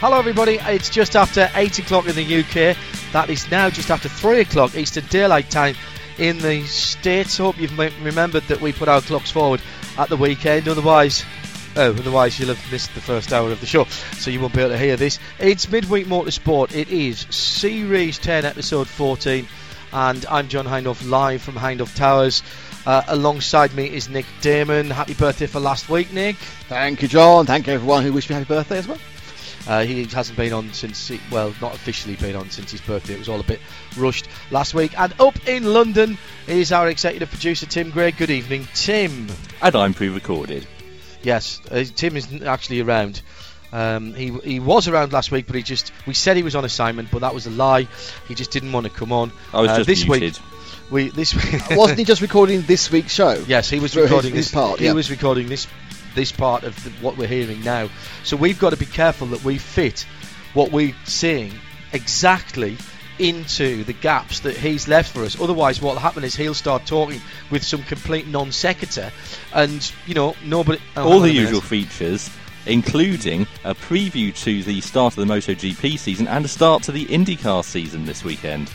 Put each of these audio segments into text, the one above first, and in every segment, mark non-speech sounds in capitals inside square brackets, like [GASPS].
Hello, everybody. It's just after 8 o'clock in the UK. That is now just after 3 o'clock Eastern Daylight Time in the States. Hope you've remembered that we put our clocks forward at the weekend. Otherwise, oh, otherwise you'll have missed the first hour of the show, so you won't be able to hear this. It's Midweek Motorsport. It is Series 10, Episode 14, and I'm John Hindhaugh live from Hindhaugh Towers. Uh, alongside me is Nick Daman. Happy birthday for last week, Nick. Thank you, John. Thank you, everyone who wished me happy birthday as well. Uh, he hasn't been on since, he, well, not officially been on since his birthday. It was all a bit rushed last week. And up in London is our executive producer, Tim Gray. Good evening, Tim. And I'm pre-recorded. Yes, uh, Tim isn't actually around. Um, he he was around last week, but he just we said he was on assignment, but that was a lie. He just didn't want to come on. I was Uh, just this muted. week. We this week. [LAUGHS] Wasn't he just recording this week's show? Yes, he was For his- recording his this part, He yeah. was recording this this part of the, what we're hearing now. So we've got to be careful that we fit what we're seeing exactly into the gaps that he's left for us. Otherwise, what'll happen is he'll start talking with some complete non sequitur, and you know nobody. oh, All the usual features, including a preview to the start of the MotoGP season and a start to the IndyCar season this weekend.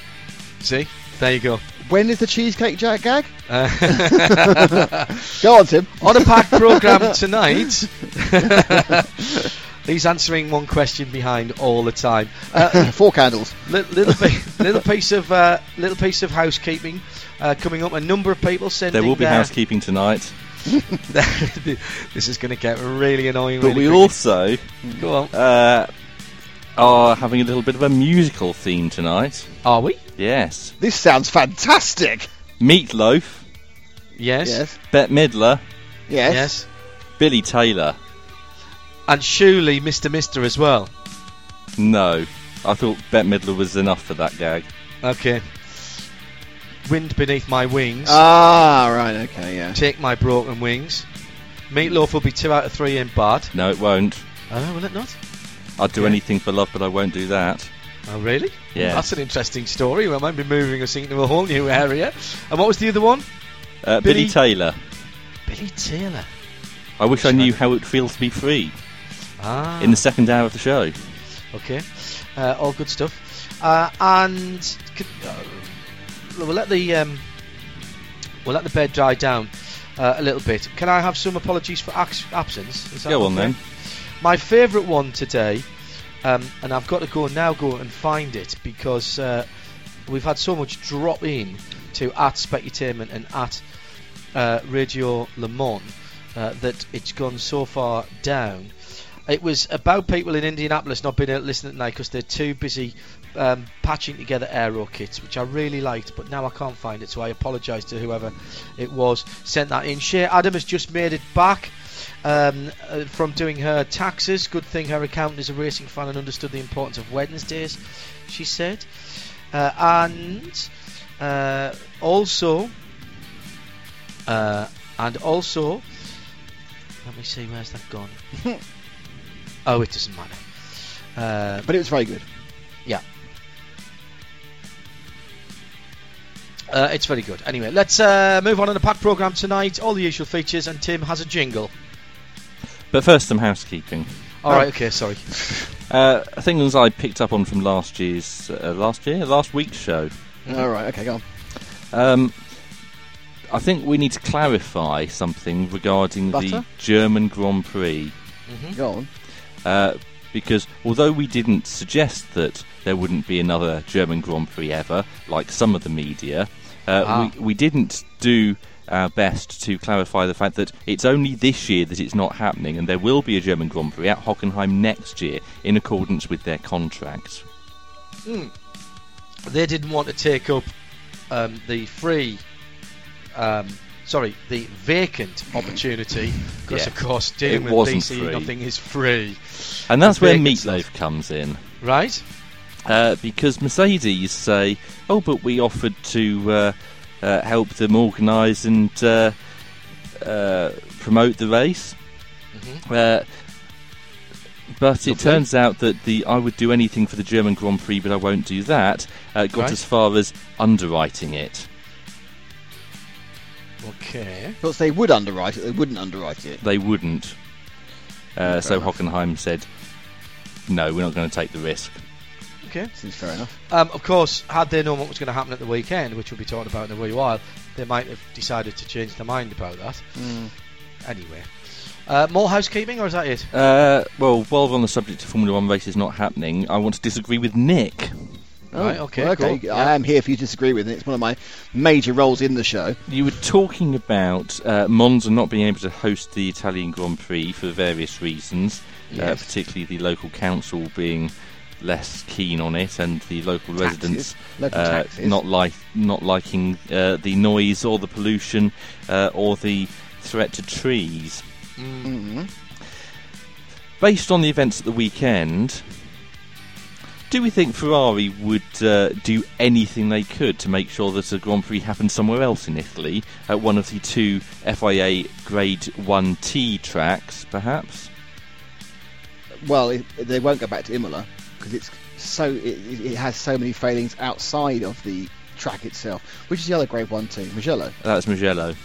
See, there you go. When is the cheesecake jack gag? Uh, [LAUGHS] [LAUGHS] Go on, Tim. on a packed program [LAUGHS] tonight. He's answering one question behind all the time. Uh, Four candles. Li- little bit, little piece of uh, little piece of housekeeping uh, coming up. A number of people sending. There will be their- housekeeping tonight, this is going to get really annoying. but really we quickly. also go on. Uh, are having a little bit of a musical theme tonight. Are we? Yes, This sounds fantastic. Meatloaf, Yes. Yes. Bette Midler, Yes. Yes. Billy Taylor. And surely Mr. Mister as well. No, I thought Bette Midler was enough for that gag. Okay. Wind beneath my wings. Ah, right. Okay. Yeah. Take my broken wings. Meatloaf will be two out of three in bad. No, it won't. Oh, will it not? I'd do Yeah. anything for love, but I won't do that. Oh, really? Yeah. That's an interesting story. We might be moving us into a whole new area. And what was the other one? Uh, Billy- Billy Taylor. Billy Taylor. I wish I knew how it feels to be free Ah. in the second hour of the show. Okay, uh, all good stuff. Uh, and c- uh, we'll let the um, we'll let the bed dry down uh, a little bit. Can I have some apologies for absence? Is that Go on okay? then. My favourite one today, um, and I've got to go now go and find it because uh, we've had so much drop in to at Specutainment and at uh, Radio Le Mans uh, that it's gone so far down. It was about people in Indianapolis not being able to listen at night because they're too busy um, patching together aero kits, which I really liked, but now I can't find it, so I apologise to whoever it was sent that in. Shea Adam has just made it back um, uh, from doing her taxes. Good thing her accountant is a racing fan and understood the importance of Wednesdays, she said. Uh, and uh, also, uh, and also, let me see, where's that gone? [LAUGHS] oh, it doesn't matter. Uh, But it was very good. yeah. Uh, it's very good. Anyway, let's uh, move on in the pack program tonight. All the usual features, and Tim has a jingle. But first, some housekeeping. All right, okay, sorry. [LAUGHS] Uh, things I picked up on from last year's, uh, last year, last week's show. All right. Okay. Go on. Um, I think we need to clarify something regarding the German Grand Prix. Go on. Uh, because although we didn't suggest that there wouldn't be another German Grand Prix ever, like some of the media, uh, Ah. we, we didn't do our best to clarify the fact that it's only this year that it's not happening, and there will be a German Grand Prix at Hockenheim next year in accordance with their contract. they didn't want to take up um, the free, um, sorry, the vacant opportunity because, Yeah. of course, dealing with wasn't free. nothing is free, And that's where Meatloaf stuff. comes in. right? Uh, because Mercedes say, "Oh, but we offered to uh, uh, help them organise and uh, uh, promote the race." Uh, but it Lovely. turns out that the "I would do anything for the German Grand Prix, but I won't do that" uh, got Right. as far as underwriting it. Okay. But they would underwrite it. They wouldn't underwrite it. They wouldn't. Uh, so enough. Hockenheim said, "No, we're not going to take the risk." Okay. Seems fair enough. Um, of course, had they known what was going to happen at the weekend, which we'll be talking about in a wee while, they might have decided to change their mind about that. Mm. Anyway. Uh, more housekeeping, or is that it? Uh, well, while we're on the subject of Formula One races not happening, I want to disagree with Nick. Right, okay, Oh, well, okay. cool, I yeah. am here for you to disagree with it. It's one of my major roles in the show. You were talking about uh, Monza not being able to host the Italian Grand Prix for various reasons, uh, Yes. particularly the local council being less keen on it, and the local Taxes. residents Local uh, not like not liking uh, the noise or the pollution uh, or the threat to trees. Mm. Based on the events at the weekend, do we think Ferrari would uh, do anything they could to make sure that a Grand Prix happened somewhere else in Italy, at one of the two FIA Grade 1T tracks, perhaps? Well, they won't go back to Imola because it's so it, it has so many failings outside of the track itself. Which is the other Grade One team, Mugello? That's Mugello.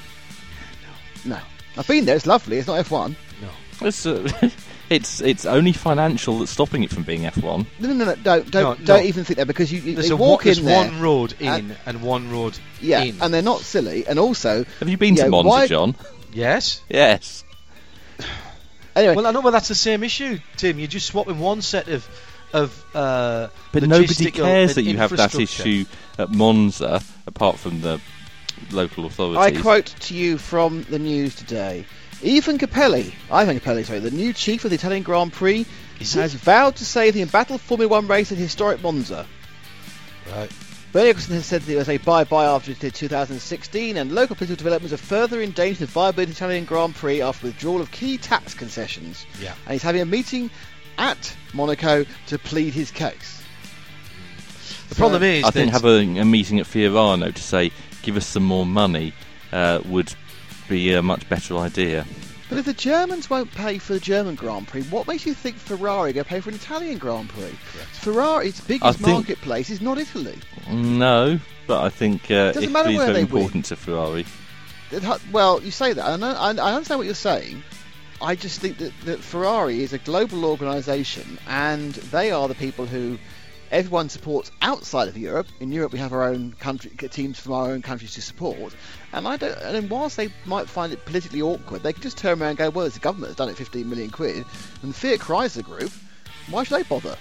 No, I've been there. It's lovely. It's not F1. No. It's, uh, [LAUGHS] it's it's only financial that's stopping it from being F1. No, no, no, no don't don't No, don't no. even think that because you, you There's, they a walk one, there's in there. one road in and- and, one road yeah, in. and they're not silly. And also, Have you been Yeah, to Monza, why- John? yes. Yes. [SIGHS] anyway, Well, I know, but that's the same issue, Tim. You're just swapping one set of of uh, But nobody cares that you have that issue at Monza, apart from the local authorities. I quote to you from the news today. Ivan Capelli, Ivan Capelli, sorry, the new chief of the Italian Grand Prix, Is he? has vowed to save the embattled Formula One race at historic Monza. Right. Bernie Ecclestone has said that it was a bye-bye after 2016, and local political developments have further endangered the viability of the Italian Grand Prix after withdrawal of key tax concessions. Yeah. And he's having a meeting at Monaco to plead his case. The problem is I think that having a meeting at Fiorano to say, give us some more money, uh, would be a much better idea. But if the Germans won't pay for the German Grand Prix, what makes you think Ferrari are going to pay for an Italian Grand Prix? Ferrari's biggest think- marketplace is not Italy. No, but I think uh, Doesn't Italy matter is where very they win. important to Ferrari. Well, you say that, and I, I I understand what you're saying. I just think that, that Ferrari is a global organisation, and they are the people who everyone supports outside of Europe. In Europe, we have our own country teams from our own countries to support, and I don't. And whilst they might find it politically awkward, they can just turn around and go, "Well, it's the government that's done it, 15 million quid," and Fiat Chrysler Group. Why should they bother?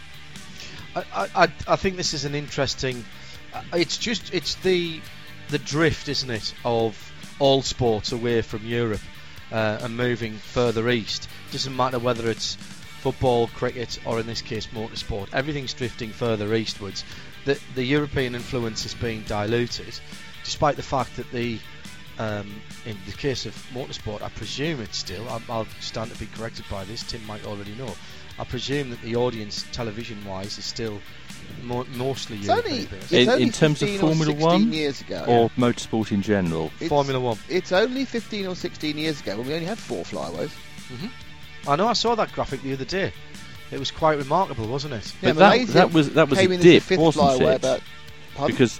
I, I, I- I think this is an interesting. uh, It's just it's the the drift, isn't it, of all sports away from Europe uh, and moving further east. Doesn't matter whether it's football, cricket, or in this case motorsport. Everything's drifting further eastwards. The the European influence is being diluted, despite the fact that the um, in the case of motorsport, I presume it's still. I'll, I'll stand to be corrected by this. Tim might already know. I presume that the audience, television-wise, is still mo- mostly It's only, it's In- only in terms of 15 or Formula One years ago, Or motorsport in general. It's- Formula One. It's only 15 or 16 years ago when we only had four flyways. Mm-hmm. I know. I saw that graphic the other day. It was quite remarkable, wasn't it? Yeah, But that, that was that was a in as the dip, wasn't it? about- because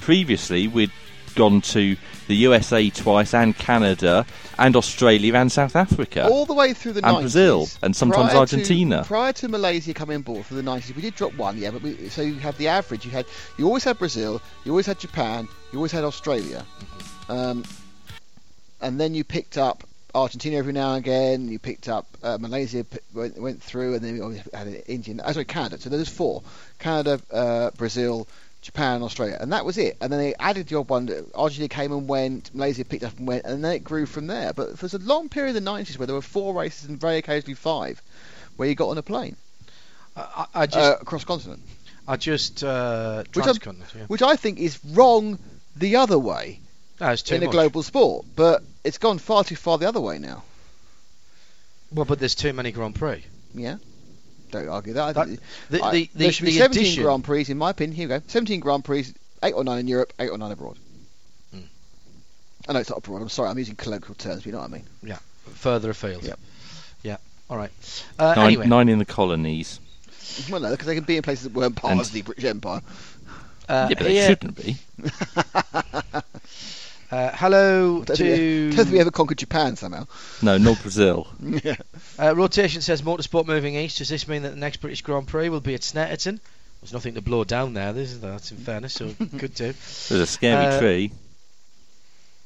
previously we'd gone to the USA twice and Canada and Australia and South Africa. all the way through the And 90s, Brazil, and sometimes prior Argentina. To, prior to Malaysia coming on board for the 90s, we did drop one, yeah. But we, so you have the average. You had you always had Brazil, you always had Japan, you always had Australia, um, and then you picked up Argentina every now and again. You picked up uh, Malaysia p- went, went through, and then you had an Indian. Oh, sorry, Canada. So there's four: Canada, uh, Brazil, Japan, Australia, and that was it. And then they added the odd one. Argentina came and went. Malaysia picked up and went, and then it grew from there. But there's a long period in the 90s where there were four races and very occasionally five, where you got on a plane I, I just, uh, across continent, I just uh, Which I'm- Yeah. which I think is wrong the other way No, in a global sport. But it's gone far too far the other way now. Well, but there's too many Grand Prix. Yeah. Don't argue that. I That- think- The, I- the, the, there should be the 17 addition, Grand Prix, in my opinion. Here we go. 17 Grand Prix, 8 or 9 in Europe, 8 or 9 abroad. Mm. I know it's not abroad. I'm sorry. I'm using colloquial terms, but you know what I mean. Yeah, further afield. Yep. Yeah. All right. Uh, Nine, anyway, nine in the colonies. Well, no, because they can be in places that weren't part And- of the British Empire. uh, yeah, but they here- shouldn't be. [LAUGHS] uh, hello Don't to don't think we ever conquered Japan somehow. No, not Brazil. [LAUGHS] yeah. uh, rotation says motorsport moving east. Does this mean that the next British Grand Prix will be at Snetterton? There's nothing to blow down there. there, is there? That's in fairness, so could do. [LAUGHS] There's a scary Uh, tree.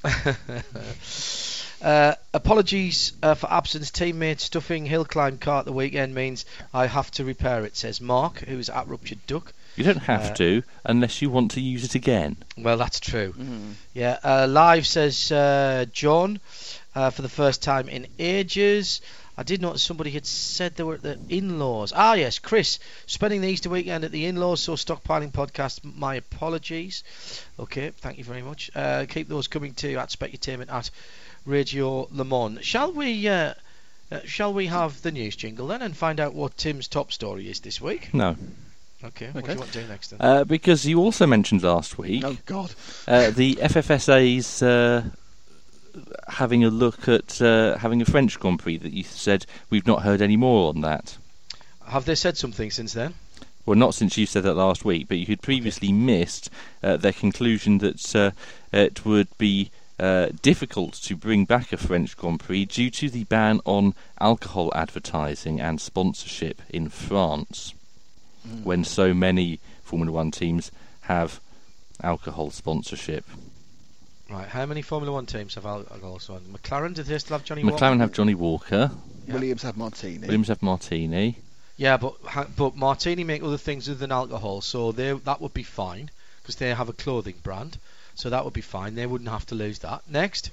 [LAUGHS] uh, apologies uh, for absence. Teammate stuffing hill climb cart the weekend means I have to repair it, says Mark, who's at Ruptured Duck. You don't have uh, to unless you want to use it again. Well, that's true. Mm. Yeah, uh, live says uh, John uh, for the first time in ages. I did notice somebody had said they were at the in-laws. Ah, yes, Chris, spending the Easter weekend at the in-laws. So stockpiling podcast. My apologies. Okay, thank you very much. Uh, keep those coming to at Specutainment at Radio Le Mans. Shall we? Uh, uh, shall we have the news jingle then and find out what Tim's top story is this week? No, Okay, what do Okay. you want to do next then? uh, because you also mentioned last week Oh, God. uh, the FFSA's uh, having a look at uh, having a French Grand Prix that you said we've not heard any more on that. have they said something since then? Well, not since you said that last week, but you had previously missed uh, their conclusion that uh, it would be uh, difficult to bring back a French Grand Prix due to the ban on alcohol advertising and sponsorship in France, Mm. when so many Formula One teams have alcohol sponsorship. Right, how many Formula One teams have alcohol on? McLaren, do they still have Johnny McLaren Walker? have Johnny Walker, Yeah. Williams have Martini. Williams have Martini. Yeah, but but Martini make other things other than alcohol, so they that would be fine because they have a clothing brand, so that would be fine. They wouldn't have to lose that. Next,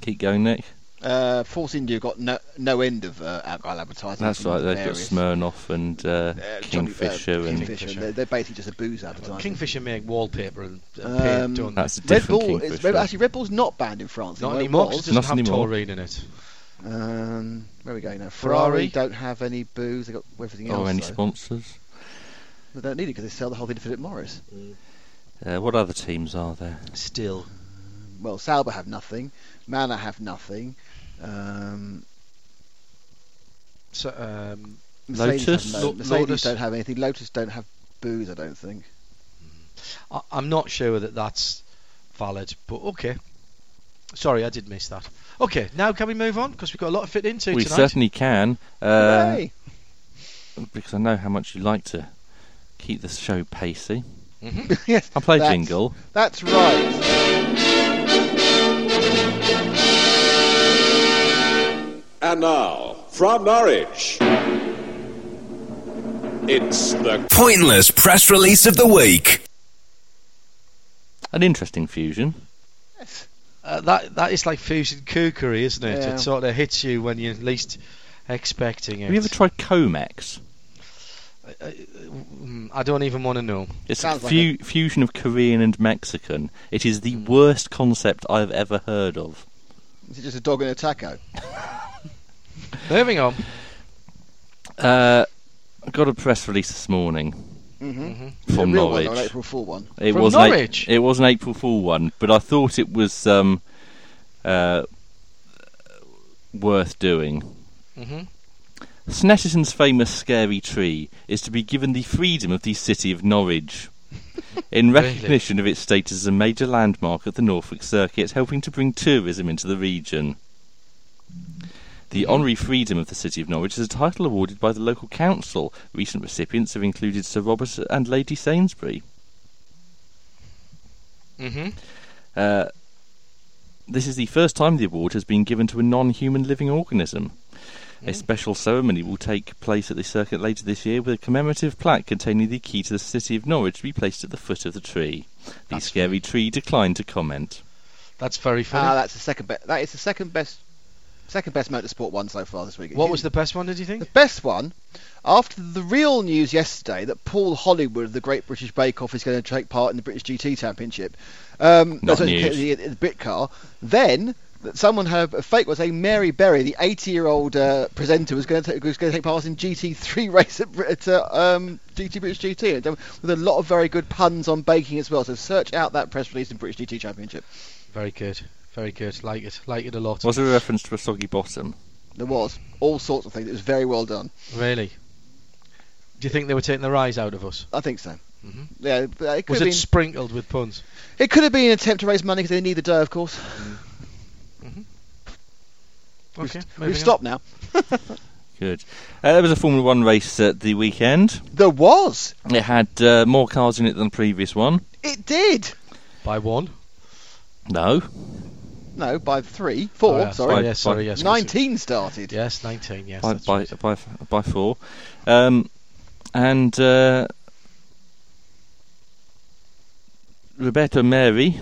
Keep going, Nick. Uh, Force India got no, no end of uh, alcohol advertising. That's right. They've got Smirnoff and uh, uh, Johnny- uh, Kingfisher and Kingfisher. They're, they're basically just a booze advertising. Kingfisher make wallpaper and Um, paint done. that's a Red Bull is Kingfisher. Red, actually Red Bull's not banned in France. Not Well, it anymore. 'cause was. it doesn't Not have anymore. taurine in it. Um, where are we going now? Ferrari. Ferrari don't have any booze. They got everything else. or any though. sponsors. They don't need it because they sell the whole thing to Philip Morris. Uh, what other teams are there? Still, Well, Sauber have nothing. Manor have nothing. Um, so um, Mercedes Lotus? Have no, Lo- Mercedes Lotus. don't have anything. Lotus don't have booze. I don't think. I, I'm not sure that that's valid, but okay. Sorry, I did miss that. Okay, now can we move on because we've got a lot to fit into we tonight. certainly can, uh, Hooray! because I know how much you like to keep the show pacey. Mhm. [LAUGHS] yes, I'll play that's- jingle. That's right. And now, from Norwich, it's the Pointless press release of the week. An interesting fusion. Uh, that that is like fusion kookery, isn't it? Yeah. It sort of hits you when you're least expecting it. Have you ever tried Comex? Mm, I don't even want to know. It's a Sounds like fu- fusion of Korean and Mexican. It is the worst concept I've ever heard of. Is it just a dog and a taco? [LAUGHS] Moving on. Uh, I got a press release this morning Mm-hmm. from a real Norwich. one, or an April Fool one. It From was an Norwich? A- it was an April Fool one, but I thought it was um, uh, worth doing. hmm Snetterton's famous scary tree is to be given the freedom of the city of Norwich. [LAUGHS] In Really? recognition of its status as a major landmark of the Norfolk Circuit, helping to bring tourism into the region. The honorary freedom of the city of Norwich is a title awarded by the local council. Recent recipients have included Sir Robert and Lady Sainsbury. hmm Uh, this is the first time the award has been given to a non-human living organism. A special ceremony will take place at the circuit later this year with a commemorative plaque containing the key to the city of Norwich to be placed at the foot of the tree. The That's scary tree declined to comment. That's very funny. Ah, that's the second best. That is the second best, second best motorsport one so far this week. what was the best one? Did you think? The best one, after the real news yesterday that Paul Hollywood of the Great British Bake Off is going to take part in the British GT Championship, um, Not sorry, news. The, the Britcar, then that someone had a fake was saying Mary Berry, the 80-year-old uh, presenter, was going to take, was going to take part in GT3 [LAUGHS] race at, Brit- at uh, um, GT British GT, and with a lot of very good puns on baking as well. So search out that press release in British GT Championship. Very good. Very good. Like it. Like it a lot. Was there a reference to a soggy bottom? There was all sorts of things. It was very well done. Really? Do you think they were taking the rise out of us? I think so. Mhm. Yeah, but it could Was have it been. sprinkled with puns? It could have been an attempt to raise money because they need the dough, of course. Okay. we've moving on. stopped now. [LAUGHS] Good. Uh, there was a Formula One race at the weekend. There was. It had uh, more cars in it than the previous one. It did. By one. No. No, by three, four. Oh, yeah, sorry, By- yes, sorry, yes. nineteen started. Yes, 19, yes. by by, right. by by four, um, and uh, Roberto Merhi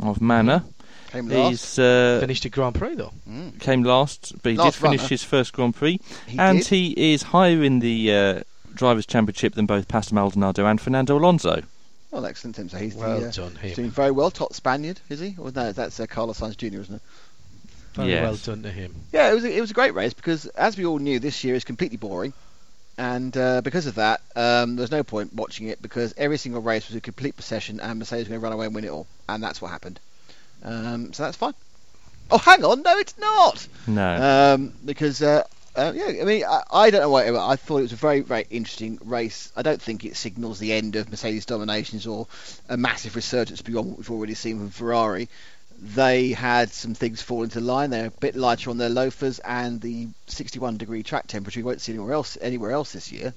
of Manor Came last. is uh, Finished a Grand Prix, though. came last, but he Last did finish runner. his first Grand Prix, He and did. he is higher in the uh, drivers' championship than both Pastor Maldonado and Fernando Alonso. Well, excellent, Tim. So he's Well the, uh, done, him. doing very well. Top Spaniard, is he? Or no, that's uh, Carlos Sainz Jr., isn't it? Very Yes. well done to him. Yeah, it was a, it was a great race because, as we all knew, this year is completely boring, and uh, because of that, um, there's no point watching it because every single race was a complete procession, and Mercedes was going to run away and win it all, and that's what happened. Um, so that's fine. Oh, hang on, no, it's not. No, um, because uh, uh, yeah, I mean, I, I don't know what I thought it was a very, very interesting race. I don't think it signals the end of Mercedes dominations or a massive resurgence beyond what we've already seen from Ferrari. They had some things fall into line. They're a bit lighter on their loafers, and the 61 degree track temperature you won't see anywhere else anywhere else this year.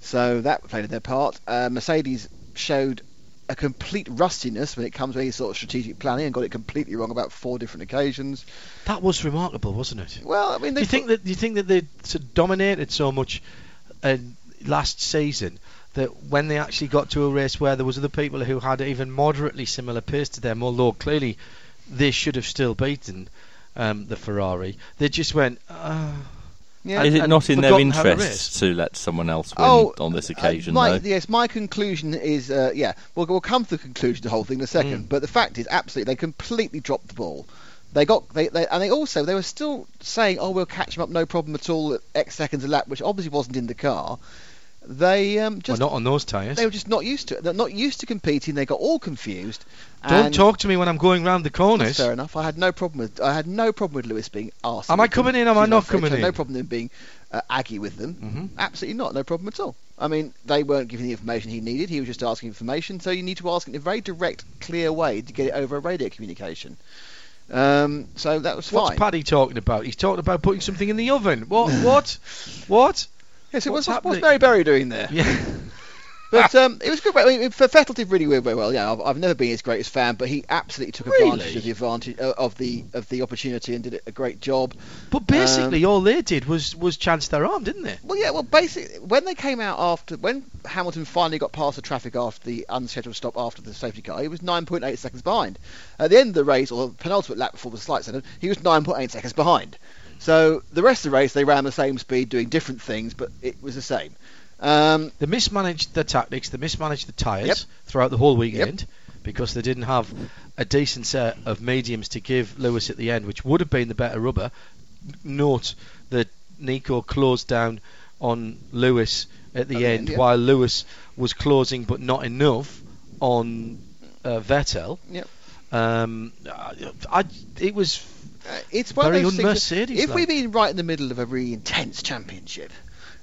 So that played their part. Uh, Mercedes showed a complete rustiness when it comes to any sort of strategic planning and got it completely wrong about four different occasions. That was remarkable, wasn't it? Well, I mean, Do you think that? Do you think that they sort of dominated so much uh, last season that when they actually got to a race where there was other people who had even moderately similar pace to them, although clearly they should have still beaten um, the Ferrari, they just went. Uh, Yeah. is it not in their how to interest to let someone else win Oh, on this uh, occasion? my, though? yes, my conclusion is, uh, yeah, we'll, we'll come to the conclusion of the whole thing in a second. Mm. But the fact is, absolutely, they completely dropped the ball. They got, they, they, and they also, they were still saying, oh, we'll catch them up, no problem at all, at X seconds a lap, which obviously wasn't in the car. They um, well, just, not on those tyres. they were just not used to it. They're not used to competing. They got all confused. Don't talk to me when I'm going round the corners. fair enough. I had no problem with, I had no problem with Lewis being arsed. Am I coming in, am I not coming I had No problem him being uh, aggy with them. Mhm. Absolutely not. No problem at all. I mean, they weren't giving the information he needed. He was just asking information. So you need to ask in a very direct, clear way to get it over a radio communication. Um, so that was What's fine. What's Paddy talking about? He's talking about putting something in the oven. What? [LAUGHS] what? what? Yeah, so what's what's, what's. Mary Berry doing there? Yeah. [LAUGHS] But um, it was good. I mean, for Vettel did really well. well yeah, I've, I've never been his greatest fan, but he absolutely took advantage of the advantage uh, of the of the opportunity and did a great job. But basically, Um, all they did was was chance their arm, didn't they? Well, yeah. Well, basically, when they came out after when Hamilton finally got past the traffic after the unscheduled stop after the safety car, he was 9.8 seconds behind. At the end of the race, or the penultimate lap before the slight second, he was 9.8 seconds behind. So the rest of the race, they ran the same speed, doing different things, but it was the same. Um, They mismanaged the tactics. They mismanaged the tyres Yep. throughout the whole weekend because they didn't have a decent set of mediums to give Lewis at the end, which would have been the better rubber. Note that Nico closed down on Lewis at the At the end, end, yeah. while Lewis was closing but not enough on uh, Vettel. Yep. Um, I, it was it's one Very of those things. un-Mercedes, If like. we'd been right in the middle of a really intense championship,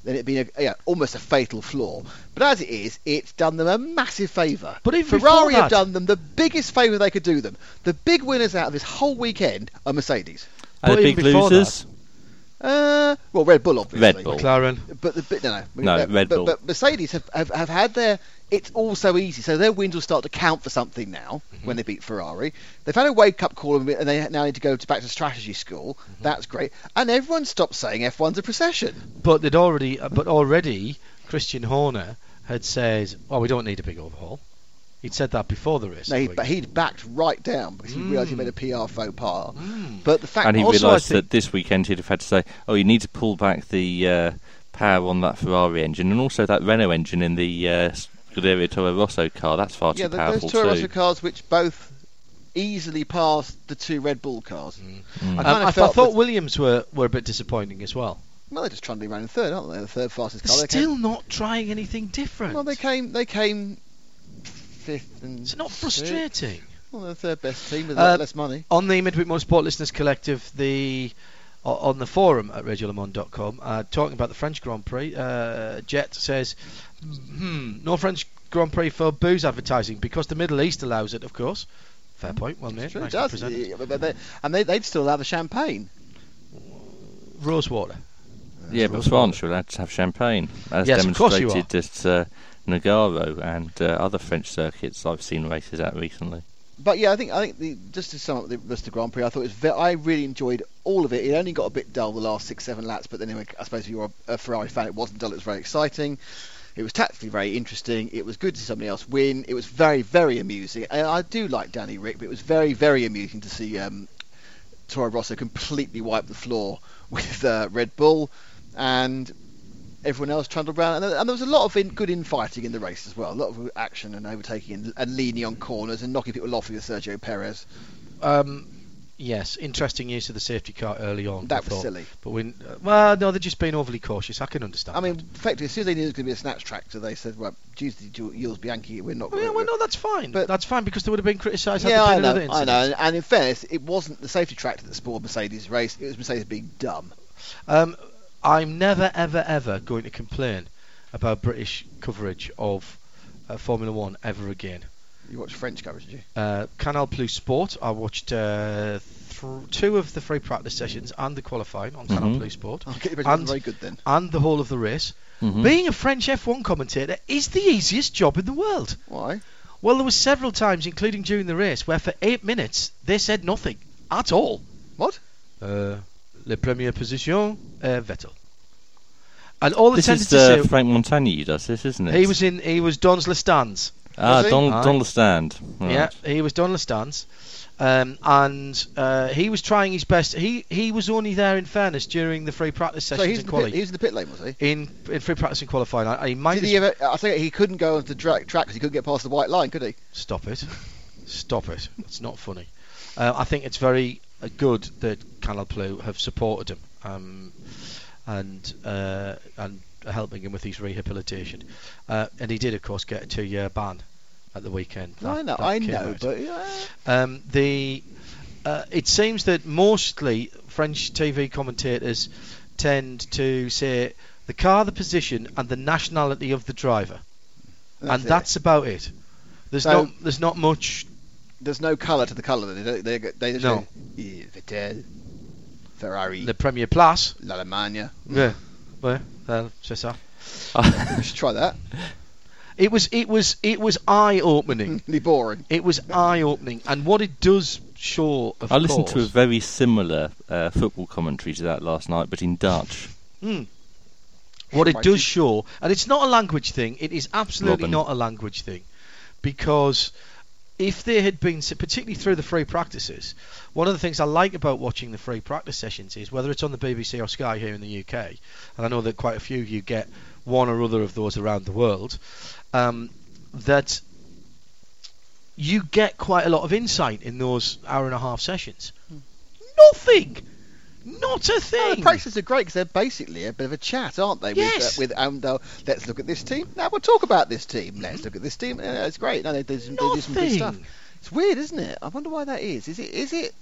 then it'd been a, yeah, almost a fatal flaw. But as it is, it's done them a massive favour. But even Ferrari before have done them the biggest favour they could do them. The big winners out of this whole weekend are Mercedes. And But the big before losers? Uh, well, Red Bull obviously. Red Bull. McLaren. But the but no, no, No, but, Red but, Bull. but Mercedes have, have, have had their it's all so easy. So their wins will start to count for something now Mm-hmm. when they beat Ferrari. They've had a wake up call and they now need to go to back to strategy school. Mm-hmm. That's great. And everyone stopped saying F1's a procession. But they'd already, uh, but already, Christian Horner had said, "Well, we don't need a big overhaul." He'd said that before the race. No, he'd, but he'd backed right down because he realised he Mm. made a PR faux pas. But the fact And he realised that this weekend he'd have had to say, "Oh, you need to pull back the uh, power on that Ferrari engine, and also that Renault engine in the uh, Scuderia a Rosso car. That's far yeah, too th- powerful those Toro Rosso cars which both easily passed the two Red Bull cars. Mm. I Um, kind I, of th- I thought that- Williams were, were a bit disappointing as well. well, they're just trundling around in third, aren't they? The third fastest car. They're Still came, not trying anything different. well, they came they came fifth and it's not sixth. frustrating. Well, they're the third best team with a Uh, less money. On the Midweek Motorsport Listeners Collective, the o- on the forum at radiolemon.com, uh, talking about the French Grand Prix, uh, Jet says, hmm, no French Grand Prix for booze advertising because the Middle East allows it, of course. Fair point, well made. It's true, it does. Yeah, but- but they- and they, they'd still allow the champagne. Rosewater. Yeah, but France are allowed to have champagne, as Yes, of course you demonstrated at uh, Nogaro and uh, other French circuits I've seen races at recently. But yeah, I think I think the, just to sum up the the Grand Prix, I thought it was ve- I really enjoyed all of it. It only got a bit dull the last six seven laps, but then anyway, I suppose if you're a, a Ferrari fan, it wasn't dull. It was very exciting. It was tactically very interesting. It was good to see somebody else win. It was very very amusing. And I do like Danny Rick, but it was very very amusing to see um, Toro Rosso completely wipe the floor [LAUGHS] with uh, Red Bull and. Everyone else trundled around, and there, and there was a lot of in, good infighting in the race as well. A lot of action and overtaking and, and leaning on corners and knocking people off with Sergio Perez. Um, yes, interesting use of the safety car early on. That was thought. silly. But when, uh, well, no, they're just being overly cautious. I can understand. I mean, that. effectively, as soon as they knew it was going to be a snatch tractor, they said, "Well, due to the Jules Bianchi, we're not." Well, yeah, well, no, that's fine. But- that's fine because they would have been criticised. yeah, I know, I know. And, in fairness, it wasn't the safety tractor that spoiled Mercedes' race. It was Mercedes being dumb. Um, I'm never, ever, ever going to complain about British coverage of uh, Formula One ever again. You watch French coverage, did you? Uh, Canal Plus Sport. I watched uh, th- two of the free practice sessions and the qualifying on Canal Mhm. Plus Sport, I'll And- very good then. and the whole of the race. Mhm. Being a French F1 commentator is the easiest job in the world. Why? Well, there were several times, including during the race, where for eight minutes they said nothing at all. What? Uh, le première position, uh, Vettel. And all they This is to uh, say, Franck Montagny who does this, isn't it? he was in, he was Don's Lestans. ah, Was he? Don, Aye. Don Lestand. Right. Yeah, he was Don Lestans. Um, and uh, he was trying his best. He he was only there, in fairness, during the free practice So he's in in, the quali. pit, he was in the pit lane, was he? in in free practice and qualifying, I, I might Did he ever? I think he couldn't go onto the track because he couldn't get past the white line, could he? Stop it. Stop it. It's not funny. Uh, I think it's very uh, good that Canal have supported him um, and uh, and helping him with his rehabilitation. Uh, and he did, of course, get a two-year ban at the weekend. I know, I know, out. but yeah. Um, the uh, it seems that mostly French TV commentators tend to say the car, the position, and the nationality of the driver, and it. that's about it. There's So- not there's not much. there's no colour to the colour. They they, they just No. go, "Yeah, Vettel, Ferrari, The Premier Place. l'Allemagne. Yeah, well, well, c'est ça. [LAUGHS] We should try that. It was it was it was eye opening. [LAUGHS] Boring. it was eye opening, and what it does show, of I listened to a very similar uh, football commentary to that last night, but in Dutch. Hmm. What it does show, and it's not a language thing, it is absolutely Robin. not a language thing, because if there had been, particularly through the free practices, one of the things I like about watching the free practice sessions is whether it's on the BBC or Sky here in the UK, and I know that quite a few of you get one or other of those around the world, um, that you get quite a lot of insight in those hour and a half sessions. Nothing! Not a thing! the practices are great because they're basically a bit of a chat, aren't they? Yes. With, uh, with um, let's look at this team. Now we'll talk about this team. Let's look at this team. Yeah, it's great. No, they, they, they do some good stuff. It's weird, isn't it? I wonder why that is. Is it is it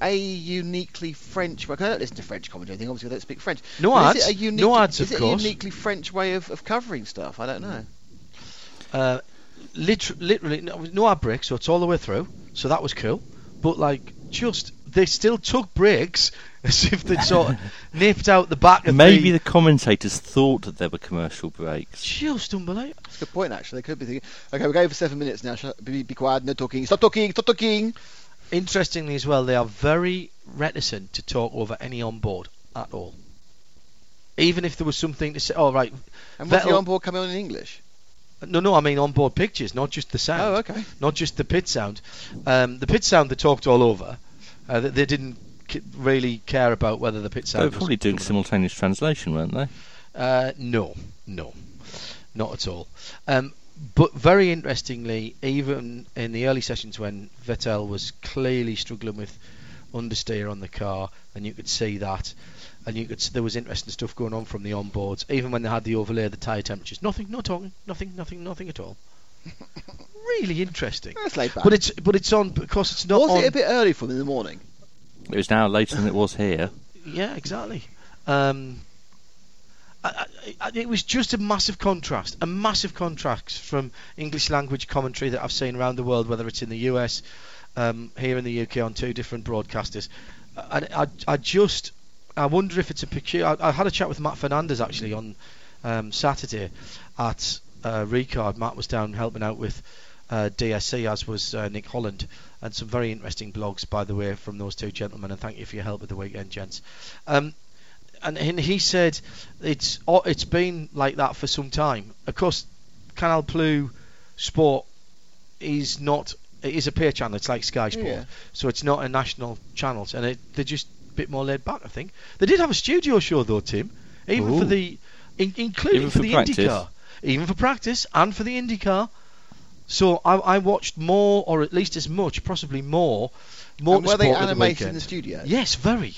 a uniquely French? Well, I don't listen to French commentary. I think obviously I don't speak French. No But ads. Is it a unique, no ads, is it a uniquely French way of, of covering stuff? I don't know. Uh, liter- literally, no, no ad break, so it's all the way through. So that was cool. But like, just they still took breaks [LAUGHS] as if they'd sort of [LAUGHS] nipped out the back of Maybe the. the commentators thought that there were commercial breaks. Just unbelievable. That's a good point, actually. They could be thinking, okay, we're going for seven minutes now. Be, be quiet, no talking. Stop talking, stop talking. Interestingly, as well, they are very reticent to talk over any on board at all. Even if there was something to say, all right, And what's the Vettel- onboard coming on in English? no, no, I mean on board pictures, not just the sound. Oh, okay. not just the pit sound. Um, the pit sound they talked all over. Uh, they, they didn't really care about whether the pit sound. They were probably doing simultaneous translation, weren't they? Uh, no, no, not at all. Um, but very interestingly, even in the early sessions when Vettel was clearly struggling with understeer on the car, and you could see that, and you could there was interesting stuff going on from the onboards. Even when they had the overlay of the tyre temperatures, nothing, no talking, nothing, nothing, nothing at all. Really interesting. That's laid back. But it's but it's on because it's not was on. it a bit early for them in the morning? It was now later than it was here. Yeah, exactly. Um, I, I, I, it was just a massive contrast, a massive contrast from English language commentary that I've seen around the world, whether it's in the US, um, here in the UK on two different broadcasters. And I, I just, I wonder if it's a peculiar. I, I had a chat with Matt Fernandez actually on um, Saturday at uh, Ricard. Matt was down helping out with uh, DSC, as was uh, Nick Holland, and some very interesting blogs, by the way, from those two gentlemen. And thank you for your help at the weekend, gents. Um, and, and he said it's it's been like that for some time. Of course, Canal Plus Sport is not. It is a pay channel. It's like Sky Sport, Yeah. so it's not a national channel, and it, they're just a bit more laid back. I think they did have a studio show though, Tim, even for the, in, including Even for, for the practice? IndyCar, even for practice and for the IndyCar. So I, I watched more, or at least as much, possibly more, more and were they sport at the animated in the studio? Yes, very,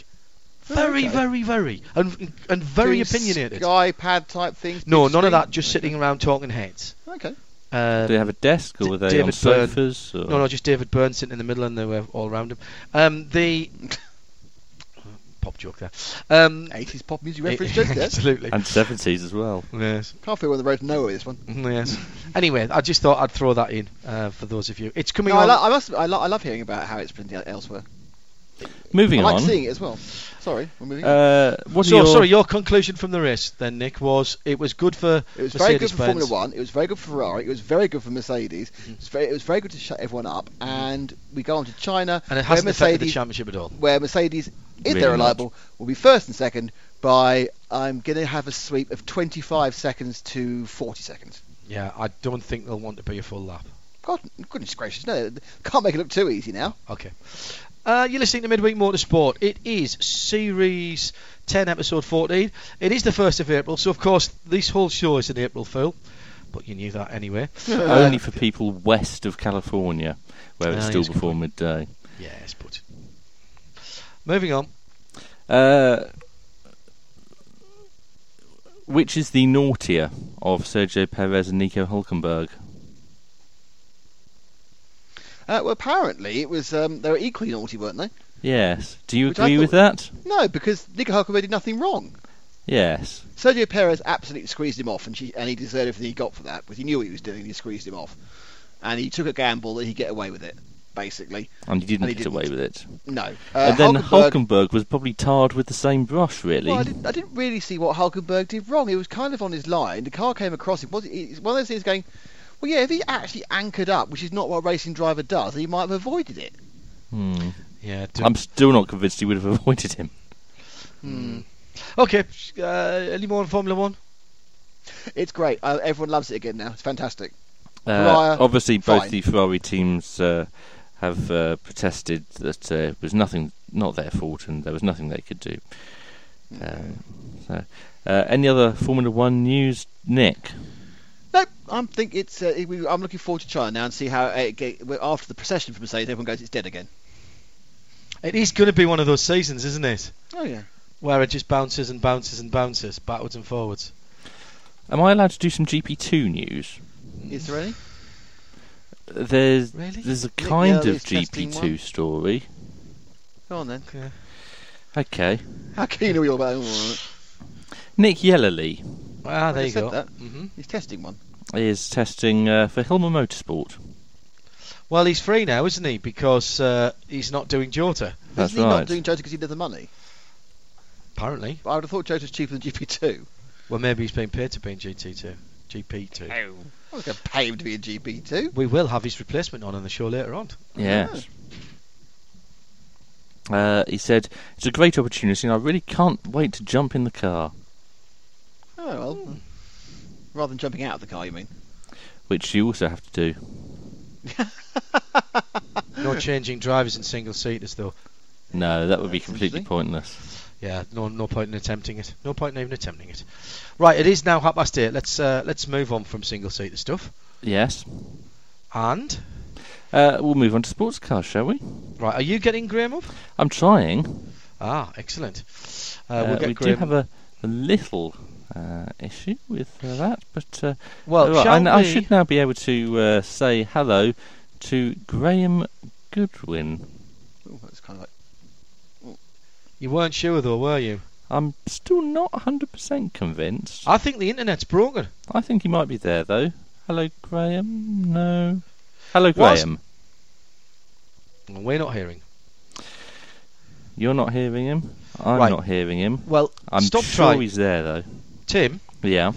very, Okay. very, very, and and very Doing opinionated. iPad type things. No, big none of that. Just sitting around talking heads. Okay. Uh, Did they have a desk or D- were they David on sofas? Or? no, no, just David Byrne sitting in the middle, and they were all around him. Um, the pop [LAUGHS] joke there. Um, 80s pop music reference, just there. [LAUGHS] absolutely. And 70s as well. Yes. Can't feel on the road to nowhere this one. Yes. Anyway, I just thought I'd throw that in uh, for those of you. It's coming No, I, lo- I must. I, lo- I love hearing about how it's been elsewhere. Moving I like on. seeing it as well. Sorry, we're moving. on. Uh, what are so, your, sorry, your conclusion from the race then, Nick, was it was good for It was very good for Mercedes-Benz. Formula One. It was very good for Ferrari. It was very good for Mercedes. It, was very, it was very good to shut everyone up. And we go on to China, and it hasn't affected the Mercedes, championship at all. where Mercedes, if Really they're not. reliable, will be first and second by I'm going to have a sweep of 25 seconds to 40 seconds. Yeah, I don't think they'll want to be a full lap. God, goodness gracious, no, can't make it look too easy now. Okay. Uh, you're listening to Midweek Motorsport. It is Series 10, Episode 14. It is the 1st of April, so of course this whole show is an April Fool. But you knew that anyway. [LAUGHS] only for people west of California, where it's Ah, still yes, before midday. Yes, but. Moving on. Uh, which is the naughtier of Sergio Perez and Nico Hulkenberg? Uh, well, apparently it was um, they were equally naughty, weren't they? Yes. Do you Which agree with that? No, because Nico Hulkenberg did nothing wrong. Yes. Sergio Perez absolutely squeezed him off, and, she, and he deserved everything he got for that because he knew what he was doing. He squeezed him off, and he took a gamble that he'd get away with it, basically. And he didn't And he get away didn't. with it. No, uh, and then Hulkenberg- Hulkenberg was probably tarred with the same brush, really. Well, I didn't, I didn't really see what Hulkenberg did wrong. He was kind of on his line. The car came across him. Was it's one of those things going, well, yeah, if he actually anchored up, which is not what a racing driver does, he might have avoided it. Hmm. Yeah. do- I'm still not convinced he would have [LAUGHS] avoided him. Hmm. Okay. Uh, any more on Formula One? It's great. Uh, everyone loves it again now. It's fantastic. Uh, Ferrari, obviously, both fine. the Ferrari teams uh, have uh, protested that uh, it was nothing, not their fault, and there was nothing they could do. Um, so, uh, any other Formula One news, Nick? No, I think it's. Uh, we- I'm looking forward to China now and see how it get, after the procession from Mercedes, everyone goes, it's dead again. It is going to be one of those seasons, isn't it? Oh yeah. Where it just bounces and bounces and bounces backwards and forwards. Am I allowed to do some GP2 news? Is there any? There's Really? there's a kind Yellow of GP2 one. story. Go on then. Okay. Okay, How keen are we all about? Oh, all right. Nick Yelloly Ah, I there you said go. that. hmm He's testing one. is testing uh, for Hilmer Motorsport. Well, he's free now, isn't he? Because uh, he's not doing Jota, That's Isn't he right. not doing Jota because he did the money? apparently. But I would have thought Jota's cheaper than GP2. Well, maybe he's being paid to be in GT2, GP2. I was going to pay him to be in GP2. We will have his replacement on in the show later on. Yes. Uh, he said, It's a great opportunity and I really can't wait to jump in the car. Oh, well. Rather than jumping out of the car, you mean? Which you also have to do. [LAUGHS] No changing drivers in single seaters, though. No, that would be completely pointless. Yeah, no, no point in attempting it. No point in even attempting it. Right, it is now half past eight. Let's uh, let's move on from single seater stuff. Yes. And Uh, we'll move on to sports cars, shall we? right, are you getting Graham up? I'm trying. Ah, excellent. Uh, Uh, we'll get we Graham. do have a, a little uh, issue with uh, that, but uh, well, right, I, kn- I should now be able to uh, say hello to Graham Goodwin. Ooh, that's kind of like. You weren't sure though, were you? I'm still not 100% convinced. I think the internet's broken. I think he might be there though. Hello, Graham. No. Hello, Graham. We're not hearing. You're not hearing him. I'm Right. not hearing him. Well, I'm stop sure trying, he's there though. Tim. Yeah,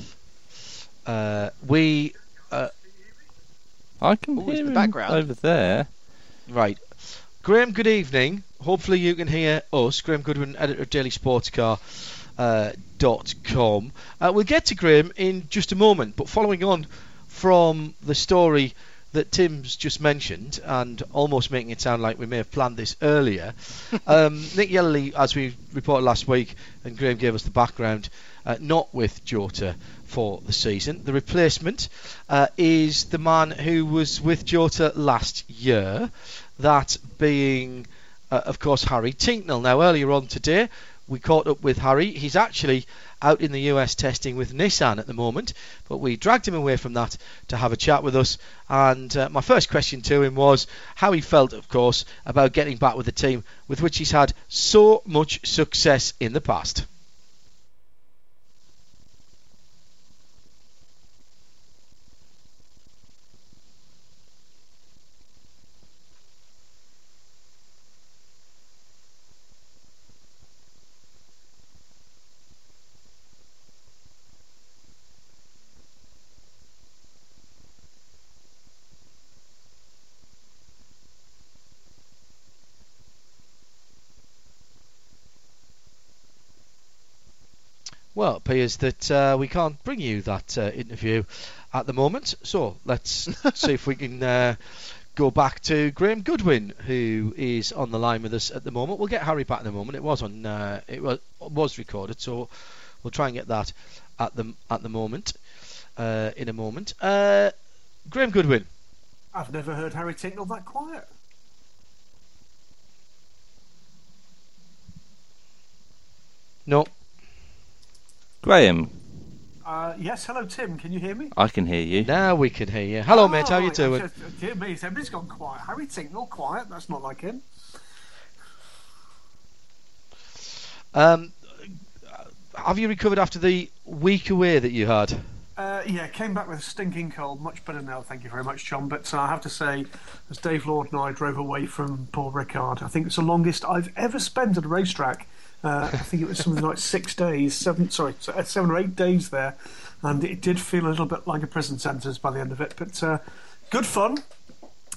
Uh, we I can hear the him background. over there. right. Graham, good evening. Hopefully you can hear us. Graham Goodwin, editor of Daily Sports Uh, dot com. Uh, we'll get to Graham in just a moment, but following on from the story that Tim's just mentioned, and almost making it sound like we may have planned this earlier, [LAUGHS] um, Nick Yelloly, as we reported last week, and Graham gave us the background, uh, not with Jota for the season. The replacement uh, is the man who was with Jota last year, that being, uh, of course, Harry Tincknell. Now, earlier on today, we caught up with Harry. He's actually out in the US testing with Nissan at the moment, but we dragged him away from that to have a chat with us. And uh, my first question to him was how he felt, of course, about getting back with the team with which he's had so much success in the past. Well, it appears that uh, we can't bring you that uh, interview at the moment, so let's [LAUGHS] see if we can uh, go back to Graham Goodwin, who is on the line with us at the moment. We'll get Harry back in a moment. It was on, uh, it was was recorded, so we'll try and get that at the at the moment, uh, in a moment. Uh, Graham Goodwin, I've never heard Harry Tincknell that quiet. no, Graham, Uh, yes, hello Tim, can you hear me? I can hear you. now we can hear you. Hello, mate. How Oh, you right, doing? I said, Dear me, everybody's gone quiet. Harry Tincknell, quiet. That's not like him. Um, have you recovered after the week away that you had? Uh, yeah, came back with a stinking cold. Much better now, thank you very much, John. But uh, I have to say, as Dave Lord and I drove away from Paul Ricard, I think it's the longest I've ever spent at a racetrack. Uh, I think it was something like six days, seven, sorry, uh, seven or eight days there, and it did feel a little bit like a prison sentence by the end of it. But uh, good fun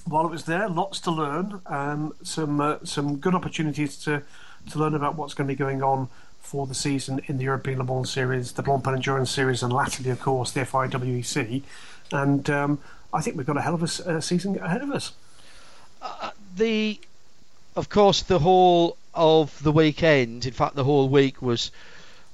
while it was there. Lots to learn. and some uh, some good opportunities to to learn about what's going to be going on for the season in the European Le Mans Series, the Blancpain Endurance Series, and latterly, of course, the FIA WEC. And um, I think we've got a hell of a, uh, season ahead of us. the of course the whole of the weekend. In fact the whole week was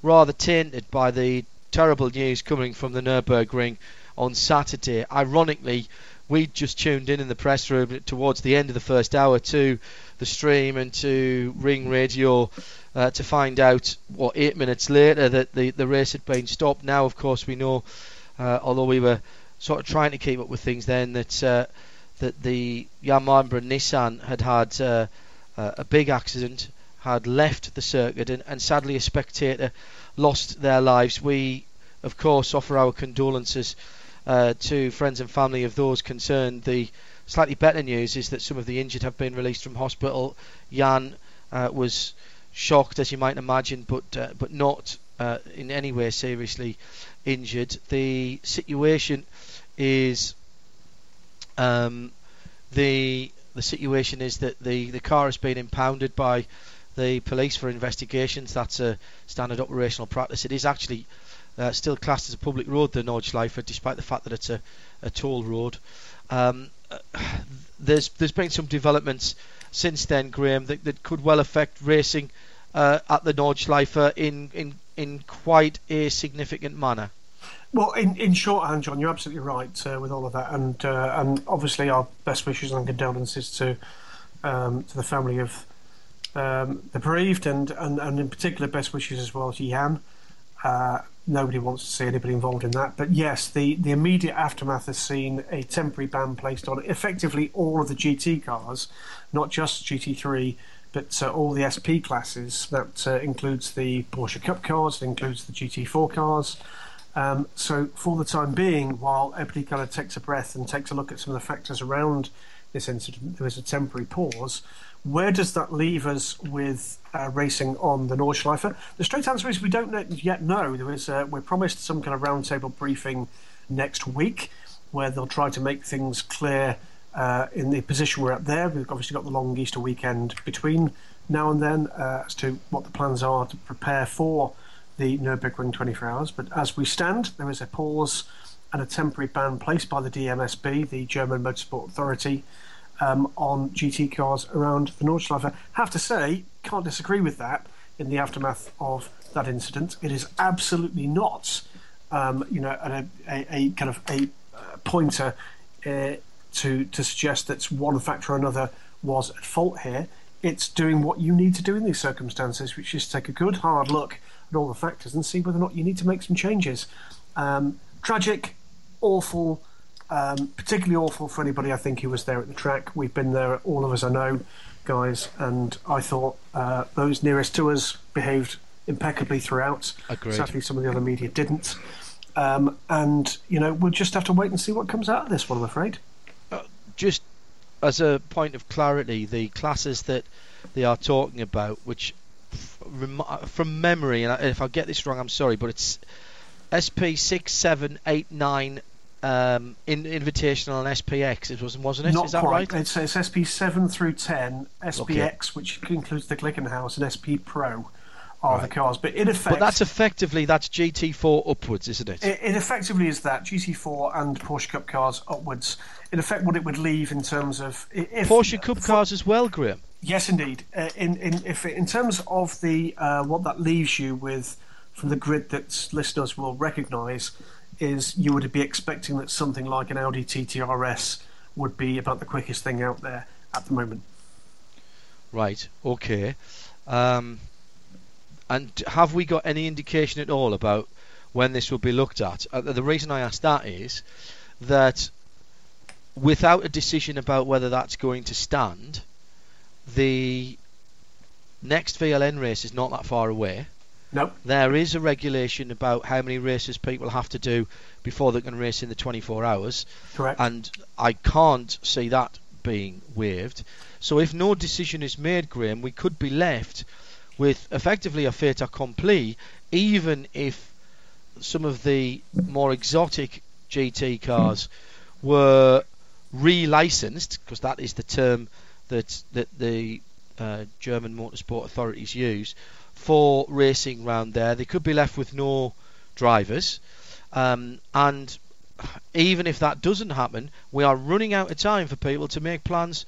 rather tainted by the terrible news coming from the Nürburgring on Saturday. Ironically we just tuned in in the press room towards the end of the first hour to the stream and to ring radio uh, to find out what eight minutes later that the, the race had been stopped. Now of course we know uh, although we were sort of trying to keep up with things then that uh, that the Jann Mardenborough Nissan had had uh, a big accident, had left the circuit, and, and sadly a spectator lost their lives. We, of course, offer our condolences uh, to friends and family of those concerned. The slightly better news is that some of the injured have been released from hospital. Jann uh, was shocked, as you might imagine, but uh, but not uh, in any way seriously injured. The situation is um, the the situation is that the, the car has been impounded by the police for investigations. That's a standard operational practice. It is actually uh, still classed as a public road, the Nordschleife, despite the fact that it's a, a toll road. Um, there's there's been some developments since then, Graham, that, that could well affect racing uh, at the Nordschleife in, in in quite a significant manner. Well, in, in shorthand, John, you're absolutely right uh, with all of that, and uh, and obviously our best wishes and condolences to um, to the family of um, the bereaved, and, and, and in particular best wishes as well to Jann. Uh, nobody wants to see anybody involved in that, but yes, the, the immediate aftermath has seen a temporary ban placed on effectively all of the GT cars, not just GT3, but uh, all the SP classes. That uh, includes the Porsche Cup cars, it includes the GT4 cars. Um, so, for the time being, while everybody kind of takes a breath and takes a look at some of the factors around this incident, there is a temporary pause. Where does that leave us with uh, racing on the Nordschleife? The straight answer is we don't yet know. There is, uh, we're promised some kind of roundtable briefing next week where they'll try to make things clear uh, in the position we're at there. We've obviously got the long Easter weekend between now and then uh, as to what the plans are to prepare for the Nürburgring 24 hours. But as we stand, there is a pause and a temporary ban placed by the DMSB, the German Motorsport Authority, um, on GT cars around the Nordschleife. Have to say, can't disagree with that. In the aftermath of that incident, it is absolutely not, um, you know, a, a, a, kind of a uh, pointer uh, to to suggest that one factor or another was at fault here. It's doing what you need to do in these circumstances, which is take a good hard look at all the factors and see whether or not you need to make some changes. Um, tragic, awful, um, particularly awful for anybody I think who was there at the track. We've been there, all of us I know, guys, and I thought uh, those nearest to us behaved impeccably throughout. Agreed. Sadly, some of the other media didn't. Um, and, you know, we'll just have to wait and see what comes out of this one, I'm afraid. Uh, just as a point of clarity, the classes that they are talking about, which from memory, and if I get this wrong, I'm sorry, but it's SP six, seven, eight, nine, um, in Invitational and SPX, it was, wasn't it? Not Is that quite. right? It's, it's SP seven through ten, SPX, Okay. which includes the Glickenhaus, and SP Pro are the cars. But in effect, But that's effectively that's GT4 upwards, isn't it? It, it effectively is that GT4 and Porsche Cup cars upwards. In effect, what it would leave in terms of if Porsche Cup cars as well, Graham. Yes, indeed. Uh, in in if in terms of the uh, what that leaves you with from the grid that listeners will recognise is you would be expecting that something like an Audi TTRS would be about the quickest thing out there at the moment. Right. Okay. Um, and have we got any indication at all about when this will be looked at? Uh, the reason I ask that is that without a decision about whether that's going to stand, the next VLN race is not that far away. Nope. There is a regulation about how many races people have to do before they can race in the 24 hours, Correct. and I can't see that being waived. So if no decision is made, Graham, we could be left with effectively a fait accompli, even if some of the more exotic GT cars were re-licensed, because that is the term that that the uh, German motorsport authorities use for racing round there. They could be left with no drivers, um, and even if that doesn't happen, we are running out of time for people to make plans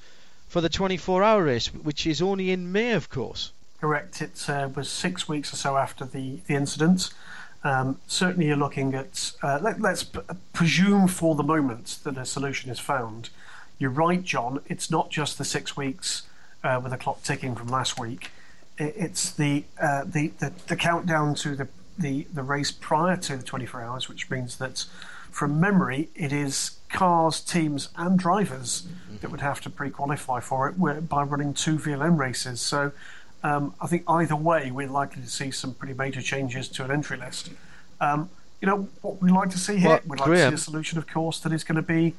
for the 24-hour race, which is only in May, of course. Correct. It uh, was six weeks or so after the, the incident. Um, certainly, you're looking at, uh, let, us p- presume for the moment that a solution is found. You're right, John. It's not just the six weeks uh, with the clock ticking from last week. It, it's the, uh, the, the the countdown to the, the, the race prior to the 24 hours, which means that from memory, it is cars, teams, and drivers that would have to pre-qualify for it by running two VLN races. So um, I think either way, we're likely to see some pretty major changes to an entry list. Um, you know what we'd like to see here? Well, we'd like Graham- to see a solution, of course, that is going to be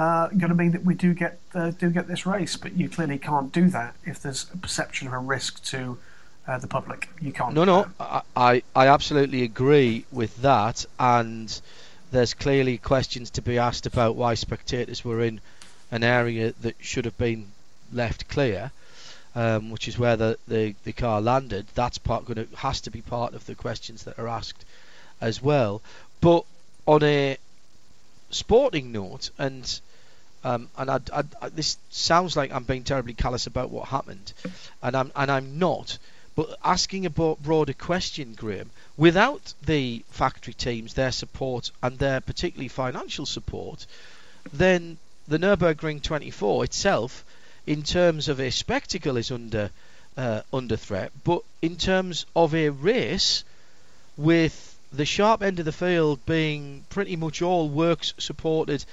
uh, going to mean that we do get uh, do get this race. But you clearly can't do that if there's a perception of a risk to uh, the public. You can't. No, do no, I I absolutely agree with that, and there's clearly questions to be asked about why spectators were in an area that should have been left clear, um, which is where the, the, the car landed. That's part going to has to be part of the questions that are asked as well. But on a sporting note, and um, and I, I, I, this sounds like I'm being terribly callous about what happened, and I'm and I'm not. But asking a broader question, Graham, without the factory teams, their support and their particularly financial support, then the Nurburgring 24 itself, in terms of a spectacle, is under uh, under threat. But in terms of a race, with the sharp end of the field being pretty much all works supported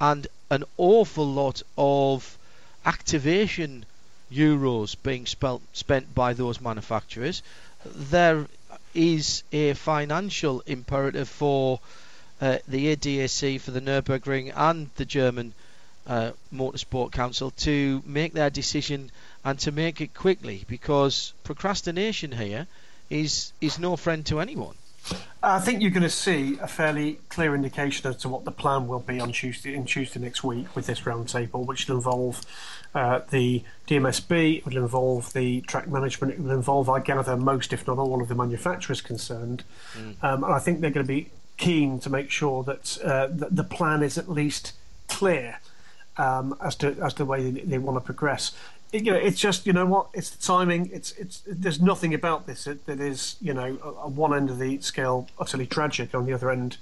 and an awful lot of activation euros being spelt, spent by those manufacturers, there is a financial imperative for uh, the ADAC, for the Nürburgring, and the German uh, Motorsport Council to make their decision and to make it quickly because procrastination here is is no friend to anyone. I think you're going to see a fairly clear indication as to what the plan will be on Tuesday in Tuesday next week with this roundtable, which will involve uh, the DMSB, it will involve the track management, it will involve, I gather, most, if not all, of the manufacturers concerned. Mm. Um, and I think they're going to be keen to make sure that, uh, that the plan is at least clear um, as to as to the way they, they want to progress you know, it's just you know what, it's the timing. It's it's there's nothing about this that, that is you know on one end of the scale utterly tragic, on the other end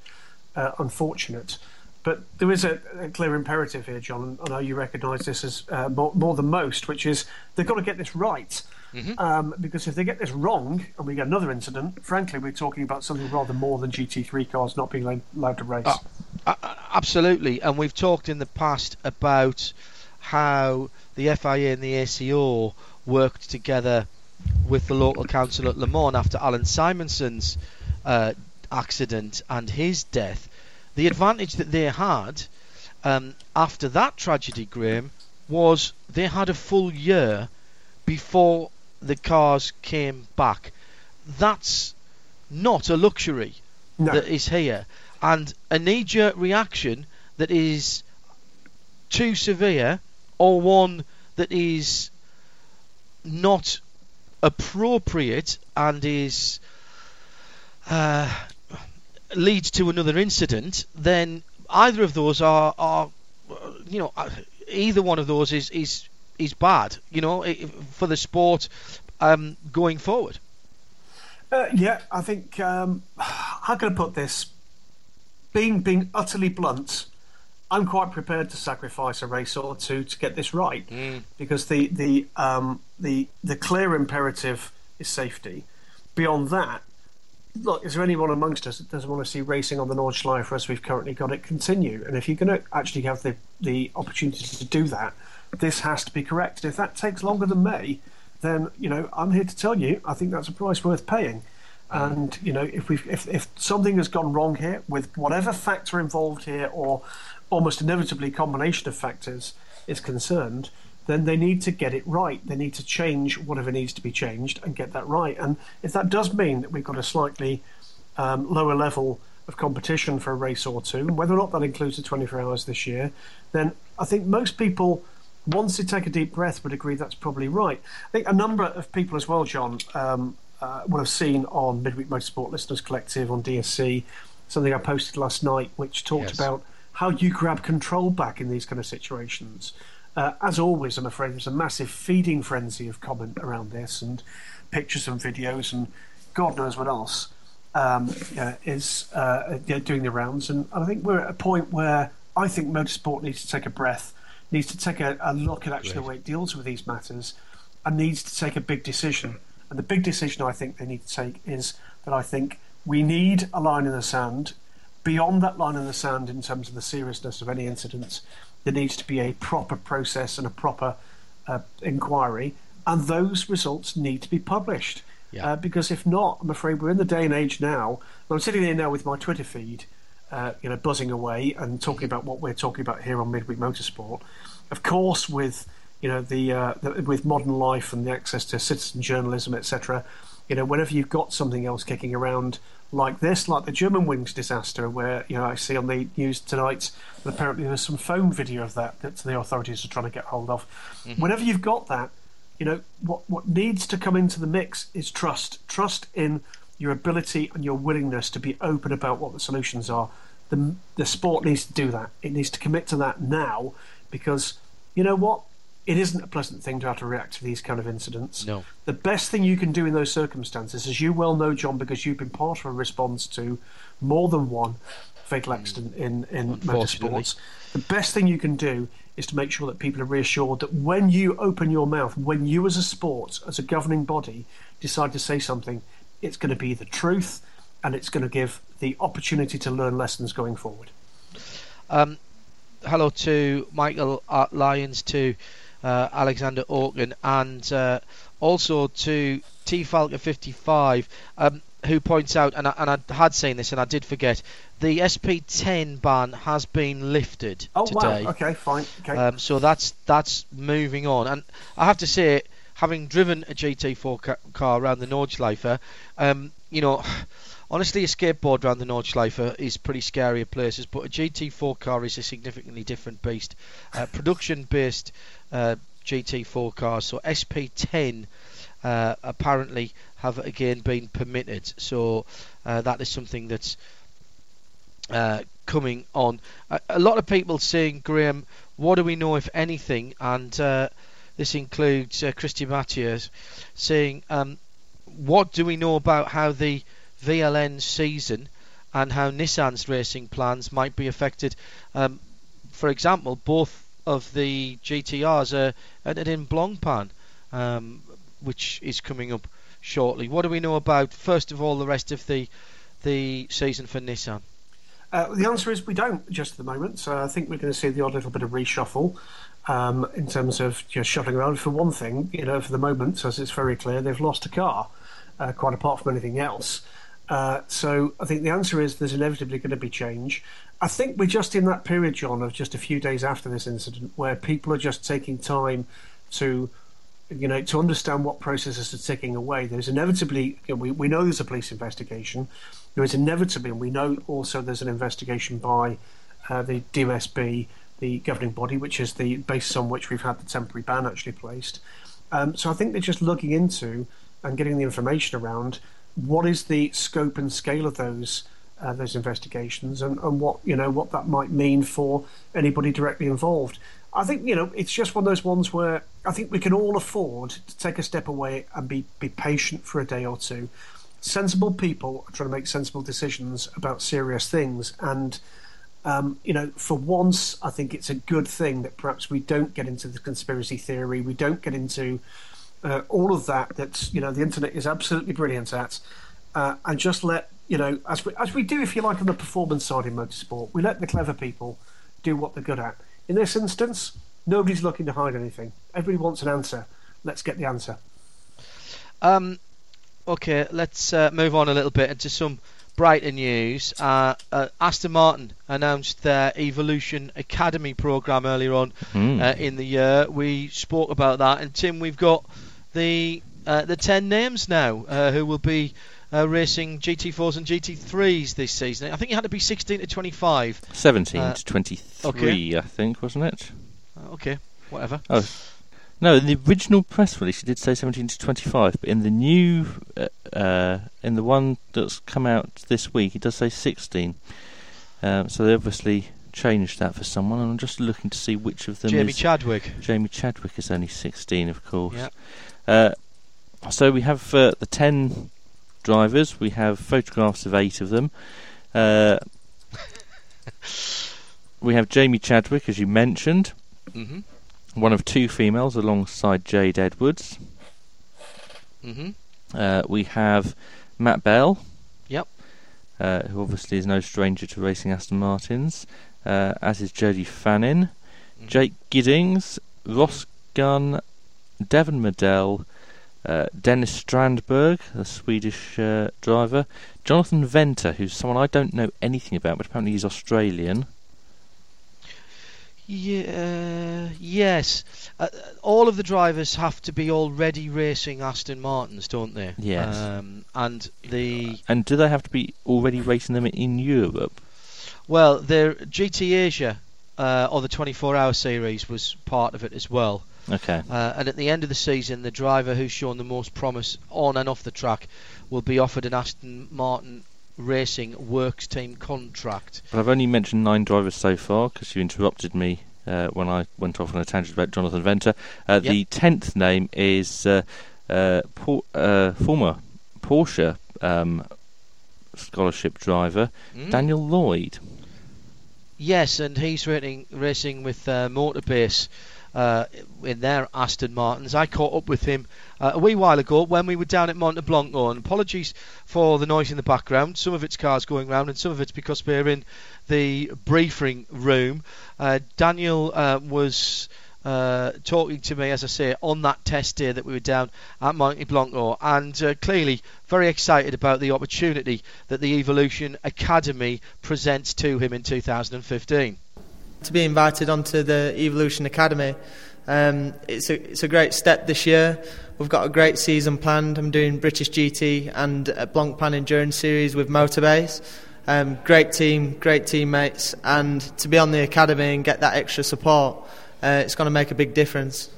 uh, unfortunate. But there is a, a, clear imperative here, John. And I know you recognise this as uh, more, more, than most, which is they've got to get this right. Mm-hmm. Um, because if they get this wrong and we get another incident, frankly, we're talking about something rather more than GT3 cars not being allowed to race. Uh, absolutely, and we've talked in the past about how the FIA and the ACO worked together with the local council at Le Mans after Allan Simonsen's uh, accident and his death. The advantage that they had um, after that tragedy, Graham, was they had a full year before the cars came back. That's not a luxury no. that is here. And a knee jerk reaction that is too severe or one that is not appropriate and is uh, leads to another incident, then either of those are, are you know, uh, either one of those is is is bad, you know, for the sport um, going forward. Uh, yeah, I think um, how can I put this? Being being utterly blunt, I'm quite prepared to sacrifice a race or two to get this right, mm. because the the um, the the clear imperative is safety. Beyond that, look, is there anyone amongst us that doesn't want to see racing on the Nordschleife as we've currently got it continue? And if you're going to actually have the the opportunity to do that, this has to be correct. If that takes longer than May, then you know I'm here to tell you I think that's a price worth paying. And you know, if we if if something has gone wrong here with whatever factor involved here, or almost inevitably combination of factors is concerned, then they need to get it right. They need to change whatever needs to be changed and get that right. And if that does mean that we've got a slightly um, lower level of competition for a race or two, whether or not that includes the 24 hours this year, then I think most people, once they take a deep breath, would agree that's probably right. I think a number of people as well, John, um, uh, will have seen on Midweek Motorsport Listeners Collective on DSC something I posted last night, which talked yes. about how you grab control back in these kind of situations. Uh, as always, I'm afraid there's a massive feeding frenzy of comment around this, and pictures and videos, and God knows what else um, uh, is uh, doing the rounds. And I think we're at a point where I think motorsport needs to take a breath, needs to take a, a look at actually the way it deals with these matters, and needs to take a big decision. And the big decision I think they need to take is that I think we need a line in the sand beyond that line in the sand in terms of the seriousness of any incidents. there needs to be a proper process and a proper uh, inquiry, and those results need to be published. Yeah. Uh, because if not, I'm afraid we're in the day and age now. I'm sitting here now with my Twitter feed, uh, you know, buzzing away and talking about what we're talking about here on Midweek Motorsport. Of course, with you know the, uh, the with modern life and the access to citizen journalism, etc. You know, whenever you've got something else kicking around like this, like the Germanwings disaster, where you know I see on the news tonight that apparently there's some phone video of that that the authorities are trying to get hold of. Mm-hmm. Whenever you've got that, you know what what needs to come into the mix is trust. Trust in your ability and your willingness to be open about what the solutions are. The the sport needs to do that. It needs to commit to that now because you know what. It isn't a pleasant thing to have to react to these kind of incidents. No. The best thing you can do in those circumstances, as you well know, John, because you've been part of a response to more than one fatal accident in, in motorsports, the best thing you can do is to make sure that people are reassured that when you open your mouth, when you as a sport, as a governing body, decide to say something, it's going to be the truth and it's going to give the opportunity to learn lessons going forward. Um, hello to Michael Lyons, to Alexander Orkin, and uh, also to T Falcon 55, um, who points out, and I, and I had seen this and I did forget, the SP10 ban has been lifted Oh, today. wow. Okay, fine. Okay. Um, so that's that's moving on, and I have to say, having driven a GT4 ca- car around the Nordschleife, um, you know, honestly, a skateboard around the Nordschleife is pretty scary at places, but a GT4 car is a significantly different beast. Uh, production-based uh, GT4 cars, so SP10 uh, apparently have again been permitted. So uh, that is something that's uh, coming on. A, a lot of people saying, Graham, what do we know if anything? And uh, this includes Christy Mathieu saying, um, what do we know about how the VLN season and how Nissan's racing plans might be affected? Um, for example, both of the GTRs are entered in Blancpain, um, which is coming up shortly. What do we know about, first of all, the rest of the the season for Nissan? Uh, the answer is we don't just at the moment. So I think we're going to see the odd little bit of reshuffle um, in terms of just shuffling around. For one thing, you know, for the moment, as it's very clear, they've lost a car, uh, quite apart from anything else. Uh, so I think the answer is there's inevitably going to be change. I think we're just in that period, John, of just a few days after this incident, where people are just taking time to you know, to understand what processes are ticking away, there's inevitably, you know, we, we know there's a police investigation. There is inevitably, and we know also there's an investigation by uh, the DMSB, the governing body, which is the basis on which we've had the temporary ban actually placed. Um, so I think they're just looking into and getting the information around what is the scope and scale of those uh, those investigations and, and what you know what that might mean for anybody directly involved. I think you know it's just one of those ones where I think we can all afford to take a step away and be be patient for a day or two. Sensible people are trying to make sensible decisions about serious things, and um, you know, for once, I think it's a good thing that perhaps we don't get into the conspiracy theory. We don't get into uh, all of that. That you know, the internet is absolutely brilliant at, uh, and just let you know, as we as we do, if you like, on the performance side in motorsport, we let the clever people do what they're good at. In this instance, nobody's looking to hide anything. Everybody wants an answer. Let's get the answer. Um, okay, let's uh, move on a little bit into some brighter news. Uh, uh, Aston Martin announced their Evolution Academy program earlier on Hmm. uh, in the year. We spoke about that, and Tim, we've got the uh, the ten names now uh, who will be uh, racing GT4s and GT3s this season. I think it had to be 16 to 25. 17 Uh, to 23, okay. I think, wasn't it? Uh, okay, whatever. Oh, no. In the original press release, it did say 17 to 25, but in the new, uh, uh, in the one that's come out this week, it does say 16. Um, so they obviously changed that for someone, and I'm just looking to see which of them Jamie is. Chadwick. Jamie Chadwick is only 16, of course. Yeah. Uh, so we have uh, the 10 drivers. We have photographs of eight of them. Uh, [LAUGHS] we have Jamie Chadwick, as you mentioned, hmm one of two females alongside Jade Edwards. hmm Uh, we have Matt Bell. Yep. Uh, who obviously is no stranger to racing Aston Martins, uh, as is Jody Fannin, Mhm. Jake Giddings, Ross Gunn, Devon Modell, uh, Dennis Strandberg, the Swedish uh, driver, Jonathan Venter, who's someone I don't know anything about, but apparently he's Australian. Yeah, yes. Uh, all of the drivers have to be already racing Aston Martins, don't they? Yes. Um, and the And do they have to be already racing them in Europe? well, the GT Asia uh, or the 24-hour series was part of it as well. Okay. Uh, and at the end of the season, the driver who's shown the most promise on and off the track will be offered an Aston Martin Racing Works Team contract. But I've only mentioned nine drivers so far because you interrupted me uh, when I went off on a tangent about Jonathan Venter. Uh, The tenth name is uh, uh, Por- uh, former Porsche um, scholarship driver Mm. Daniel Lloyd. Yes, and he's racing, racing with uh, Motorbase uh, in their Aston Martins. I caught up with him uh, a wee while ago when we were down at Monteblanco. And apologies for the noise in the background. Some of it's cars going round, and some of it's because we're in the briefing room. Uh, Daniel uh, was. Uh, talking to me, as I say, on that test day that we were down at Monteblanco, and uh, clearly very excited about the opportunity that the Evolution Academy presents to him in 2015. To be invited onto the Evolution Academy. Um, it's a it's a great step this year. We've got a great season planned. I'm doing British GT and a Blancpain Endurance Series with Motorbase. Um, great team, great teammates, and to be on the academy and get that extra support, uh, it's going to make a big difference.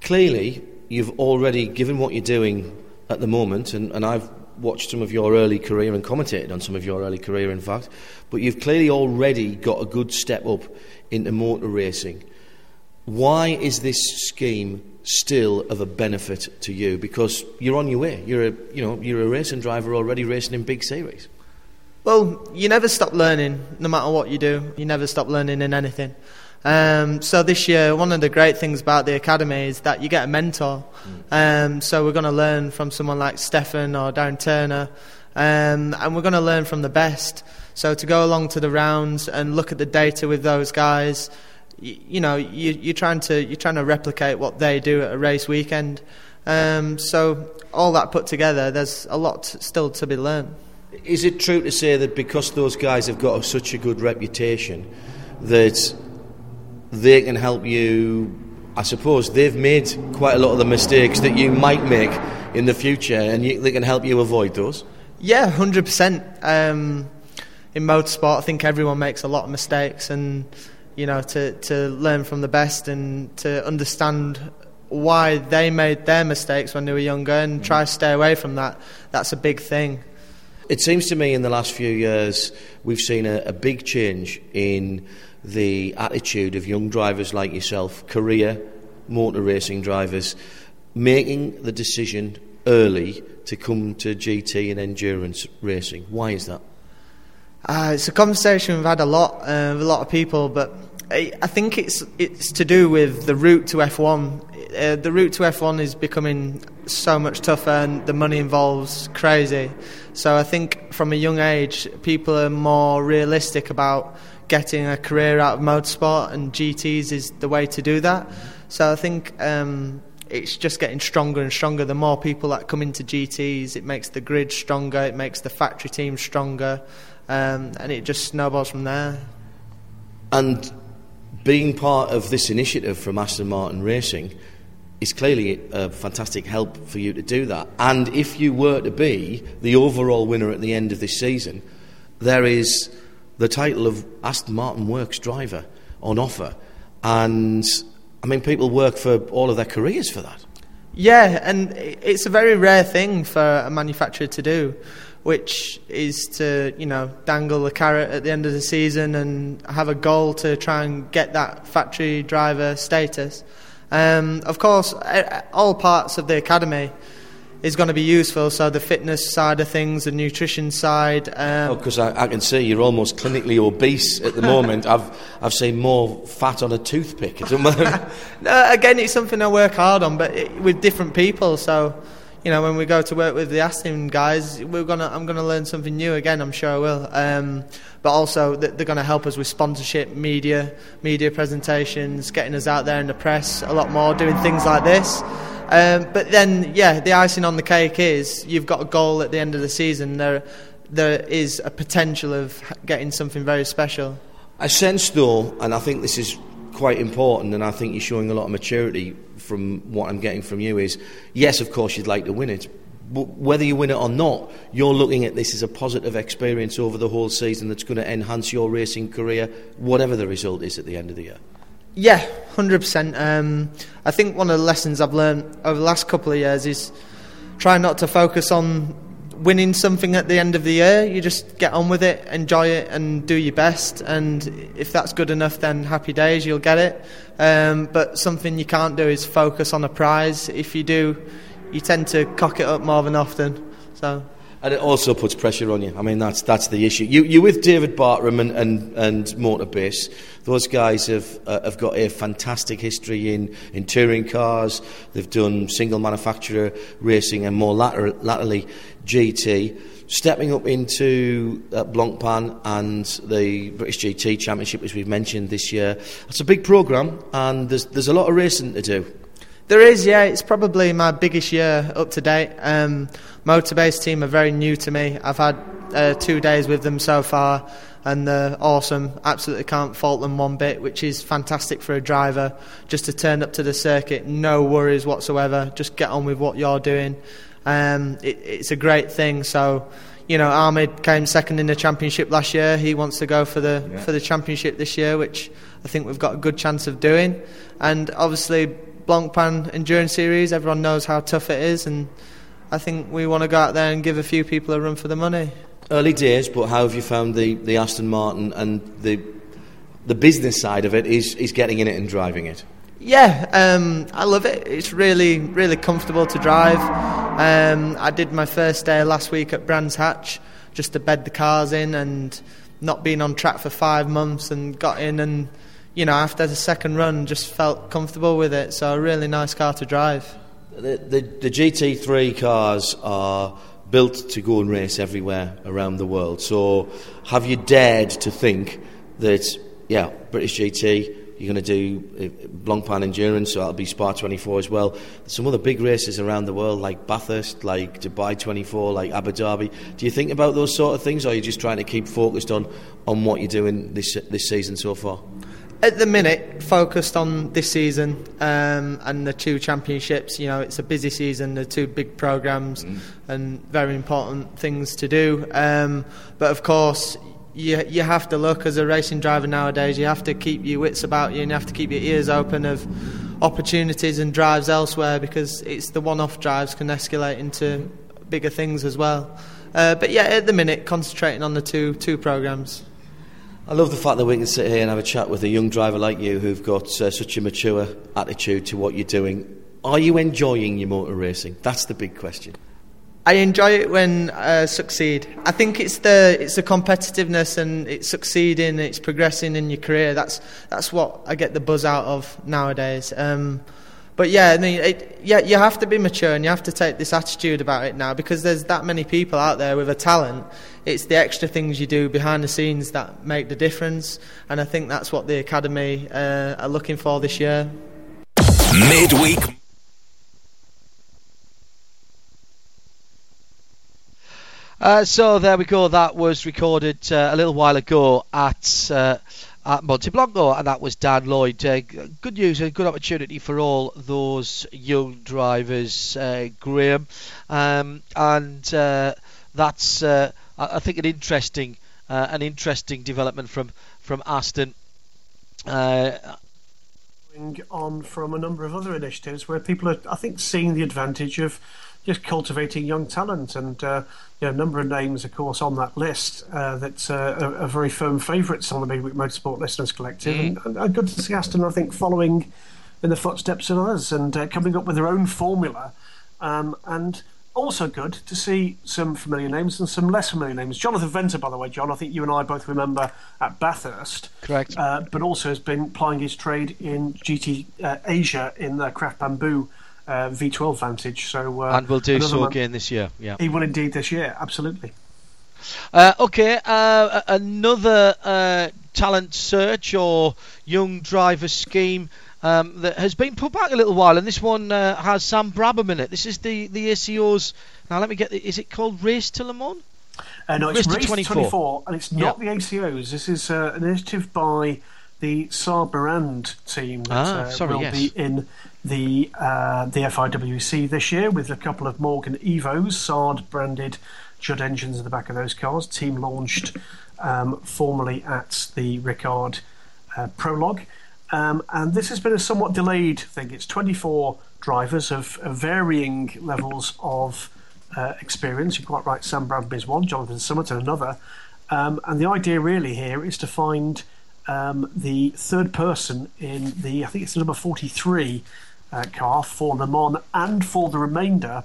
Clearly, you've already, given what you're doing at the moment, and, and I've watched some of your early career and commentated on some of your early career, in fact, but you've clearly already got a good step up into motor racing. Why is this scheme still of a benefit to you? Because you're on your way. You're a, you know, you're a racing driver already racing in big series. Well, you never stop learning, no matter what you do. You never stop learning in anything. Um, so this year, one of the great things about the academy is that you get a mentor. Um, so we're going to learn from someone like Stefan or Darren Turner, um, and we're going to learn from the best. So to go along to the rounds and look at the data with those guys, you, you know, you, you're trying to you're trying to replicate what they do at a race weekend. Um, so all that put together, there's a lot still to be learned. Is it true to say that because those guys have got such a good reputation, that they can help you? I suppose they've made quite a lot of the mistakes that you might make in the future, and you, they can help you avoid those. Yeah, hundred percent. In motorsport, I think everyone makes a lot of mistakes, and you know, to to learn from the best and to understand why they made their mistakes when they were younger and mm-hmm. try to stay away from that. That's a big thing. It seems to me in the last few years we've seen a, a big change in the attitude of young drivers like yourself, career motor racing drivers, making the decision early to come to GT and endurance racing. Why is that? Uh, it's a conversation we've had a lot uh, with a lot of people, but I, I think it's it's to do with the route to F1. Uh, the route to F1 is becoming so much tougher, and the money involves crazy. So I think from a young age, people are more realistic about getting a career out of motorsport, and GTs is the way to do that. So I think. Um, it's just getting stronger and stronger. The more people that come into GTs, it makes the grid stronger, it makes the factory team stronger, um, and it just snowballs from there. And being part of this initiative from Aston Martin Racing is clearly a fantastic help for you to do that. And if you were to be the overall winner at the end of this season, there is the title of Aston Martin Works driver on offer. And I mean, people work for all of their careers for that. Yeah, and it's a very rare thing for a manufacturer to do, which is to you know dangle the carrot at the end of the season and have a goal to try and get that factory driver status. Um, of course, all parts of the academy is going to be useful. So the fitness side of things, the nutrition side. Um, Because I, I can see you're almost clinically obese at the moment. I've, I've seen more fat on a toothpick. It doesn't [LAUGHS] matter. No, again, it's something I work hard on, but it, with different people. So, you know, when we go to work with the Aston guys, we're gonna, I'm gonna learn something new again. I'm sure I will. Um, but also, they're gonna help us with sponsorship, media, media presentations, getting us out there in the press a lot more, doing things like this. Um, but then, yeah, the icing on the cake is you've got a goal at the end of the season. There, there is a potential of getting something very special. I sense, though, and I think this is quite important, and I think you're showing a lot of maturity from what I'm getting from you. Is yes, of course, you'd like to win it, but whether you win it or not, you're looking at this as a positive experience over the whole season that's going to enhance your racing career, whatever the result is at the end of the year. Yeah, hundred um, percent. I think one of the lessons I've learned over the last couple of years is try not to focus on winning something at the end of the year. You just get on with it, enjoy it, and do your best. And if that's good enough, then happy days, you'll get it. Um, but something you can't do is focus on a prize. If you do, you tend to cock it up more than often. So. And it also puts pressure on you. I mean, that's that's the issue. You, you're with David Bartrum and, and, and Motorbase. Those guys have uh, have got a fantastic history in, in touring cars. They've done single manufacturer racing and more later, latterly GT. Stepping up into uh, Blancpain and the British GT Championship, as we've mentioned this year, it's a big programme and there's, there's a lot of racing to do. There is, yeah. It's probably my biggest year up to date. Um, Motorbase team are very new to me. I've had uh, two days with them so far, and they're awesome. Absolutely can't fault them one bit, which is fantastic for a driver. Just to turn up to the circuit, no worries whatsoever. Just get on with what you're doing. Um, it, it's a great thing. So, you know, Ahmad came second in the championship last year. He wants to go for the yeah. for the championship this year, which I think we've got a good chance of doing. And obviously, Blancpain Endurance Series, everyone knows how tough it is, and I think we want to go out there and give a few people a run for the money. Early days, but how have you found the, the Aston Martin and the the business side of it is, is getting in it and driving it? Yeah, um, I love it. It's really, really comfortable to drive. Um, I did my first day last week at Brands Hatch just to bed the cars in and not being on track for five months and got in and, you know, after the second run just felt comfortable with it. So a really nice car to drive. The, the, the GT3 cars are built to go and race everywhere around the world. So have you dared to think that, yeah, British GT you're going to do uh, Blancpain Endurance, so that'll be Spa 24 as well. Some other big races around the world, like Bathurst, like Dubai 24, like Abu Dhabi. Do you think about those sort of things, or are you just trying to keep focused on, on what you're doing this, this season so far? At the minute, focused on this season um, and the two championships. You know, it's a busy season, the two big programs, mm. and very important things to do. Um, but of course, you you have to look as a racing driver nowadays. You have to keep your wits about you, and you have to keep your ears open of opportunities and drives elsewhere because it's the one-off drives can escalate into bigger things as well. Uh, but yeah, at the minute, concentrating on the two two programs. I love the fact that we can sit here and have a chat with a young driver like you who've got uh, such a mature attitude to what you're doing. Are you enjoying your motor racing? That's the big question. I enjoy it when I uh, succeed. I think it's the it's the competitiveness and it's succeeding, it's progressing in your career. That's that's what I get the buzz out of nowadays. Um, but yeah, I mean, it, yeah, you have to be mature and you have to take this attitude about it now because there's that many people out there with a talent. It's the extra things you do behind the scenes that make the difference, and I think that's what the academy uh, are looking for this year. Midweek Uh, so there we go. That was recorded uh, a little while ago at uh, at Monteblanco, and that was Dan Lloyd. Uh, good news, a good opportunity for all those young drivers, uh, Graham, um, and uh, that's I, I, think an interesting an interesting development from from Aston. on from a number of other initiatives where people are, I think, seeing the advantage of just cultivating young talent. And uh, you know, a number of names, of course, on that list uh, that uh, are, are, very firm favourites on the Midweek Motorsport Listeners Collective. Mm. And, and, good to see Aston, I think, following in the footsteps of others and uh, coming up with their own formula. Um, and also good to see some familiar names and some less familiar names. Jonathan Venter, by the way, John, I think you and I both remember at Bathurst. Correct. Uh, but also has been plying his trade in GT uh, Asia in the Craft Bamboo uh, V12 Vantage. So uh, and will do so again this year. Yeah, he will indeed this year. Absolutely. Uh, okay, another talent search or young driver scheme um, that has been put back a little while, and this one uh, has Sam Brabham in it. This is the the ACO's. Now let me get. The, is it called Race to Le Mans? Uh, no, it's Race to Race 24. 24, and it's not Yeah. the ACOs. This is uh, an initiative by the SARD Morand team that Ah, uh, sorry, will yes. be in the uh, the FIA WEC this year with a couple of Morgan Evos, SARD branded Judd engines in the back of those cars. Team launched um, formally at the Ricard uh, Prologue. Um, and this has been a somewhat delayed thing. It's 24 drivers of, of varying levels of uh, experience. You're quite right, Sam Brabham is one, Jonathan Summerton another. Um, and the idea really here is to find um, the third person in the, I think it's number 43 uh, car for Le Mans and for the remainder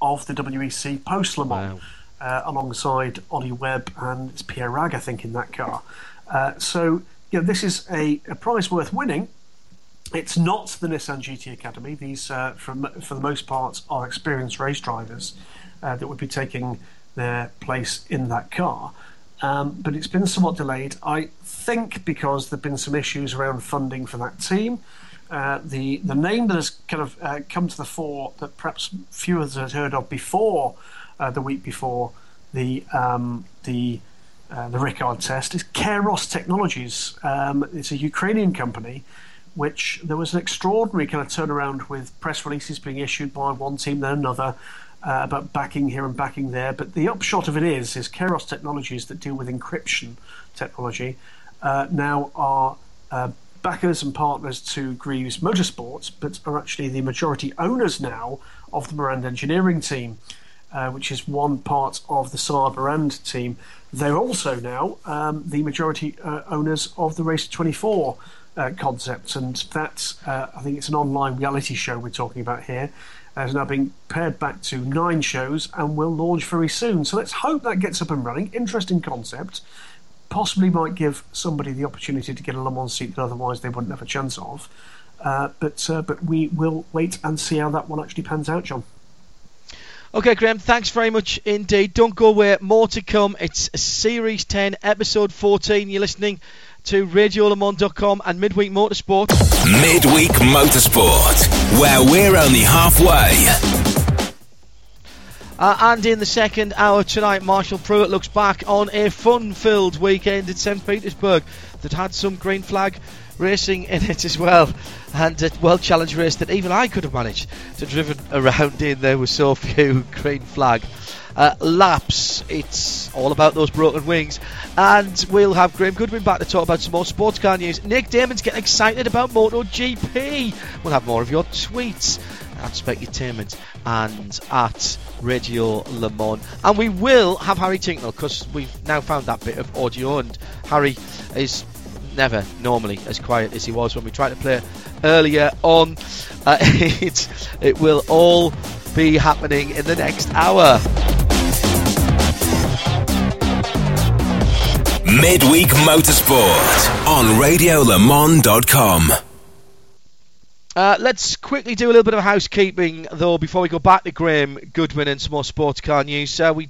of the WEC post Le Mans, uh, alongside Ollie Webb and it's Pierre Ragues, I think, in that car. Uh, so, you know, this is a, a prize worth winning. It's not the Nissan GT Academy. These, uh, from, for the most part, are experienced race drivers uh, that would be taking their place in that car. Um, but it's been somewhat delayed. I think because there've been some issues around funding for that team. Uh, the the name that has kind of uh, come to the fore that perhaps few of us had heard of before uh, the week before the um, the uh, the Ricard test is Keros Technologies. Um, it's a Ukrainian company, which there was an extraordinary kind of turnaround with press releases being issued by one team then another uh, about backing here and backing there. But the upshot of it is, is Keros Technologies that deal with encryption technology now are backers and partners to Greaves Motorsports, but are actually the majority owners now of the Morand Engineering team uh, which is one part of the SARD Morand team. They're also now um, the majority uh, owners of the Race 24 uh, concept, and that's uh, I think it's an online reality show we're talking about here. Has now been paired back to nine shows and will launch very soon. So let's hope that gets up and running. Interesting concept. Possibly might give somebody the opportunity to get a Le Mans seat that otherwise they wouldn't have a chance of. Uh, but uh, but we will wait and see how that one actually pans out, John. Okay, Graham, thanks very much indeed. Don't go away, more to come. It's Series 10, Episode 14. You're listening to RadioLeMans.com and Midweek Motorsport. Midweek Motorsport, where we're only halfway. Uh, and in the second hour tonight, Marshall Pruett looks back on a fun filled weekend in St. Petersburg that had some green flag racing in it as well. And a World Challenge race that even I could have managed to driven around in. There were so [LAUGHS] few green flag uh, laps. It's all about those broken wings. And we'll have Graham Goodwin back to talk about some more sports car news. Nick Daman's getting excited about MotoGP. We'll have more of your tweets at Specutainment and at Radio Le Mans. And we will have Harry Tincknell because we've now found that bit of audio, and Harry is never normally as quiet as he was when we tried to play earlier on. Uh, [LAUGHS] it, it will all be happening in the next hour. Midweek Motorsport on RadioLeMans.com. Uh, let's quickly do a little bit of housekeeping, though, before we go back to Graham Goodwin and some more sports car news. Uh, we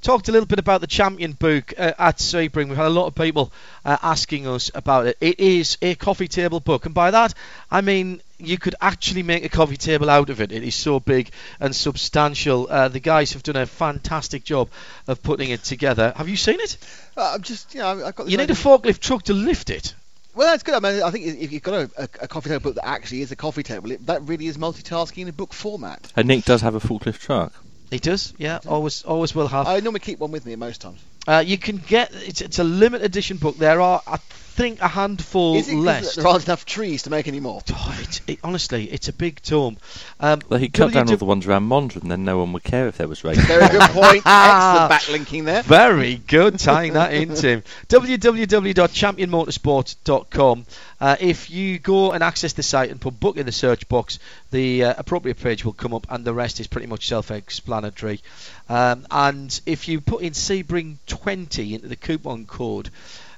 talked a little bit about the champion book uh, at Sebring. We've had a lot of people uh, asking us about it. It is a coffee table book, and by that I mean you could actually make a coffee table out of it. It is so big and substantial. Uh, the guys have done a fantastic job of putting it together. Have you seen it? Uh, I'm just, you know, I've got. You need a forklift truck to lift it. Well, that's good. I mean, I think if you've got a, a, a coffee table book that actually is a coffee table, it, that really is multitasking in a book format. And Nick does have a forklift truck. He does, yeah. Always, always will have. I normally keep one with me most times. Uh, you can get it's, it's a limited edition book. There are, I think, a handful Is it 'cause less. there aren't enough trees to make any more? Oh, it, it, honestly, it's a big tome. Um, Well, he cut down WW all the ones around Monza, and then no one would care if there was racing. Very good [LAUGHS] point. Excellent backlinking there. Very good, tying that in, Tim. [LAUGHS] www.championmotorsport.com. Uh, if you go and access the site and put book in the search box, the uh, appropriate page will come up, and the rest is pretty much self-explanatory. Um, and if you put in Sebring20 into the coupon code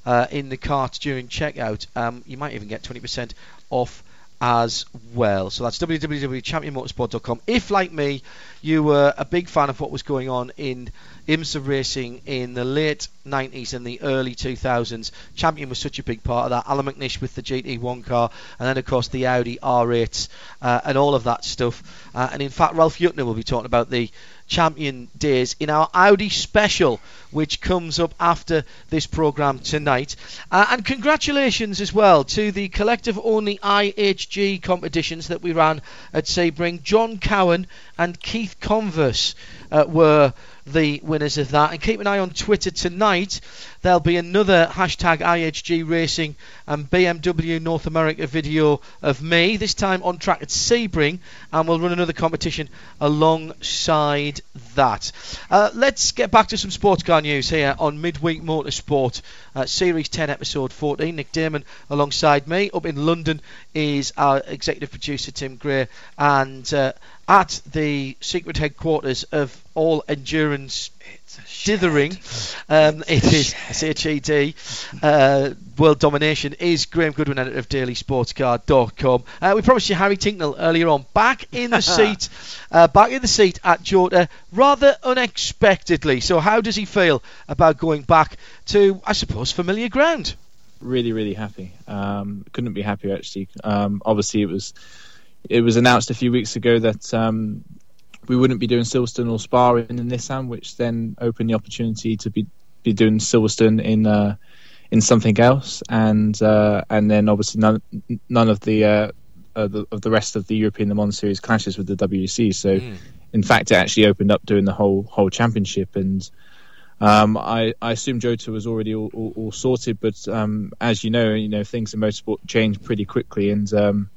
uh, in the cart during checkout, um, you might even get 20% off as well. So that's www.championmotorsport.com. If, like me, you were a big fan of what was going on in IMSA racing in the late 90s and the early 2000s, Champion was such a big part of that. Allan McNish with the GT1 car, and then, of course, the Audi R8 uh, and all of that stuff. Uh, and in fact, Ralf Jüttner will be talking about the champion days in our Audi special, which comes up after this programme tonight. Uh, and congratulations as well to the collective only IHG competitions that we ran at Sebring. John Cowan and Keith Converse uh, were the winners of that. And keep an eye on Twitter tonight. There'll be another hashtag IHG Racing and BMW North America video of me, this time on track at Sebring, and we'll run another competition alongside that. Uh, let's get back to some sports car news here on Midweek Motorsport, uh, Series 10, Episode 14. Nick Daman alongside me. Up in London is our executive producer Tim Gray, and uh, at the secret headquarters of All Endurance Dithering. Um, it is CHED. Uh, World Domination is Graham Goodwin, editor of DailySportsCar.com. Uh, we promised you Harry Tincknell earlier on, back in the [LAUGHS] seat, uh, back in the seat at Jota, rather unexpectedly. So, how does he feel about going back to, I suppose, familiar ground? Really, really happy. Um, couldn't be happier actually. Um, obviously, it was it was announced a few weeks ago that um, we wouldn't be doing Silverstone or Spa in the Nissan, which then opened the opportunity to be be doing Silverstone in uh, in something else, and uh, and then obviously none none of the, uh, uh the, of the rest of the European Le Mans series clashes with the WEC. So, mm. in fact, it actually opened up doing the whole whole championship, and um, I, I assume Jota was already all, all, all sorted, but um, as you know, you know things in motorsport change pretty quickly, and um,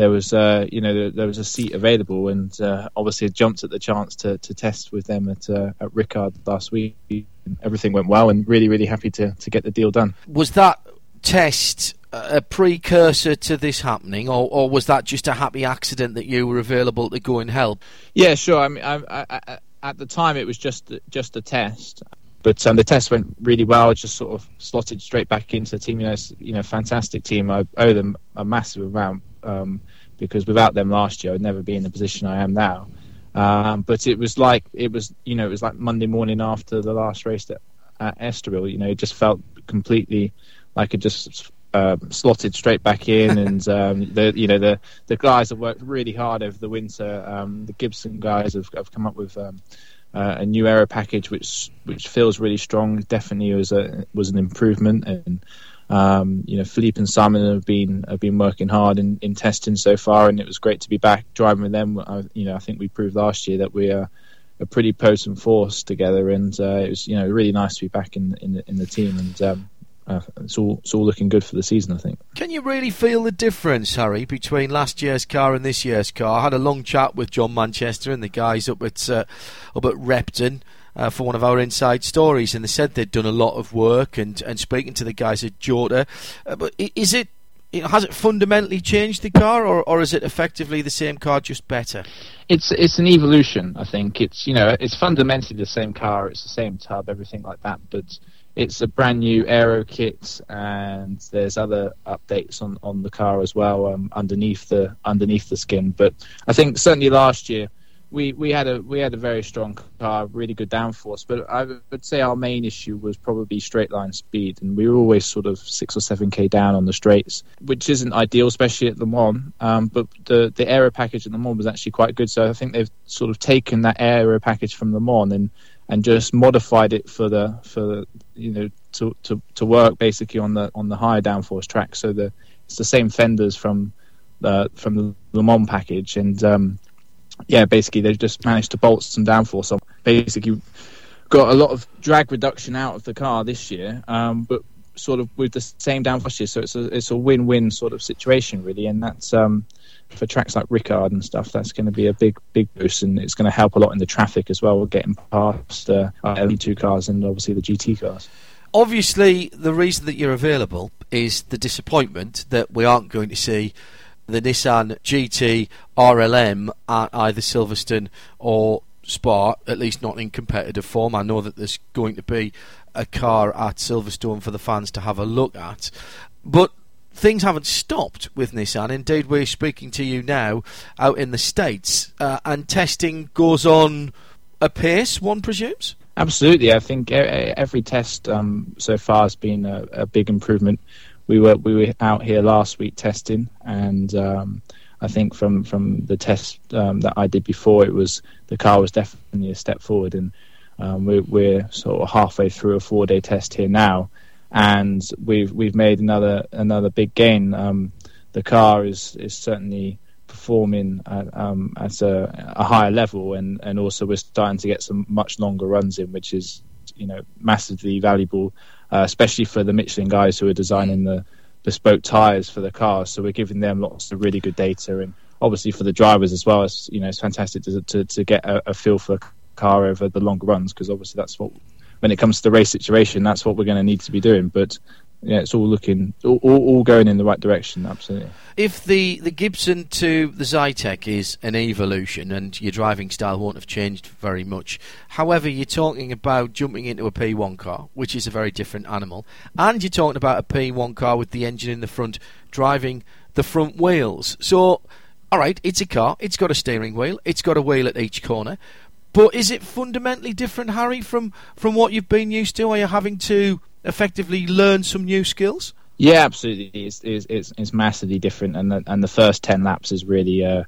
there was uh, you know there, there, was a seat available, and uh, obviously I jumped at the chance to, to test with them at uh, at Ricard last week. Everything went well, and really really happy to to get the deal done. Was that test a precursor to this happening, or, or was that just a happy accident that you were available to go and help? Yeah, sure. I mean, I, I, I, at the time it was just just a test. But um, the test went really well. Just sort of slotted straight back into the team. You know, you know, fantastic team. I owe them a massive amount um, because without them last year, I'd never be in the position I am now. Um, but it was like it was, you know, it was like Monday morning after the last race at, at Estoril. You know, it just felt completely like it just uh, slotted straight back in, [LAUGHS] and um, the you know the the guys have worked really hard over the winter. Um, the Gibson guys have, have come up with um, uh, a new aero package, which which feels really strong. Definitely was a was an improvement, and um, you know, Filipe and Simon have been have been working hard in, in testing so far, and it was great to be back driving with them. I, you know, I think we proved last year that we are a pretty potent force together, and uh, it was you know really nice to be back in in the, in the team, and um, uh, it's all it's all looking good for the season, I think. Can you really feel the difference, Harry, between last year's car and this year's car? I had a long chat with John Manchester and the guys up at uh, up at Repton uh, for one of our inside stories, and they said they'd done a lot of work and, and speaking to the guys at Jota. Uh, but is it has it fundamentally changed the car, or, or is it effectively the same car, just better? It's it's an evolution. I think it's you know it's fundamentally the same car. It's the same tub, everything like that. But it's a brand new aero kit, and there's other updates on, on the car as well um, underneath the underneath the skin. But I think certainly last year we, we had a we had a very strong car, really good downforce. But I would say our main issue was probably straight line speed, and we were always sort of six or seven k down on the straights, which isn't ideal, especially at Le Mans. Um, but the the aero package at Le Mans was actually quite good, so I think they've sort of taken that aero package from Le Mans and and just modified it for the for the, you know to, to to work basically on the on the higher downforce track. So the it's the same fenders from the from the Le Mans package and um, yeah, basically they've just managed to bolt some downforce on. Basically, got a lot of drag reduction out of the car this year, um, but sort of with the same downforce. So it's a it's a win win sort of situation really, and that's um, for tracks like Ricard and stuff. That's going to be a big big boost, and it's going to help a lot in the traffic as well. getting past uh, LE2 cars and obviously the GT cars. Obviously, the reason that you're available is the disappointment that we aren't going to see the Nissan GT-R LM at either Silverstone or Spa, at least not in competitive form. I know that there's going to be a car at Silverstone for the fans to have a look at. But things haven't stopped with Nissan. Indeed, we're speaking to you now out in the States, uh, and testing goes on apace, one presumes? Absolutely. I think every test um, so far has been a, a, big improvement. We were we were out here last week testing, and um, I think from from the test um, that I did before, it was the car was definitely a step forward, and um, we're, we're sort of halfway through a four day test here now, and we've we've made another another big gain. Um, the car is is certainly performing at, um, at a, a, higher level, and, and also we're starting to get some much longer runs in, which is you know massively valuable, uh, especially for the Michelin guys who are designing the bespoke tires for the cars. So we're giving them lots of really good data, and obviously for the drivers as well. It's you know it's fantastic to to, to get a, a feel for the car over the longer runs because obviously that's what when it comes to the race situation, that's what we're going to need to be doing. But yeah, it's all looking all, all, going in the right direction. Absolutely. If the, the Gibson to the Zytek is an evolution, and your driving style won't have changed very much. However, you're talking about jumping into a P1 car, which is a very different animal, and you're talking about a P1 car with the engine in the front driving the front wheels. So, all right, it's a car. It's got a steering wheel. It's got a wheel at each corner. But is it fundamentally different, Harry, from, from what you've been used to? Are you having to effectively learn some new skills? Yeah, absolutely. It's it's it's, it's massively different, and the, and the first ten laps is really uh,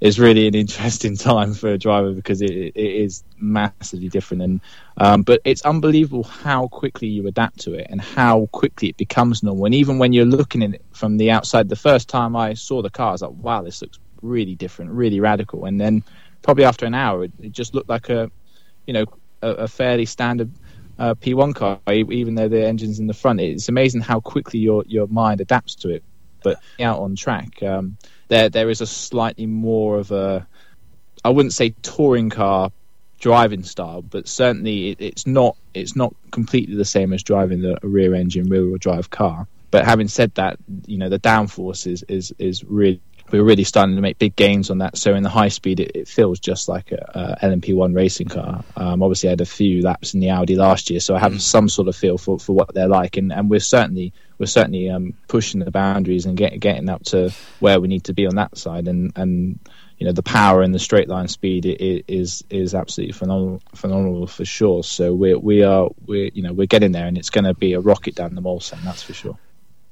is really an [LAUGHS] interesting time for a driver because it, it is massively different. And um, but it's unbelievable how quickly you adapt to it and how quickly it becomes normal. And even when you're looking at it from the outside, the first time I saw the car, I was like, "Wow, this looks really different, really radical." And then probably after an hour, it, it just looked like a you know a, a fairly standard uh, P1 car, even though the engine's in the front. It's amazing how quickly your your mind adapts to it. But out on track, um, there there is a slightly more of a, I wouldn't say touring car driving style, but certainly it, it's not it's not completely the same as driving the, rear engine rear wheel drive car. But having said that, you know the downforce is is is really we're really starting to make big gains on that. So in the high speed, it, it feels just like a, a LMP1 racing car. Um, obviously, I had a few laps in the Audi last year, so I have mm. some sort of feel for, for what they're like, and, and we're certainly we're certainly um, pushing the boundaries and get, getting up to where we need to be on that side, and and you know the power and the straight line speed is is absolutely phenomenal phenomenal for sure. So we we are we you know we're getting there, and it's going to be a rocket down the Mulsanne, that's for sure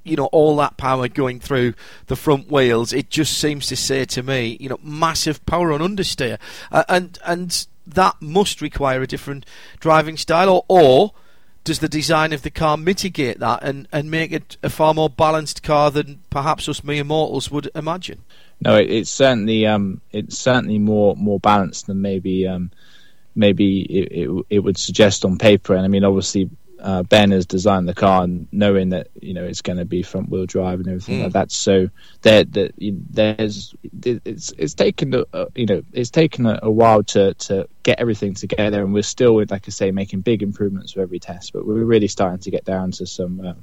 you know all that power going through the front wheels, it just seems to say to me, you know, massive power on understeer, uh, and and that must require a different driving style, or, or does the design of the car mitigate that and, and make it a far more balanced car than perhaps us mere mortals would imagine? No, it, it's certainly um, it's certainly more more balanced than maybe um, maybe it, it, it, would suggest on paper. And I mean, obviously, uh, Ben has designed the car and knowing that you know it's going to be front wheel drive and everything mm. like that. So there, there, there's it's it's taken a, you know it's taken a, a, while to to get everything together, and we're still like I say making big improvements with every test. But we're really starting to get down to some. Uh,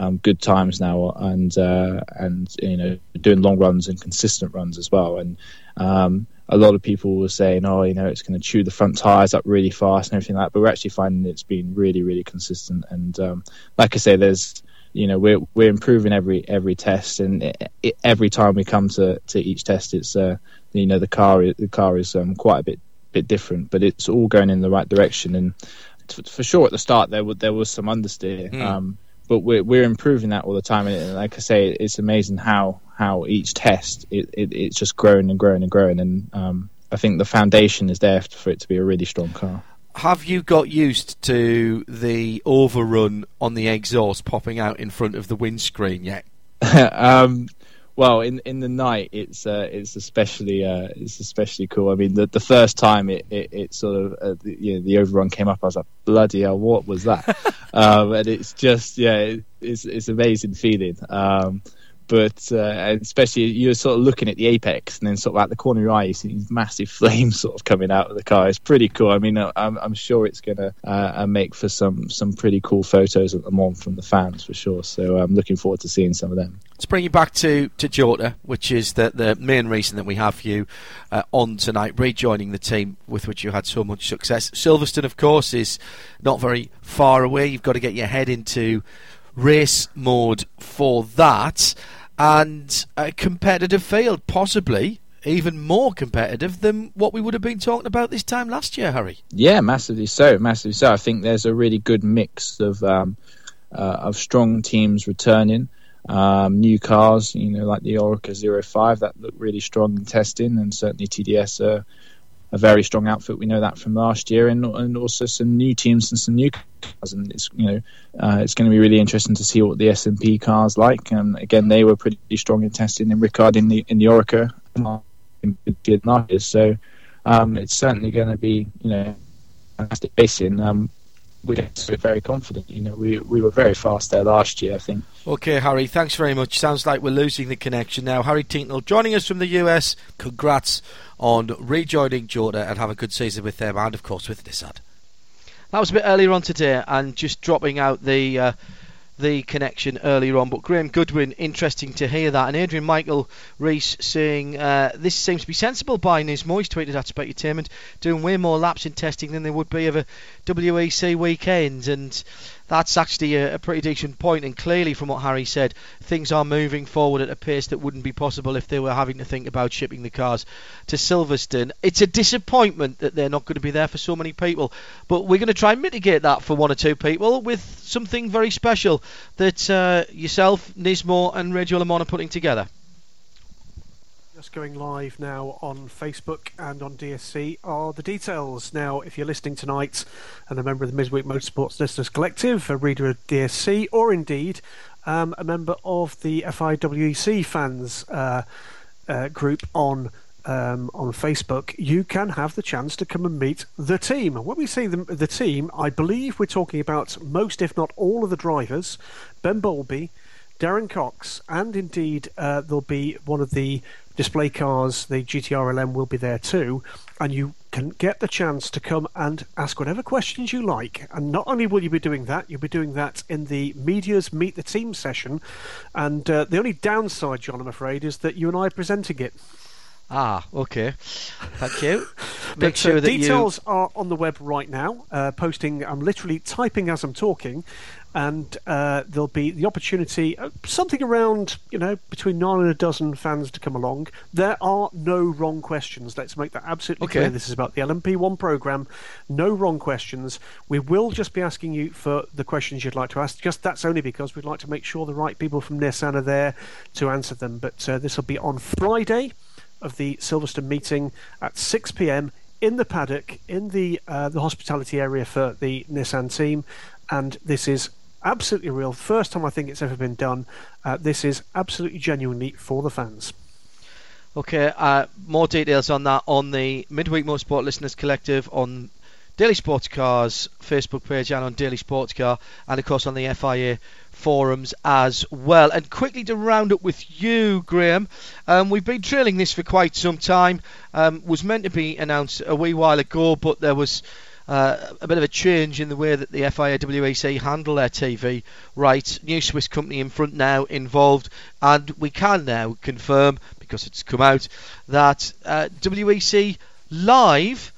um, good times now, and uh, and you know doing long runs and consistent runs as well. And um, a lot of people were saying, oh, you know, it's going to chew the front tires up really fast and everything like that. But we're actually finding it's been really, really consistent. And um, like I say, there's, you know, we're we're improving every every test, and it, it, every time we come to, to each test, it's uh, you know, the car the car is um, quite a bit bit different, but it's all going in the right direction. And for sure, at the start there was there was some understeer. Mm. Um, but we're we're improving that all the time. And like I say, it's amazing how how each test it, it it's just growing and growing and growing. And um, I think the foundation is there for it to be a really strong car. Have you got used to the overrun on the exhaust popping out in front of the windscreen yet? [LAUGHS] um, well, in in the night, it's uh, it's especially uh, it's especially cool. I mean, the the first time it it, it sort of uh, the, you know, the overrun came up, I was like, bloody hell, what was that? [LAUGHS] um, and it's just yeah, it, it's it's amazing feeling. Um, but uh, especially you're sort of looking at the apex and then sort of at the corner of your eye you see these massive [LAUGHS] flames sort of coming out of the car. It's pretty cool. I mean uh, i'm, I'm sure it's going to uh, uh, make for some some pretty cool photos at the moment from the fans for sure. So i'm looking forward to seeing some of them. Let's bring you back to to Jota, which is the the main reason that we have you uh, on tonight rejoining the team with which you had so much success. Silverstone of course is not very far away. You've got to get your head into race mode for that, and a competitive field, possibly even more competitive than what we would have been talking about this time last year, Harry. Yeah, massively so, massively so. I think there's a really good mix of um, uh, of strong teams returning. Um, new cars, you know, like the Oreca 05, that looked really strong in testing, and certainly TDS are a very strong outfit. We know that from last year, and and also some new teams and some new cars. And it's you know uh, it's going to be really interesting to see what the SMP cars like. And again, they were pretty strong in testing. in Ricard in the in the Oreca in so um, it's certainly going to be you know fantastic racing. Um, we're very confident. You know, we we were very fast there last year. I think. Okay, Harry. Thanks very much. Sounds like we're losing the connection now. Harry Tincknell joining us from the US. Congrats on rejoining Jota and have a good season with them and of course with Nissan. That was a bit earlier on today and just dropping out the. Uh, the connection earlier on. But Graham Goodwin, interesting to hear that. And Adrian Michael Reese saying uh, this seems to be sensible by Nismo. He's tweeted at Specutainment, doing way more laps in testing than there would be of a WEC weekend. And that's actually a, a, pretty decent point. And clearly, from what Harry said, things are moving forward at a pace that wouldn't be possible if they were having to think about shipping the cars to Silverstone. It's a disappointment that they're not going to be there for so many people, but we're going to try and mitigate that for one or two people with something very special that uh, yourself, Nismo, and Radio Le Mans are putting together. Just going live now on Facebook and on DSC are the details. Now, if you're listening tonight and a member of the Midweek Motorsports Listeners Collective, a reader of DSC, or indeed um, a member of the FIA WEC fans uh, uh, group on um, on Facebook, you can have the chance to come and meet the team. When we say the, the team, I believe we're talking about most, if not all, of the drivers. Ben Bowlby, Darren Cox, and indeed uh, there'll be one of the display cars, the GT-R LM will be there too, and you can get the chance to come and ask whatever questions you like. And not only will you be doing that, you'll be doing that in the media's Meet the Team session. And uh, the only downside, John, I'm afraid, is that you and I are presenting it. Ah, okay. Thank you. [LAUGHS] Make but, sure uh, that details you... are on the web right now. Uh, posting, I'm literally typing as I'm talking, and uh, there'll be the opportunity, uh, something around, you know, between nine and a dozen fans to come along. There are no wrong questions. Let's make that absolutely okay. clear. This is about the LMP1 program. No wrong questions. We will just be asking you for the questions you'd like to ask. Just that's only because we'd like to make sure the right people from Nissan are there to answer them. But uh, this will be on Friday of the Silverstone meeting at 6 p.m. in the paddock in the uh, the hospitality area for the Nissan team, and this is absolutely real. First time I think it's ever been done. Uh, this is absolutely genuinely for the fans. Okay, uh, more details on that on the Midweek Motorsport Listeners Collective on Daily Sports Cars Facebook page and on Daily Sports Car, and of course on the FIA forums as well. And quickly to round up with you, Graham, um, we've been trailing this for quite some time. Um, was meant to be announced a wee while ago, but there was uh, a bit of a change in the way that the FIA WEC handle their TV rights. New Swiss company Infront now involved, and we can now confirm because it's come out that uh, WEC live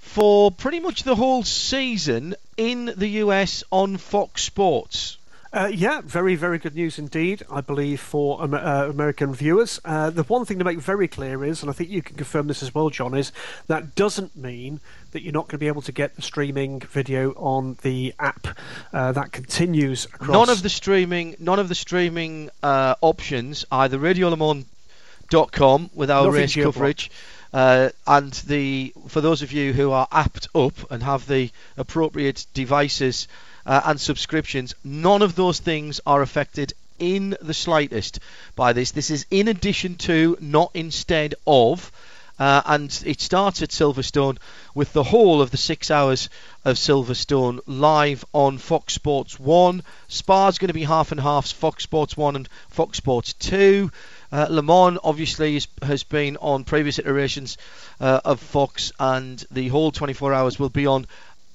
for pretty much the whole season in the US on Fox Sports. Uh, yeah, very, very good news indeed, I believe, for um, uh, American viewers. Uh, the one thing to make very clear is, and I think you can confirm this as well, John, is that doesn't mean that you're not going to be able to get the streaming video on the app. Uh, that continues across. None of the streaming, none of the streaming uh, options, either RadioLeMans.com with our Nothing race coverage. Uh, and the for those of you who are apt up and have the appropriate devices uh, and subscriptions, none of those things are affected in the slightest by this. This is in addition to, not instead of. Uh, and it starts at Silverstone with the whole of the six hours of Silverstone live on Fox Sports 1. Spa's going to be half and half Fox Sports 1 and Fox Sports 2. Uh, Le Mans obviously is, has been on previous iterations uh, of Fox, and the whole 24 hours will be on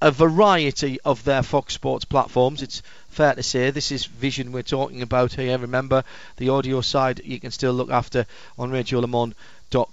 a variety of their Fox Sports platforms. It's fair to say this is vision we're talking about here. Remember, the audio side you can still look after on RadioLeMans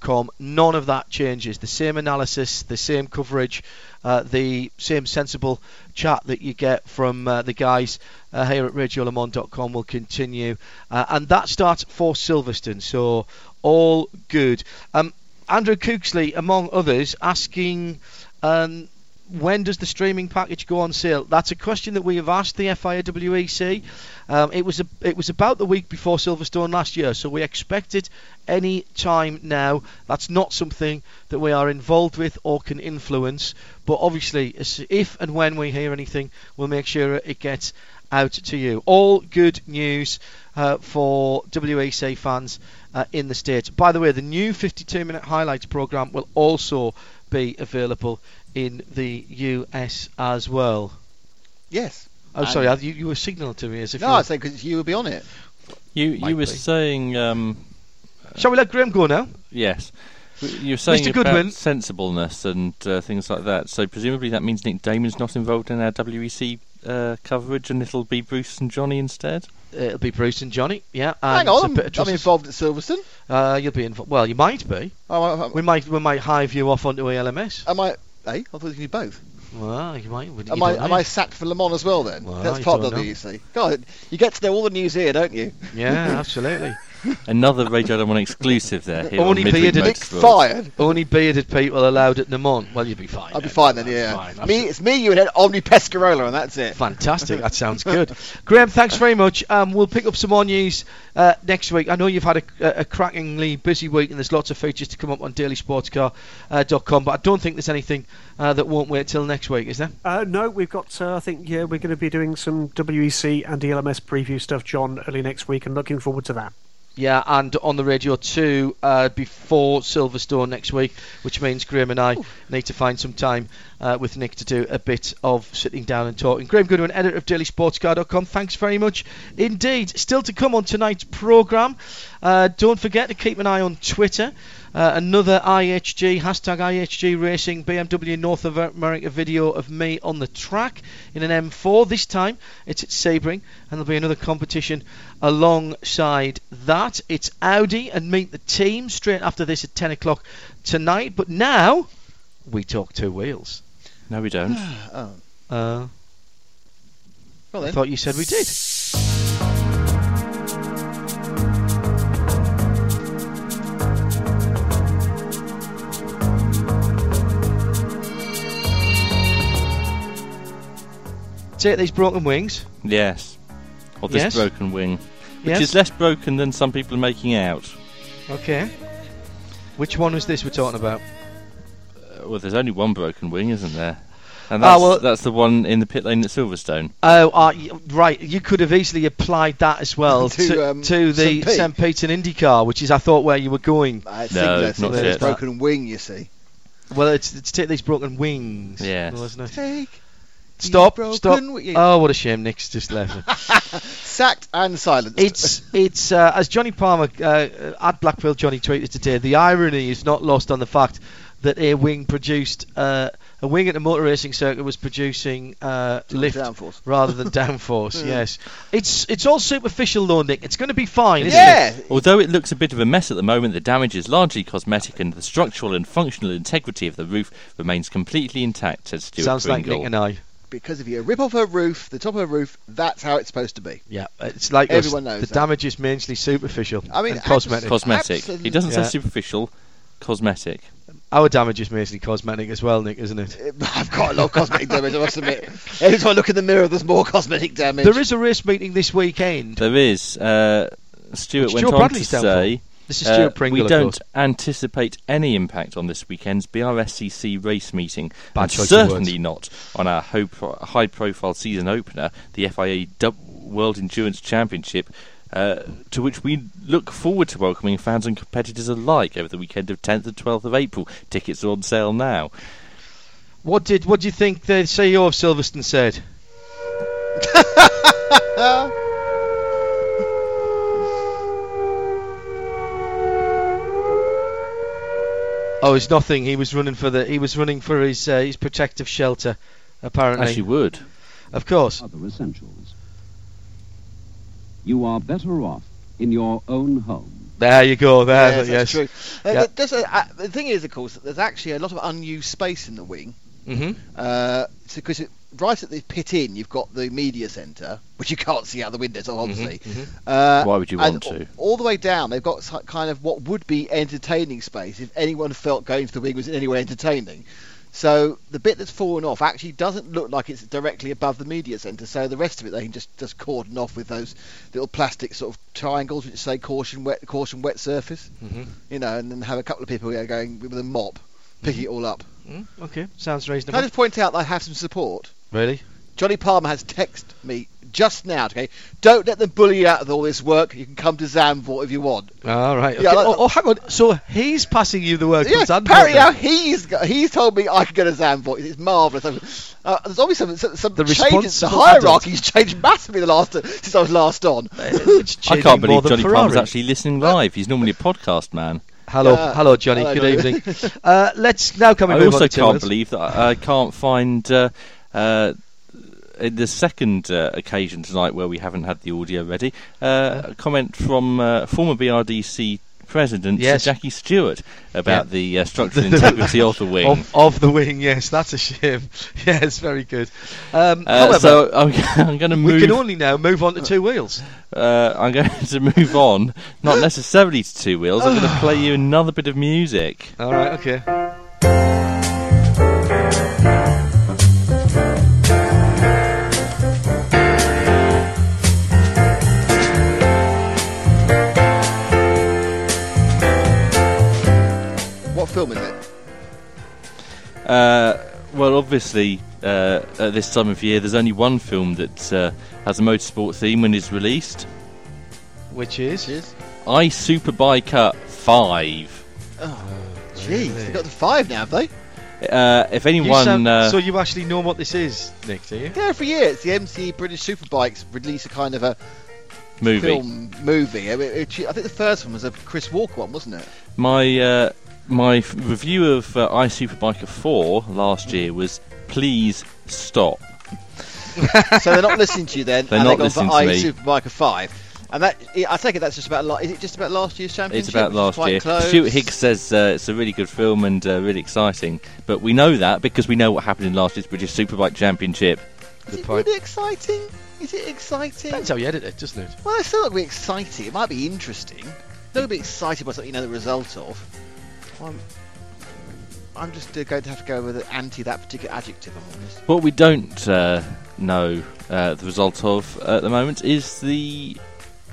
com. None of that changes. The same analysis, the same coverage, uh, the same sensible chat that you get from uh, the guys uh, here at RadioLeMans.com will continue, uh, and that starts for Silverstone. So all good. Um, Andrew Cooksley, among others, asking. Um, when does the streaming package go on sale? That's a question that we have asked the FIA WEC. Um, it was a, it was about the week before Silverstone last year, so we expect it any time now. That's not something that we are involved with or can influence, but obviously, if and when we hear anything, we'll make sure it gets out to you. All good news uh, for WEC fans uh, in the States. By the way, the new 52 minute highlights program will also be available in the US as well. Yes. Oh, sorry, you, you were signaling to me as if no, you I were... say because you will be on it. You you were be. saying um, Shall we let Graham go now? yes. You were saying Mr. about Goodwin. sensibleness and uh, things like that. So presumably that means Nick Daman's not involved in our WEC uh, coverage, and it'll be Bruce and Johnny instead. It'll be Bruce and Johnny, yeah. Hang on, a I'm, bit of I'm involved at Silverstone. Uh, you'll be involved. Well, you might be. Oh, I- I- We might we might hive you off onto ALMS. am I? Hey, I thought you could do both. Well, you might. You Am I? Am. I sacked for Le Mans as well then? Well, That's part of the know. WEC. God, you get to know all the news here, don't you? Yeah, [LAUGHS] absolutely. Another Radio Le Mans exclusive there. Here Only on Midweek bearded- Nick fired. Only bearded people allowed at Le Mans. Well, you'd be fine. I'll be fine then. Yeah. fine. Me, it's me, you, and Henri Pescarolo, and that's it. Fantastic. That sounds [LAUGHS] good. Graham, thanks very much. Um, we'll pick up some more news uh, next week. I know you've had a, a, a crackingly busy week and there's lots of features to come up on dailysportscar.com, but I don't think there's anything uh, that won't wait till next week, is there? Uh, no, we've got. Uh, I think yeah, we're going to be doing some WEC and ELMS preview stuff, John, early next week, and looking forward to that. Yeah, and on the radio too uh, before Silverstone next week, which means Graham and I need to find some time uh, with Nick to do a bit of sitting down and talking. Graham Goodwin, editor of dailysportscar.com, thanks very much indeed. Still to come on tonight's programme, uh, don't forget to keep an eye on Twitter. Uh, another IHG, hashtag IHG Racing BMW North America video of me on the track in an M4. This time it's at Sebring, and there'll be another competition alongside that. It's Audi and Meet the Team straight after this at 10 o'clock tonight. But now we talk two wheels. No, we don't. [SIGHS] Oh, Uh, well I thought you said we did. Take these broken wings. Yes. Or this Yes. broken wing. Which Yes. is less broken than some people are making out. Okay. Which one was this we're talking about? Well, there's only one broken wing, isn't there? And Ah, that's, well- that's the one in the pit lane at Silverstone. Oh, uh, right. You could have easily applied that as well [LAUGHS] To, to, um, to the St. Pete. St. Pete and IndyCar, which is I thought where you were going. I think No, that's not it. It's broken wing, you see. Well, it's, it's take these broken wings. Yes. Wasn't it? Take Stop! Stop! wi- Oh, what a shame! Nick's just left. [LAUGHS] Sacked and silenced. it's it's uh, as Johnny Palmer uh, at Blackpool Johnny tweeted today. The irony is not lost on the fact that a wing produced uh, a wing at the motor racing circuit was producing uh, lift downforce. rather than [LAUGHS] downforce. yes, it's it's all superficial though, Nick. It's going to be fine, isn't yeah. it? Although it looks a bit of a mess at the moment, the damage is largely cosmetic and the structural and functional integrity of the roof remains completely intact, said Stuart Sounds like Nick and I. Because if you rip off a roof, the top of a roof, that's how it's supposed to be. Yeah, it's like us. Everyone knows the that. damage is mainly superficial I mean, and cosmetic. Cosmetic. Absolute- He doesn't Yeah. say superficial, cosmetic. Our damage is mostly cosmetic as well, Nick, isn't it? [LAUGHS] I've got a lot of cosmetic damage, I must admit. Every time I look in the mirror, there's more cosmetic damage. There is a race meeting this weekend. There is. Uh, Stuart Which went Stuart on Bradley's to down for. say. This is uh, Stuart Pringle, we don't course. anticipate any impact on this weekend's BRSCC race meeting, Bad and choice of certainly not on our high-profile season opener, the FIA Dub- World Endurance Championship, uh, to which we look forward to welcoming fans and competitors alike over the weekend of 10th and 12th of April. Tickets are on sale now. What did what do you think the CEO of Silverstone said? [LAUGHS] Oh, it's nothing. He was running for the. He was running for his uh, his protective shelter, apparently. As you would. Of course. Other essentials. You are better off in your own home. There you go. There, yes, yes. that's true. Uh, Yeah. there's a- uh, the thing is, of course, that there's actually a lot of unused space in the wing. hmm Uh, because right at the pit in, you've got the media centre, which you can't see out the windows, obviously. Uh, Why would you want to? All, all the way down, they've got kind of what would be entertaining space if anyone felt going to the wing was in any way entertaining. So the bit that's fallen off actually doesn't look like it's directly above the media centre. So the rest of it they can just just cordon off with those little plastic sort of triangles which say caution wet caution wet surface. Mhm. You know, and then have a couple of people there going with a mop, picking it all up. Mm, okay, sounds Can I reasonable. just point out that I have some support? Really? Johnny Palmer has texted me just now. Okay, don't let them bully you out of all this work. You can come to Zandvoort if you want. All right. Yeah, okay. like- oh, oh, hang on. So he's passing you the work. Yeah, from Zandvoort apparently now he's got, he's told me I can go to Zandvoort. It's marvellous. Uh, there's obviously some, some, some The changes. The responsible hierarchy's changed massively the last since I was last on. [LAUGHS] I can't believe Johnny Ferrari. Palmer's actually listening live. He's normally a podcast man. Hello, Yeah. hello, Johnny. Hello, Good Johnny. evening. [LAUGHS] uh, let's now come I also can't believe that I, I can't find uh, uh, in the second uh, occasion tonight where we haven't had the audio ready. Uh, a comment from uh, former BRDC president Yes. Jackie Stewart about Yeah. the uh, structural [LAUGHS] integrity of the wing. Of, of the wing, yes, that's a shame. [LAUGHS] yes, very good. Um, Uh, however, so I'm, [LAUGHS] I'm going to we can only now move on to two wheels. uh, I'm going to move on, not [GASPS] necessarily to two wheels. I'm going [SIGHS] to play you another bit of music. All right, okay. Uh, well, obviously, uh, at this time of year, there's only one film that uh, has a motorsport theme when it's released. Which is? Cheers. I Superbiker 5. Jeez, they've got the five now, have they? Uh, if You anyone. sound- uh, so you actually know what this is, Nick? Do you? Yeah, every year it's the MCE British Superbikes release a kind of a movie. film movie. I, mean, it- I think the first one was a Chris Walker one, wasn't it? My uh, my f- review of uh, I Superbiker 4 last year was Please Stop. [LAUGHS] so they're not listening to you then, [LAUGHS] They're and not they've gone for listening to I me. Superbiker five. And that, I take it that's just about. Is it just about last year's championship? It's about last quite year. Close? Stuart Higgs says uh, it's a really good film and uh, really exciting, but we know that because we know what happened in last year's British Superbike Championship. Is Good it point. really exciting? Is it exciting? Depends how you edit it, doesn't it? Well, it's still not really exciting. It might be interesting. Don't be excited by something you know the result of. I'm, I'm just uh, going to have to go with anti that particular adjective. I'm honest. What we don't uh, know uh, the result of at the moment is the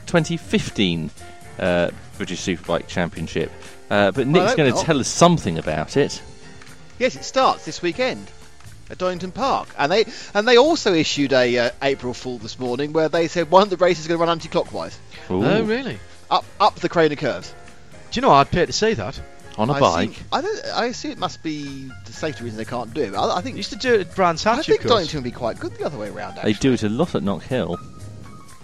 2015 uh, British Superbike Championship. Uh, but Nick's going to tell us something about it. Yes, it starts this weekend at Donington Park, and they and they also issued a uh, April Fool this morning where they said one of the races is going to run anti-clockwise Ooh, Oh, really? up up the Craner curves. Do you know I'd pay to see that? On a I bike. assume, I don't. I assume it must be the safety reason they can't do it. I, I They think used to do it at Brands Hatch. I think of course. Donington would be quite good the other way around. They do it a lot at Knock Hill.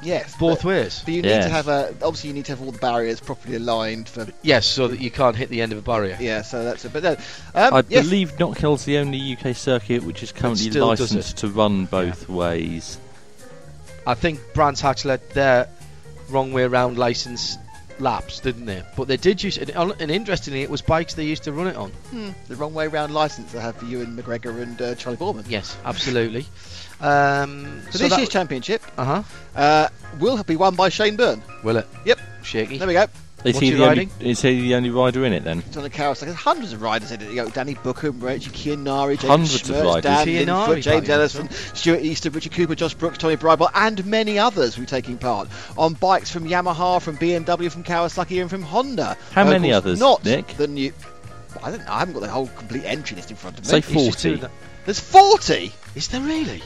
Yes, Both but, ways. But you need Yes. to have a. Obviously, you need to have all the barriers properly aligned for. Yes, so that you can't hit the end of a barrier. Yeah, so that's it. But no, um, I yes, believe Knock Hill's the only UK circuit which is currently still does licensed to run both ways. I think Brands Hatch let their wrong way around license lapse, didn't they? But they did use it, and interestingly, it was bikes they used to run it on. hmm, the wrong way round license they have for Ewan McGregor and uh, Charley Boorman. Yes, absolutely. [LAUGHS] Um, So, so this that- year's championship uh-huh. uh, will be won by Shane Byrne. Will it? Yep. Shaky. There we go. Is What's he, he the only, is he the only rider in it then? It's on the Kawasaki. There's hundreds of riders in it. You know, Danny Buchan, Ryuichi Kiyonari, James Hundreds of riders. Dan Kiyonari Linfoot, James back Ellison, Stuart Easton, Richie Cooper, Josh Brookes, Tommy Bridewell, and many others who are taking part on bikes from Yamaha, from BMW, from Kawasaki, and from Honda. How Uh, many others, Not Nick? the new. I don't know. I haven't got the whole complete entry list in front of me. Say 40. There's 40. Is there really?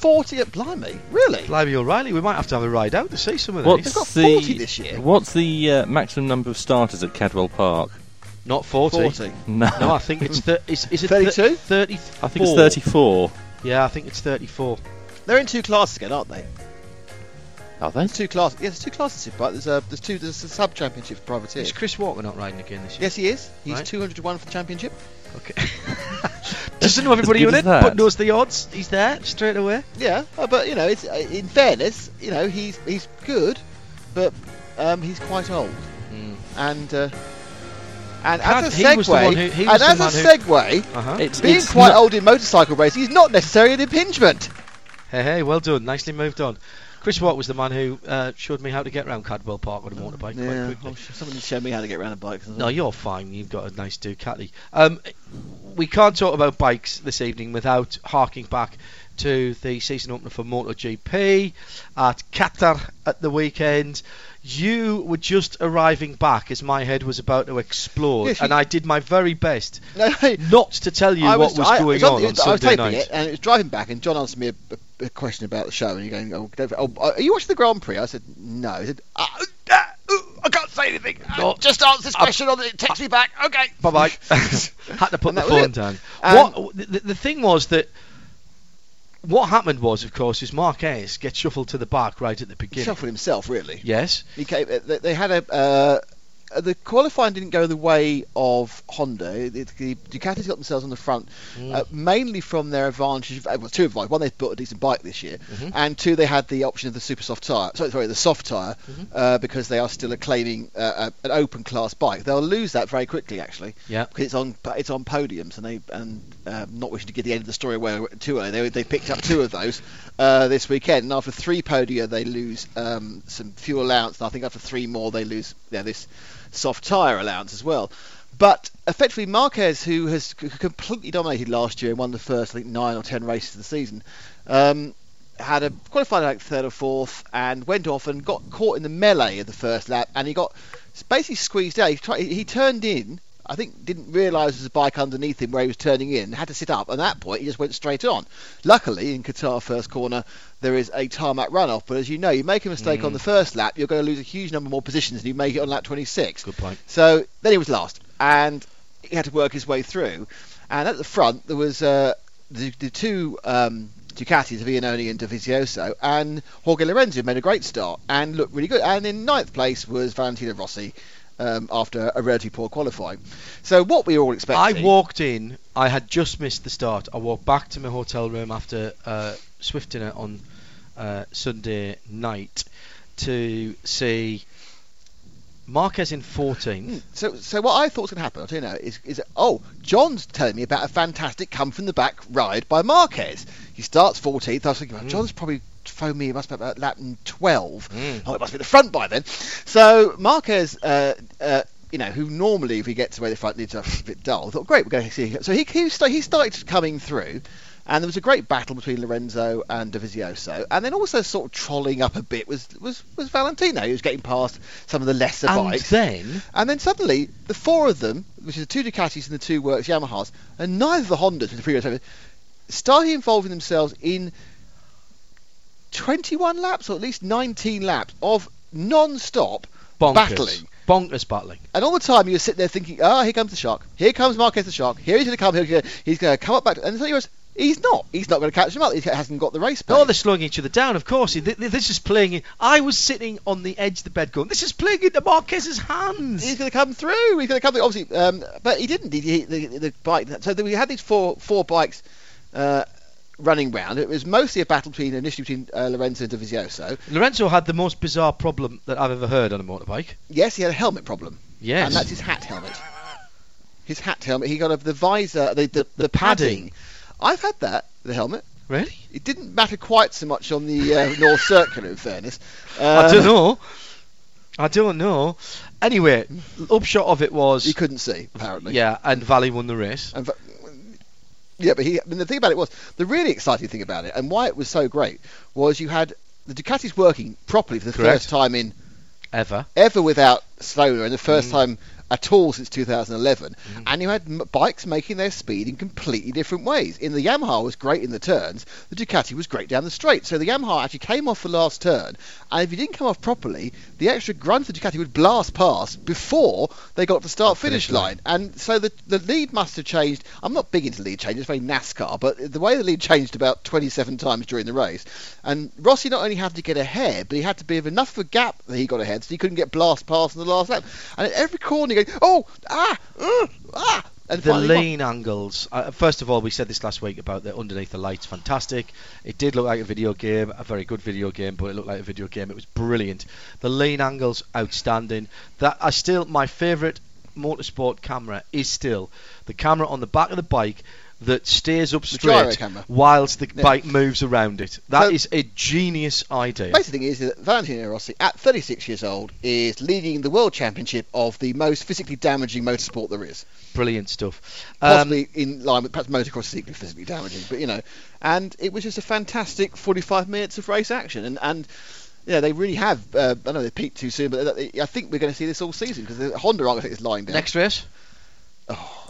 40 at Blimey. Really? Blimey O'Reilly, we might have to have a ride out to see some of What's these. got the 40 this year. What's the uh, maximum number of starters at Cadwell Park? Not 40. 40. No, No, I think it's th- is, is it 32? 30? I think it's 34. Yeah, I think it's 34. They're in two classes again, aren't they? Are they? There's two classes. Yeah, there's two classes. But there's a there's two there's a sub championship for privateers. Is Chris Walker not riding again this year? Yes, he is. He's Right. 200 to one for the championship. Okay. [LAUGHS] [LAUGHS] Doesn't know everybody good on it, that. but knows the odds. He's there straight away. Yeah, uh, but you know, it's uh, in fairness, you know, he's he's good, but um, he's quite old. Mm. and. Uh, and Cad- as a he segue, was the one who- and as a man who- segue, Uh-huh. It's, being it's quite not- old in motorcycle racing is not necessarily an impingement. Hey, hey, well done. Nicely moved on. Chris Watt was the man who uh, showed me how to get around Cadwell Park on a motorbike quite quickly. Sure somebody showed me how to get around a bike. No, you're fine. You've got a nice Ducati. Um, we can't talk about bikes this evening without harking back to the season opener for MotoGP at Qatar at the weekend. You were just arriving back as my head was about to explode, Yes, and I did my very best [LAUGHS] No, not to tell you I what was I- going it was on I was Sunday taping night. it, and it was driving back, and John asked me a, a, question about the show, and you're going, oh, oh, are you watching the Grand Prix? I said, no. He said, uh, uh, I can't say anything. No. just answer this question on the text me back. Okay. Bye bye. [LAUGHS] Had to put And the phone down. And- what the- the thing was that what happened was, of course, is Marquez gets shuffled to the back right at the beginning. shuffled himself, really. Yes. He came, uh, they, had a. Uh, the qualifying didn't go the way of Honda. It, it, the Ducatis got themselves on the front, Mm. uh, mainly from their advantage. Of, uh, well, two advantages. One, they built a decent bike this year, Mhm. and two, they had the option of the super soft tyre. Sorry, sorry, the soft tyre, Mhm. uh, because they are still claiming uh, uh, an open class bike. They'll lose that very quickly, actually. Yeah. Because it's on it's on podiums, and they and um, not wishing to get the end of the story away too early, they they picked up two of those uh, this weekend. And after three podia, they lose um, some fuel allowance, and I think after three more, they lose yeah, this soft tyre allowance as well. But effectively, Marquez, who has completely dominated last year and won the first, I think, nine or ten races of the season, um, had a qualified like third or fourth and went off and got caught in the melee of the first lap, and he got basically squeezed out. He, tried, he turned in. I think didn't realise there was a bike underneath him where he was turning in. Had to sit up. And at that point, he just went straight on. Luckily, in Qatar first corner, there is a tarmac runoff. But as you know, you make a mistake on Mm. the first lap, you're going to lose a huge number more positions, and you make it on lap 26. Good point. So then he was last, and he had to work his way through. And at the front there was uh, the, the two um, Ducatis, Iannone and Dovizioso, and Jorge Lorenzo made a great start and looked really good. And in ninth place was Valentino Rossi. Um, after a relatively poor qualifying, so what we were all expecting. I walked in. I had just missed the start. I walked back to my hotel room after uh, Swift dinner on uh, Sunday night to see Marquez in 14th. Hmm, So, so what I thought was going to happen, I'll tell you now, is, is oh, John's telling me about a fantastic come from the back ride by Marquez. He starts 14th. I was thinking, well, Mm. John's probably phoned me. It must be about lap 12. Mm. Oh, it must be the front by then. So Marquez, uh, uh, you know, who normally if he gets away the front needs a bit dull, thought, great, we're going to see. So he he, he started coming through. And there was a great battle between Lorenzo and Dovizioso, and then also sort of trolling up a bit was was, was Valentino. He was getting past some of the lesser and bikes. then And then suddenly, the four of them, which is the two Ducatis and the two Works Yamahas, and neither of the Hondas with the previous started involving themselves in 21 laps, or at least 19 laps, of non-stop bonkers. battling. Bonkers battling. And all the time you were sitting there thinking, ah, here comes the shark. Here comes Marquez the shark. Here he's going to come. Here he's going to come up back. And then you was, he's not. He's not going to catch him up. He hasn't got the race pace. Oh, they're slowing each other down, of course. Th- th- This is playing. In, I was sitting on the edge of the bed going, this is playing into Marquez's hands. He's going to come through. He's going to come through. Obviously, um, but he didn't. He, he, the, the bike. So we had these four four bikes uh, running round. It was mostly a battle between initially between uh, Lorenzo and Dovizioso. Lorenzo had the most bizarre problem that I've ever heard on a motorbike. Yes, he had a helmet problem, Yes. and that's his hat helmet. His hat helmet. He got a, the visor, the the, the, padding. padding. I've had that. The helmet. really? It didn't matter quite so much on the uh, North [LAUGHS] Circular, in fairness. Uh, I don't know. I don't know. Anyway, upshot of it was He couldn't see, apparently. yeah, and Valley won the race. And, yeah, but he. I mean, the thing about it was the really exciting thing about it, and why it was so great, was you had the Ducatis working properly for the Correct. first time in Ever. ever without Stoner, and the first Mm. time at all since 2011. Mm. And you had m- bikes making their speed in completely different ways. In the Yamaha was great in the turns, the Ducati was great down the straight. So the Yamaha actually came off the last turn, and if you didn't come off properly, the extra grunt of Ducati would blast past before they got to start finish finish line. And so the the lead must have changed. I'm not big into lead changes, very NASCAR, but the way the lead changed about 27 times during the race. And Rossi not only had to get ahead, but he had to be of enough of a gap that he got ahead, so he couldn't get blast past in the last lap. And at every corner, you go, oh, ah, uh, ah. And the lean angles. Uh, first of all, we said this last week about the underneath the lights. Fantastic. It did look like a video game, a very good video game, but it looked like a video game. It was brilliant. The lean angles, outstanding. That I still my favourite motorsport camera is still the camera on the back of the bike that stays up straight camera. whilst the Yeah. bike moves around it. That So- is a genius idea. The basic thing is that Valentino Rossi, at 36 years old, is leading the world championship of the most physically damaging motorsport there is. Brilliant stuff. Um, Possibly in line with perhaps motocross is equally physically damaging, but you know, and it was just a fantastic 45 minutes of race action, and and yeah, they really have. Uh, I don't know they peaked too soon, but I think we're going to see this all season because Honda I think, going to take this line down. next race,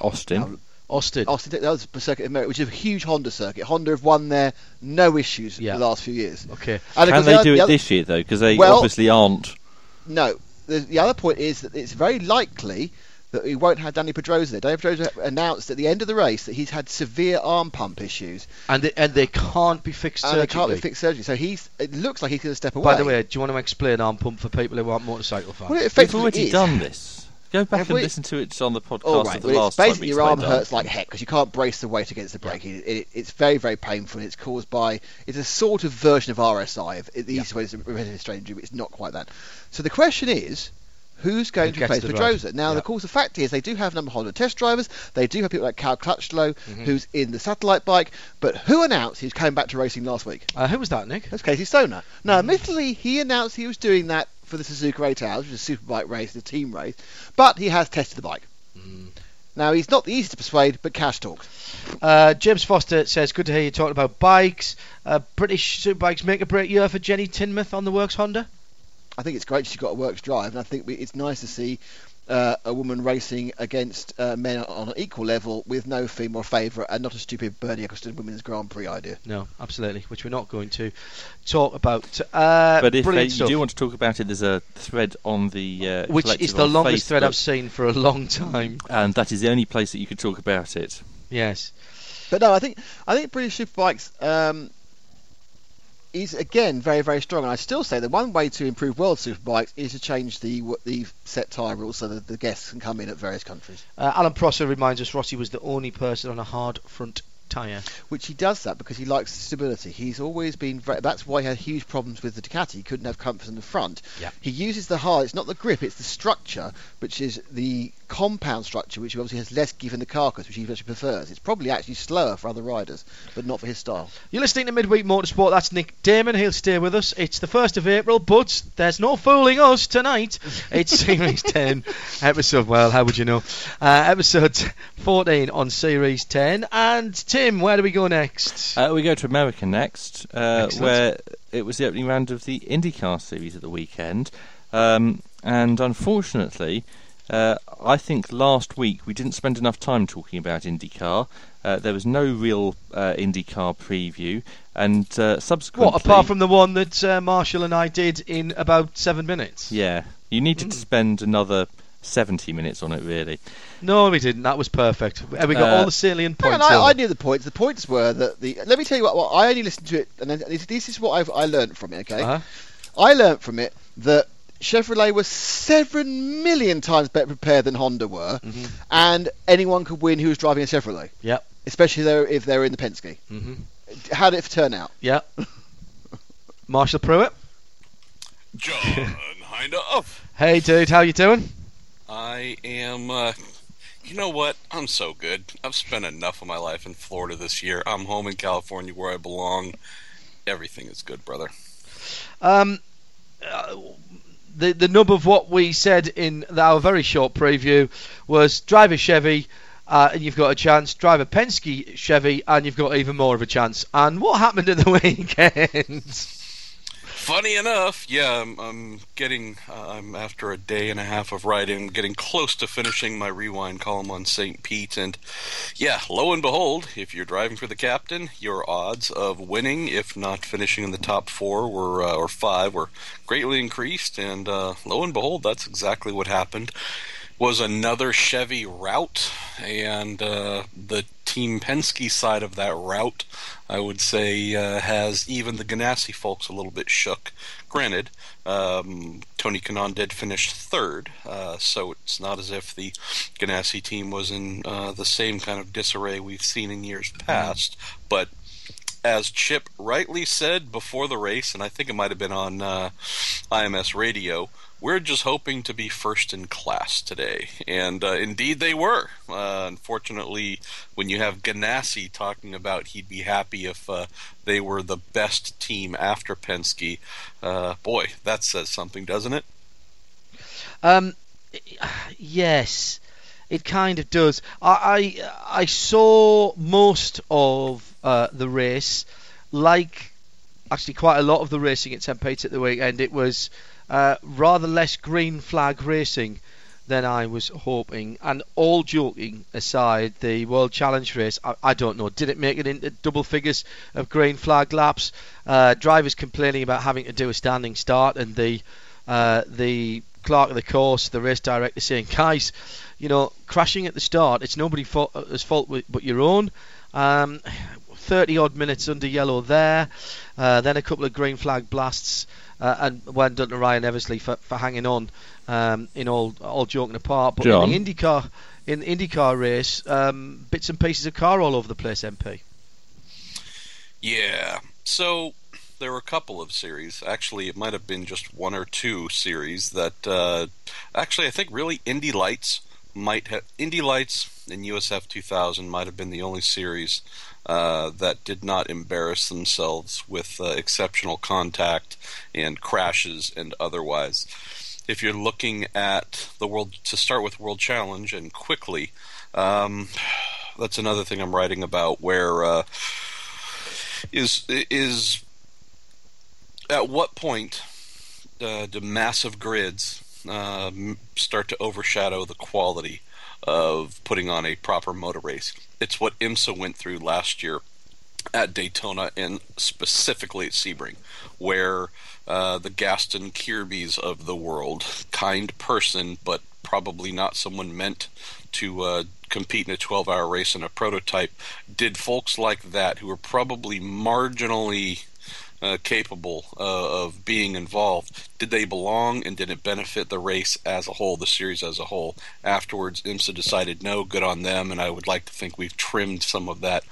Austin. Austin. Austin, that was the circuit of America, which is a huge Honda circuit. Honda have won there, no issues Yeah. the last few years. Okay. And Can course, they the do other- it the other- this year though? Because they Well- obviously aren't. No. The, the other point is that it's very likely that we won't have Dani Pedrosa there. Dani Pedrosa announced at the end of the race that he's had severe arm pump issues and they, and they can't be fixed and they can't be fixed surgery. So he's. It looks like he's going to step away. By the way, do you want to explain arm pump for people who aren't motorcycle fans? well, it We've already is. done this. Go back Have and we? listen to it on the podcast All of right, the well, last basically your arm hurts like heck because you can't brace the weight against the brake. It, it, it's very, very painful. It's caused by it's a sort of version of RSI. If- The easiest way is repetitive strain injury, but it's not quite that. So the question is, who's going Who to replace the Pedrosa? Now, Yeah. of course, the fact is they do have a number of Honda test drivers. They do have people like Cal Crutchlow, Mm-hmm. who's in the satellite bike. But who announced he's coming back to racing last week? Uh, who was that, Nick? That's Casey Stoner. Now, Mm. admittedly, he announced he was doing that for the Suzuka 8 Hours, which is a superbike race, the team race, but he has tested the bike. Mm. Now, he's not the easiest to persuade, but cash talks. Uh, James Foster says, "Good to hear you talking about bikes. Uh, British superbikes make a break year for Jenny Tinmouth on the Works Honda. I think it's great she's got a works drive, and I think it's nice to see uh, a woman racing against uh, men on an equal level with no female favourite and not a stupid Bernie Ecclestone Women's Grand Prix idea. No, absolutely, which we're not going to talk about. Uh, But if uh, you stuff. do want to talk about it, there's a thread on the uh, which is the on longest thread I've seen for a long time. and that is the only place that you could talk about it. Yes. But no, I think I think British Superbikes um, is again very very strong, and I still say that one way to improve World Superbikes is to change the the set tyre rules so that the guests can come in at various countries. Uh, Alan Prosser reminds us Rossi was the only person on a hard front tyre. Which he does that because he likes stability. He's always been very, that's why he had huge problems with the Ducati. He couldn't have comfort in the front. Yeah. He uses the hard. It's not the grip. It's the structure, which is the compound structure, which obviously has less give in the carcass, which he actually prefers. It's probably actually slower for other riders, but not for his style. You're listening to Midweek Motorsport. That's Nick Daman. He'll stay with us. It's the 1st of April, but there's no fooling us tonight. It's [LAUGHS] Series 10, episode, well, how would you know? Uh, episode 14 on Series 10. And Tim, where do we go next? Uh, we go to America next, uh, where it was the opening round of the IndyCar series at the weekend. Um, and unfortunately, uh, I think last week we didn't spend enough time talking about IndyCar. Uh, there was no real uh, IndyCar preview, and uh, subsequently, what, apart from the one that uh, Marshall and I did in about seven minutes? yeah, you needed Hmm. to spend another seventy minutes on it, really. No, we didn't. That was perfect. Uh, We got Uh, all the salient Hang on, points. I, I knew the points. The points were that the. Let me tell you what. what I only listened to it, and then this, this is what I've, I learned from it. Okay, Uh-huh. I learned from it that Chevrolet was seven million times better prepared than Honda were, Mhm. and anyone could win who was driving a Chevrolet, Yep. especially though if they were in the Penske. hmm How did it turn out? Yep. Marshall Pruett. John Hindhaugh. Hey, dude. How you doing? I am, uh, you know what? I'm so good. I've spent enough of my life in Florida this year. I'm home in California where I belong. Everything is good, brother. Um, uh, the the nub of what we said in our very short preview was drive a Chevy. Uh, and you've got a chance. Drive a Penske Chevy, and you've got even more of a chance. And what happened at the [LAUGHS] weekend? Funny enough, yeah, I'm, I'm getting, uh, I'm after a day and a half of riding, getting close to finishing my rewind column on St. Pete, and yeah, lo and behold, if you're driving for the captain, your odds of winning, if not finishing in the top four were uh, or five, were greatly increased, and uh, lo and behold, that's exactly what happened. Was another Chevy route, and uh, the Team Penske side of that route, I would say, uh, has even the Ganassi folks a little bit shook. Granted, um, Tony Kanaan did finish third, uh, so it's not as if the Ganassi team was in uh, the same kind of disarray we've seen in years past. But as Chip rightly said before the race, and I think it might have been on uh, IMS radio, we're just hoping to be first in class today. And uh, indeed they were. Uh, unfortunately, when you have Ganassi talking about he'd be happy if uh, they were the best team after Penske, uh, boy, that says something, doesn't it? Um, yes, it kind of does. I I, I saw most of uh, the race, like actually quite a lot of the racing at St. Pete's at the weekend. It was uh, rather less green flag racing than I was hoping. And all joking aside, the World Challenge race, I, I don't know, did it make it into double figures of green flag laps? Uh, drivers complaining about having to do a standing start, and the uh, the clerk of the course, the race director, saying, "Guys, you know, crashing at the start, it's nobody's fault, fault but your own." Um, 30 odd minutes under yellow there, uh, then a couple of green flag blasts, uh, and well done to Ryan Eversley for, for hanging on. Um, in all all joking apart, but John. in the IndyCar in the IndyCar race, um, bits and pieces of car all over the place. MP. Yeah. So there were a couple of series. Actually, it might have been just one or two series that. Uh, actually, I think really Indy Lights might have Indy Lights and USF 2000 might have been the only series uh, that did not embarrass themselves with uh, exceptional contact and crashes and otherwise. If you're looking at the world to start with World Challenge and quickly, um, that's another thing I'm writing about where uh, is is at what point uh, do massive grids uh, start to overshadow the quality of putting on a proper motor race? It's what IMSA went through last year at Daytona and specifically at Sebring, where uh, the Gaston Kearbys of the world, kind person, but probably not someone meant to uh, compete in a 12 hour race in a prototype, did folks like that who were probably marginally uh, capable uh, of being involved. Did they belong and did it benefit the race as a whole, the series as a whole? Afterwards, IMSA decided no, good on them, and I would like to think we've trimmed some of that.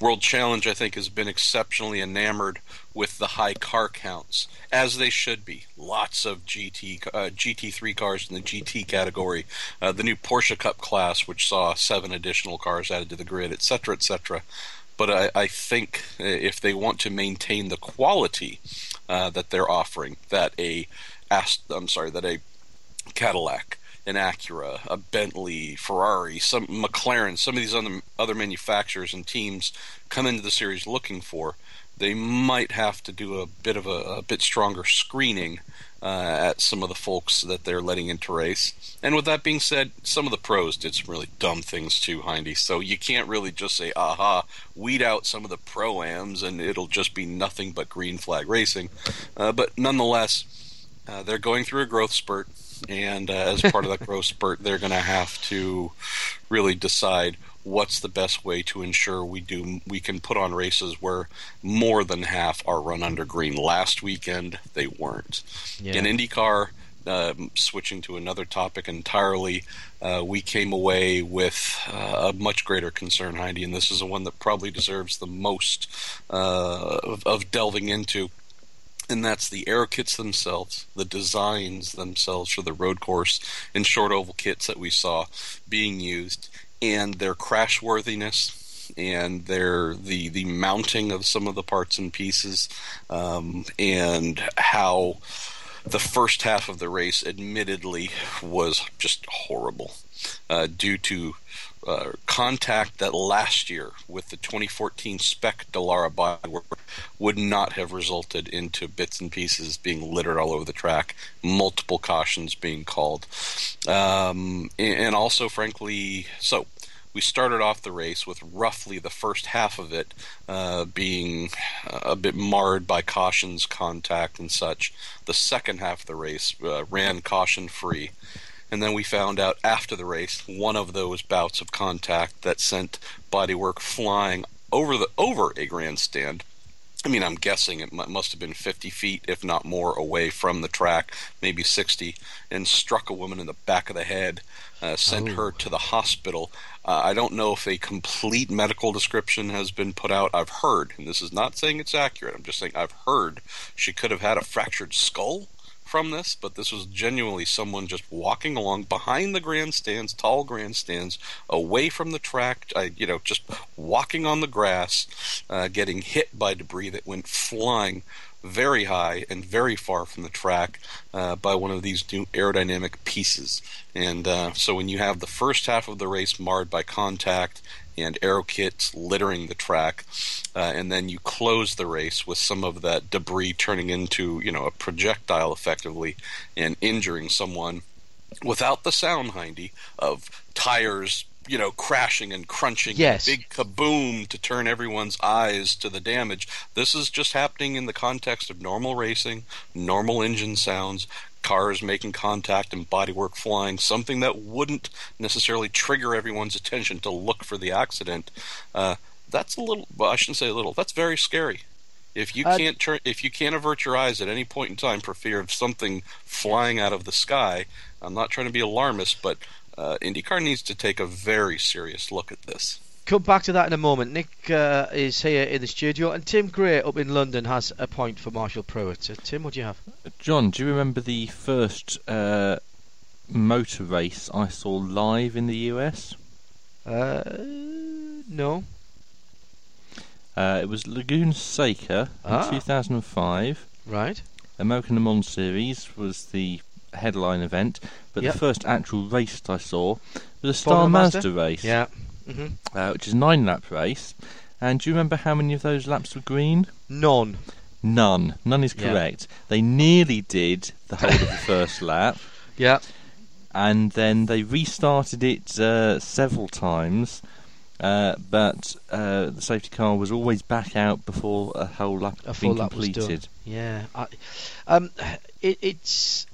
World Challenge, I think, has been exceptionally enamored with the high car counts, as they should be. Lots of GT uh, GT3 cars in the GT category, uh, the new Porsche Cup class, which saw seven additional cars added to the grid, etc., etc but I, I, think if they want to maintain the quality uh, that they're offering, that a I'm sorry, that a Cadillac, an Acura, a Bentley, Ferrari, some McLaren, some of these other other manufacturers and teams come into the series looking for, they might have to do a bit of a, a bit stronger screening uh, at some of the folks that they're letting into race. And with that being said, some of the pros did some really dumb things too, Hindy. So you can't really just say, aha, weed out some of the pro-ams and it'll just be nothing but green flag racing. Uh, but nonetheless, uh, they're going through a growth spurt. And uh, as part of that [LAUGHS] growth spurt, they're going to have to really decide what's the best way to ensure we do we can put on races where more than half are run under green. Last weekend they weren't. Yeah. In IndyCar, um, switching to another topic entirely, uh, we came away with uh, a much greater concern, Hindy, and this is the one that probably deserves the most uh, of, of delving into and that's the air kits themselves, the designs themselves for the road course and short oval kits that we saw being used, and their crash worthiness and their the the mounting of some of the parts and pieces um, and how the first half of the race admittedly was just horrible uh, due to uh, contact that last year with the 2014 spec Dallara bodywork would not have resulted into bits and pieces being littered all over the track, multiple cautions being called, um, and also, frankly, so we started off the race with roughly the first half of it uh, being a bit marred by cautions, contact, and such. The second half of the race uh, ran caution free And then we found out after the race one of those bouts of contact that sent bodywork flying over the over a grandstand. I mean, I'm guessing it must have been 50 feet, if not more, away from the track, maybe 60, and struck a woman in the back of the head, uh, sent Oh. her to the hospital. Uh, I don't know if a complete medical description has been put out. I've heard, and this is not saying it's accurate, I'm just saying I've heard she could have had a fractured skull from this, but this was genuinely someone just walking along behind the grandstands, tall grandstands, away from the track, uh, you know, just walking on the grass, uh, getting hit by debris that went flying very high and very far from the track uh, by one of these new aerodynamic pieces. And uh, so when you have the first half of the race marred by contact and aero kits littering the track, uh, and then you close the race with some of that debris turning into, you know, a projectile effectively and injuring someone without the sound hindy of tires you know crashing and crunching Yes. big kaboom to turn everyone's eyes to the damage. This is just happening in the context of normal racing normal engine sounds cars making contact and bodywork flying something that wouldn't necessarily trigger everyone's attention to look for the accident. Uh, that's a little well i shouldn't say a little that's very scary. If you Uh, can't turn, if you can't avert your eyes at any point in time for fear of something flying out of the sky, I'm not trying to be alarmist, but uh, IndyCar needs to take a very serious look at this. Come back to that in a moment. Nick uh, is here in the studio, and Tim Gray up in London has a point for Marshall Pruett. Uh, Tim, what do you have? John, do you remember the first uh, motor race I saw live in the US? Uh, no. Uh, it was Laguna Seca in Ah. 2005. Right. American Le Mans Series was the headline event, but Yep. the first actual race that I saw was a Star Mazda, Mazda? race, Yeah. hmm uh, which is a nine lap race. And do you remember how many of those laps were green? None. None. None is Yeah. correct. They nearly did the whole of the [LAUGHS] first lap. Yeah. and then they restarted it uh, several times. Uh, but uh, the safety car was always back out before a whole lap A had been lap was done. completed. Yeah. I, um, it, it's.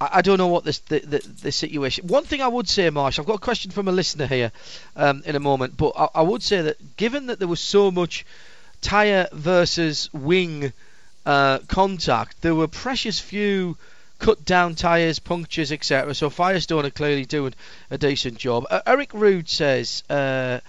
I, don't know what this the, the the situation. One thing I would say, Marsh, I've got a question from a listener here um, in a moment, but I, I would say that given that there was so much tyre versus wing uh, contact, there were precious few cut down tyres, punctures, etc. So Firestone are clearly doing a decent job. Uh, Eric Rude says. Uh,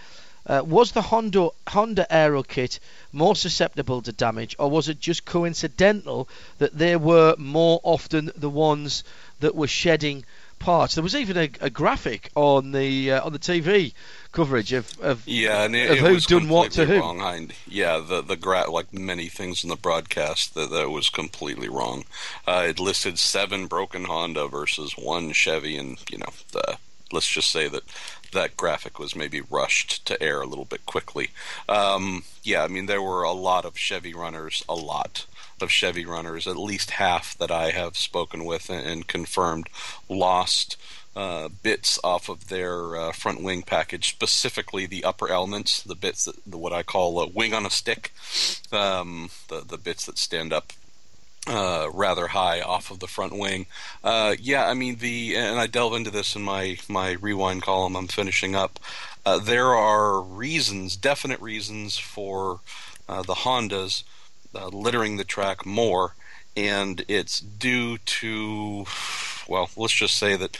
uh, was the Honda Honda Aero kit more susceptible to damage, or was it just coincidental that they were more often the ones that were shedding parts? There was even a, a graphic on the uh, on the TV coverage of, of Yeah, and it, of it who was done what to who. wrong. Hind. Yeah, the the gra- like many things in the broadcast that that was completely wrong. Uh, it listed seven broken Honda versus one Chevy, and you know, the, let's just say that that graphic was maybe rushed to air a little bit quickly. Um, yeah, I mean there were a lot of Chevy runners, a lot of Chevy runners, at least half that I have spoken with and, confirmed, lost uh, bits off of their uh, front wing package, specifically the upper elements, the bits that the, what I call a wing on a stick, um, the the bits that stand up uh, rather high off of the front wing. Uh, yeah, I mean the and I delve into this in my my rewind column. I'm finishing up. Uh, there are reasons, definite reasons for uh, the Hondas uh, littering the track more, and it's due to well, let's just say that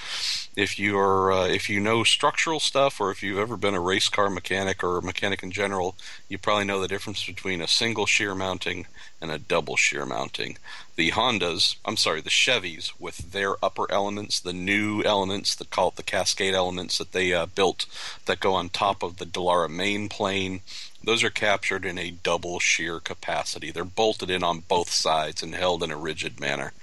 if you're uh, if you know structural stuff or if you've ever been a race car mechanic or a mechanic in general, you probably know the difference between a single shear mounting and a double shear mounting. The Hondas, I'm sorry, the Chevys with their upper elements, the new elements that call it the Cascade elements that they uh, built that go on top of the Dallara main plane, those are captured in a double shear capacity. They're bolted in on both sides and held in a rigid manner.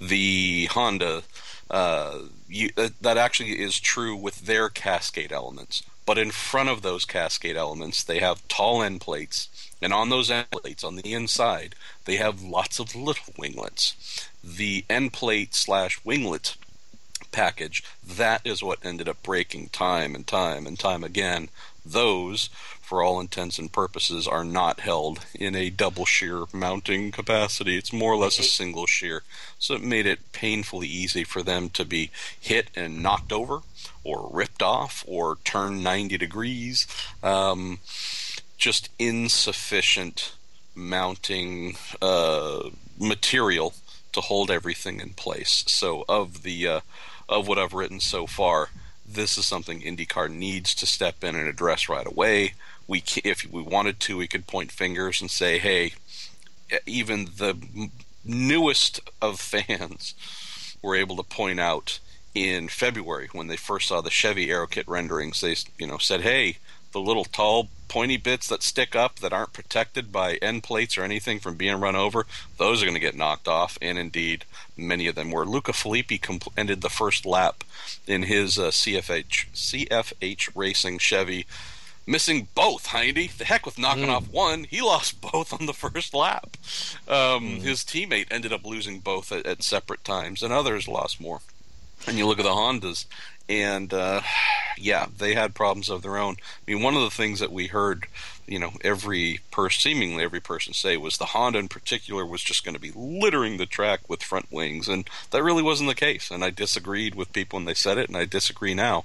The Honda, uh, you, that, that actually is true with their Cascade elements. But in front of those Cascade elements, they have tall end plates, and on those end plates, on the inside, they have lots of little winglets. The end plate slash winglet package, that is what ended up breaking time and time and time again. Those for all intents and purposes, are not held in a double shear mounting capacity. It's more or less a single shear. So it made it painfully easy for them to be hit and knocked over, or ripped off, or turned 90 degrees. Um, just insufficient mounting uh, material to hold everything in place. So of the uh, of what I've written so far, this is something IndyCar needs to step in and address right away. We, if we wanted to, we could point fingers and say, "Hey, even the newest of [LAUGHS] fans were able to point out in February when they first saw the Chevy AeroKit renderings. They, you know, said, "Hey, the little tall pointy bits that stick up that aren't protected by end plates or anything from being run over, those are going to get knocked off." And indeed, many of them were. Luca Filippi compl- ended the first lap in his uh, CFH CFH Racing Chevy. Missing both, Hindy. The heck with knocking off one. He lost [LAUGHS] both on the first lap. Um, His teammate ended up losing both at, at separate times, and others lost more. And you look at the Hondas, and uh, yeah, they had problems of their own. I mean, one of the things that we heard, you know, every person, seemingly every person say was the Honda in particular was just going to be littering the track with front wings, and that really wasn't the case. And I disagreed with people when they said it, and I disagree now.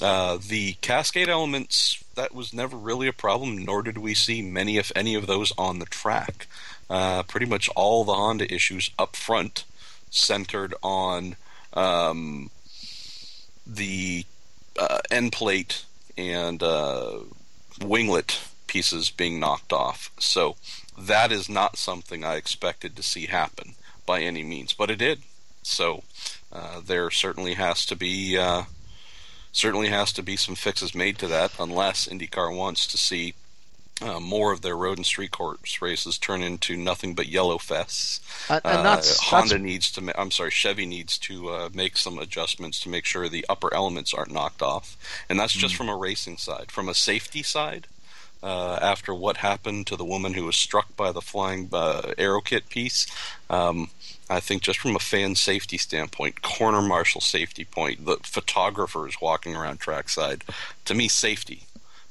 Uh, the Cascade elements that was never really a problem, nor did we see many, if any, of those on the track. Uh, pretty much all the Honda issues up front centered on um, the uh, end plate and uh, winglet pieces being knocked off. So that is not something I expected to see happen by any means, but it did. So uh, there certainly has to be uh, certainly has to be some fixes made to that, unless IndyCar wants to see uh, more of their road and street course races turn into nothing but yellow fests. And- and Uh, Honda that's- needs to. Ma- I'm sorry, Chevy needs to uh, make some adjustments to make sure the upper elements aren't knocked off, and that's just from a racing side. From a safety side, uh, after what happened to the woman who was struck by the flying uh, aero kit piece, um, I think just from a fan safety standpoint, corner marshal safety point, the photographers walking around trackside, to me, safety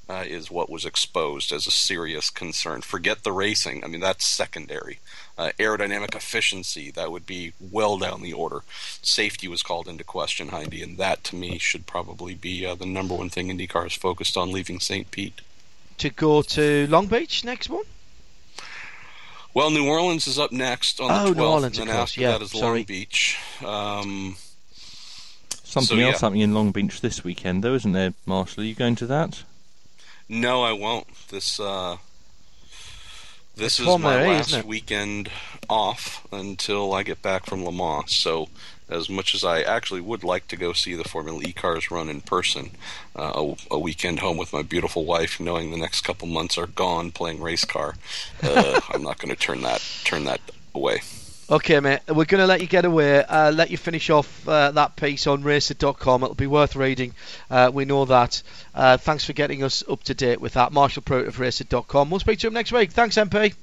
uh, is what was exposed as a serious concern. Forget the racing. I mean, that's secondary. Uh, aerodynamic efficiency, that would be well down the order. Safety was called into question, Hindy, and that to me should probably be uh, the number one thing IndyCar is focused on leaving St. Pete. To go to Long Beach next one. Well, New Orleans is up next on the Oh, 12th, New Orleans, and of then course, after yeah, that is sorry. Long Beach. Um, Something So, else yeah. happening in Long Beach this weekend, though, isn't there, Marshall? Are you going to that? No, I won't. This uh, this It's is my last isn't weekend off until I get back from Le Mans. So, as much as I actually would like to go see the Formula E cars run in person, uh, a, a weekend home with my beautiful wife, knowing the next couple months are gone playing race car, uh, [LAUGHS] I'm not going to turn that turn that away. Okay, mate. We're going to let you get away. Uh, let you finish off uh, that piece on racer.com. It'll be worth reading. Uh, we know that. Uh, thanks for getting us up to date with that. Marshall Pruett of racer.com. We'll speak to him next week. Thanks, MP.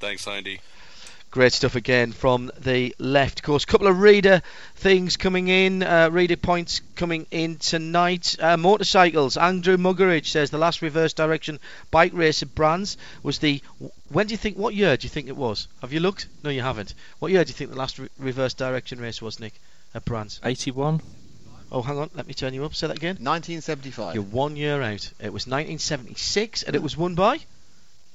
Thanks, Andy. Great stuff again from the left. Of course, a couple of reader things coming in, uh, reader points coming in tonight. Uh, motorcycles. Andrew Muggeridge says the last reverse direction bike race at Brands was the. When do you think? What year do you think it was? Have you looked? No, you haven't. What year do you think the last re- reverse direction race was, Nick? At Brands. 81? Oh, hang on. Let me turn you up. Say that again. 1975. You're one year out. It was 1976, and it was won by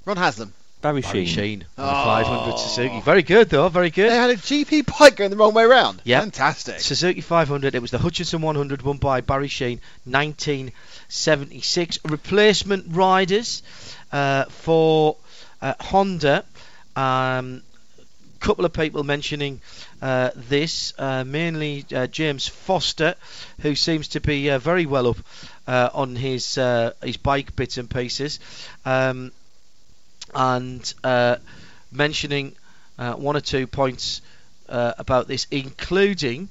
Ron Haslam. Barry, Barry Sheene. Sheen. Oh. 500 Suzuki. Very good, though. Very good. They had a GP bike going the wrong way round. Yeah. Fantastic. Suzuki 500. It was the Hutchinson 100 won by Barry Sheene, 1976. Replacement riders uh, for uh, Honda. Um, couple of people mentioning uh, this, uh, mainly uh, James Foster, who seems to be uh, very well up uh, on his uh, his bike bits and pieces, um, and uh, mentioning uh, one or two points uh, about this, including.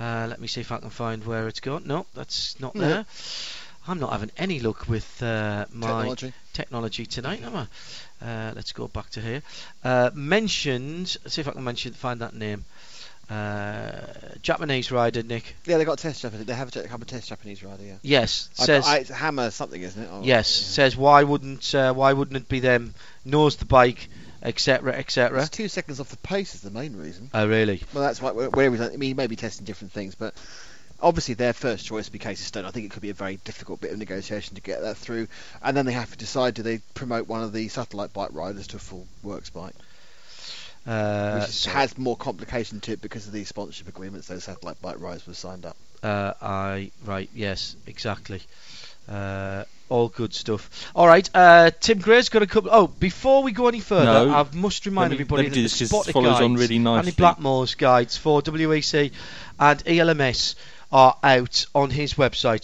Uh, let me see if I can find where it's gone. No, that's not Yeah. there. I'm not having any luck with uh, my Technology. technology tonight, am I? Uh, let's go back to here. Uh, mentioned. Let's see if I can mention find that name. uh, Japanese rider Nick. Yeah, they got a test Japanese. They have a, have a test Japanese rider. Yeah. Yes, I- says I, it's Hammer something, isn't it? Oh, yes says why wouldn't uh, why wouldn't it be them knows the bike etc etc. It's two seconds off the pace is the main reason. Oh really? Well, that's why where, he's, I mean, he may be testing different things, but obviously their first choice would be Casey Stone. I think it could be a very difficult bit of negotiation to get that through, and then they have to decide do they promote one of the satellite bike riders to a full works bike, Uh, which so- has more complication to it because of the sponsorship agreements those satellite bike riders were signed up. Uh, I right, yes, exactly. Uh, all good stuff. All right, uh, Tim Gray's got a couple. Oh, before we go any further, No. I must remind me- everybody that the this 'cause it Spotter follows guides, on really Andy. Blackmore's guides for WEC and ELMS are out on his website,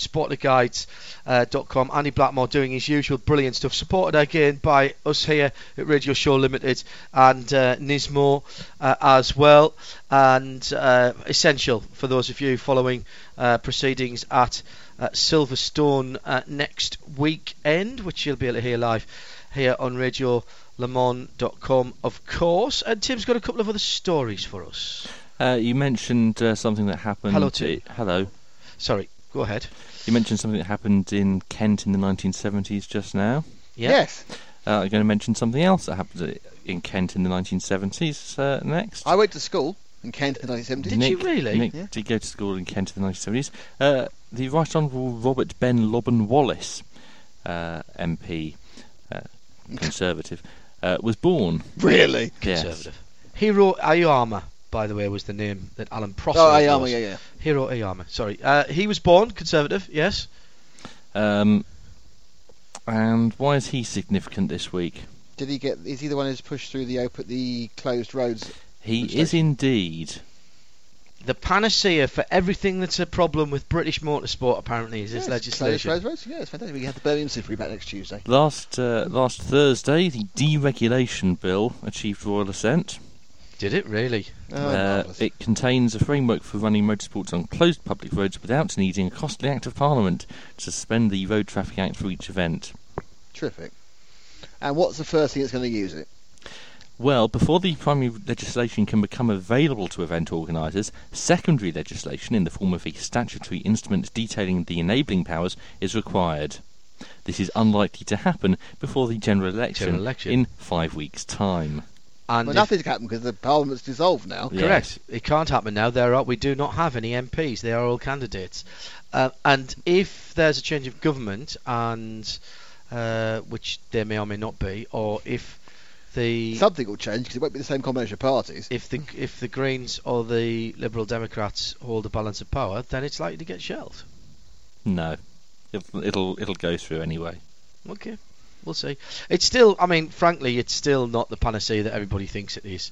spotterguides.com. Andy Blackmore doing his usual brilliant stuff, supported again by us here at Radio Show Limited and uh, Nismo uh, as well, and uh, essential for those of you following uh, proceedings at uh, Silverstone uh, next weekend, which you'll be able to hear live here on RadioLeMans.com, of course. And Tim's got a couple of other stories for us. Uh, you mentioned uh, something that happened. Hello, Tim. i- hello. Sorry, go ahead. You mentioned something that happened in Kent in the 1970s just now. Yeah. Yes, Uh, I'm going to mention something else that happened in Kent in the 1970s uh, next. I went to school in Kent in the 1970s. Did you really? Nick Yeah. did go to school in Kent in the 1970s. Uh, the Right Honourable Robert Ben Lobban Wallace, uh, MP, uh, Conservative, uh, was born. Really? Yes. Conservative. Hiro Aoyama, by the way, was the name that Alan Prosser Oh, was. Aoyama, yeah, yeah. Hiro Aoyama, sorry. Uh, he was born Conservative, yes. Um, and why is he significant this week? Did he get? Is he the one who's pushed through the open, the closed roads? He is indeed. The panacea for everything that's a problem with British motorsport, apparently, is this Yes, legislation. Closed roads, yeah, it's fantastic. We have the Birmingham Super back next Tuesday. Last uh, last Thursday, the deregulation bill achieved royal assent. Did it really? Oh, Uh, it contains a framework for running motorsports on closed public roads without needing a costly act of Parliament to suspend the Road Traffic Act for each event. Terrific. And what's the first thing that's going to use it? Well, before the primary legislation can become available to event organisers, secondary legislation in the form of a statutory instrument detailing the enabling powers is required. This is unlikely to happen before the general election, General election. in five weeks' time. And Well, if- nothing's happened because the Parliament's dissolved now. Yeah. Correct. It can't happen now. There are we do not have any MPs. They are all candidates. Uh, and if there's a change of government, and uh, which there may or may not be, or if the Something will change because it won't be the same combination of parties. if the if the Greens or the Liberal Democrats hold the balance of power, then it's likely to get shelved. No, it'll it'll, it'll go through anyway. Okay, we'll see. It's still, I mean, frankly, it's still not the panacea that everybody thinks it is.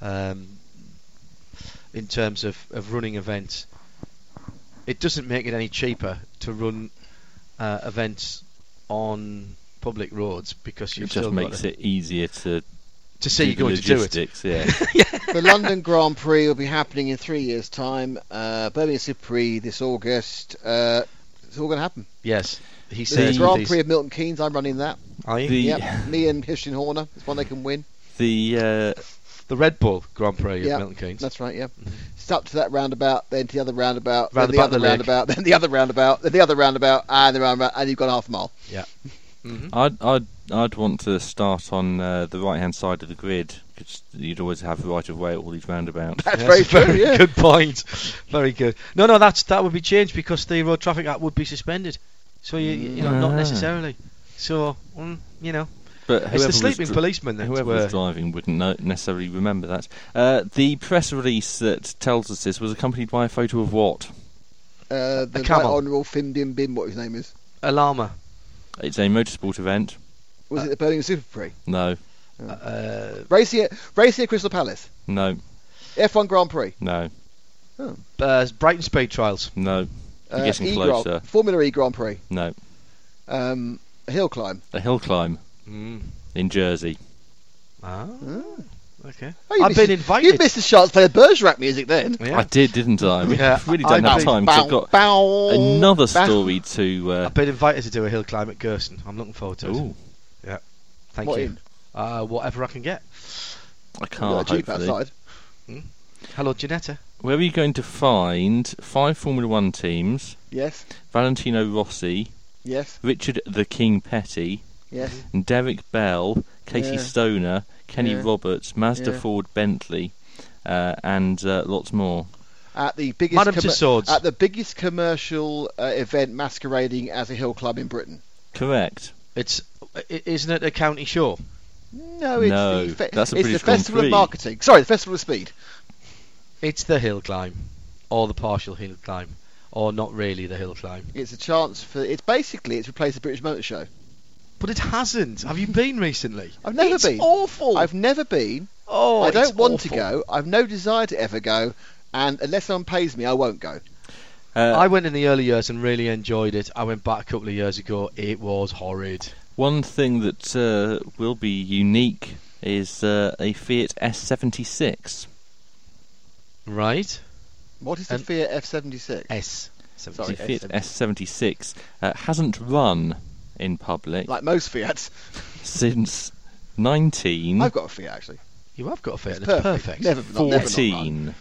Um, in terms of, of running events, it doesn't make it any cheaper to run uh, events on public roads because It you've just still makes got it easier to to see do you the going to do it. logistics. Yeah. [LAUGHS] [LAUGHS] the London Grand Prix will be happening in three years' time. Uh, Birmingham Super Prix this August. Uh, it's all going to happen. Yes, he says The. Grand these- Prix of Milton Keynes, I'm running that. Are you? The Yep, me and Christian Horner. It's one they can win. the uh, the Red Bull Grand Prix Yeah, of Milton Keynes. That's right, yeah. It's up to that roundabout, then to the other roundabout, Round then the about other the roundabout, [LAUGHS] then the other roundabout, then the other roundabout, and the roundabout, and you've got half a mile. Hmm I'd I'd I'd want to start on uh, the right hand side of the grid because you'd always have the right of way at all these roundabouts. That's Yes, [LAUGHS] very true, yeah. good point. Very good. No, no, that's that would be changed because the Road Traffic Act would be suspended. So you, you know, not Ah. necessarily. So, mm, you know, But it's the sleeping dri- policeman that Whoever were. was driving wouldn't know, necessarily remember that. Uh, the press release that tells us this was accompanied by a photo of what? Uh, the right. Honourable Fim Dim Bim, what his name is. Alama. It's a motorsport event. Was it the Birmingham Super Prix? No, Uh, Racing at, racing at Crystal Palace. no, F1 Grand Prix. no, uh, Brighton Speed Trials. no, You're Uh, getting E closer. Formula E Grand Prix. no. Um, a hill climb. A hill climb Mm. in Jersey. Ah, okay. Oh, I've missed- been invited. You invited. missed the chance to play the Bergerac music then. Yeah. I did, didn't I? We Yeah, really don't have time. time. 'cause I've got Bow, another bow. story to. Uh, I've been invited to do a hill climb at Gurston. I'm looking forward to it. ooh, Yeah. Thank What you. Uh, whatever I can get. I can't. got a Jeep hopefully. outside. Hello, Janetta. where are you going to find five Formula One teams? Yes. Valentino Rossi, Yes. Richard the King Petty, Yes. and Derek Bell, Casey Yeah. Stoner, Kenny Yeah. Roberts, Mazda Yeah. Ford Bentley, uh, and uh, lots more. At the biggest Madame commer- Tussauds. at the biggest commercial uh, event masquerading as a hill club in Britain. Correct. It's isn't it a county show? No, it's No, the, fe- that's a it's the British Grand Festival Prix. of Marketing. Sorry, the Festival of Speed. It's the hill climb, or the partial hill climb, or not really the hill climb. It's a chance for. It's basically it's replaced the British Motor Show. But it hasn't. Have you been recently? I've never it's been. awful. I've never been. oh, I don't it's want to go. I've no desire to ever go. And unless someone pays me, I won't go. Uh, I went in the early years and really enjoyed it. I went back a couple of years ago. It was horrid. One thing that uh, will be unique is uh, a Fiat S76. Right? What is the And- Fiat F76? S. Sorry, the Fiat S76. S76 uh, hasn't run in public Like most Fiats. since 19. I've got a Fiat actually. You have got a Fiat. It's It's perfect. perfect. Never, not, never not run.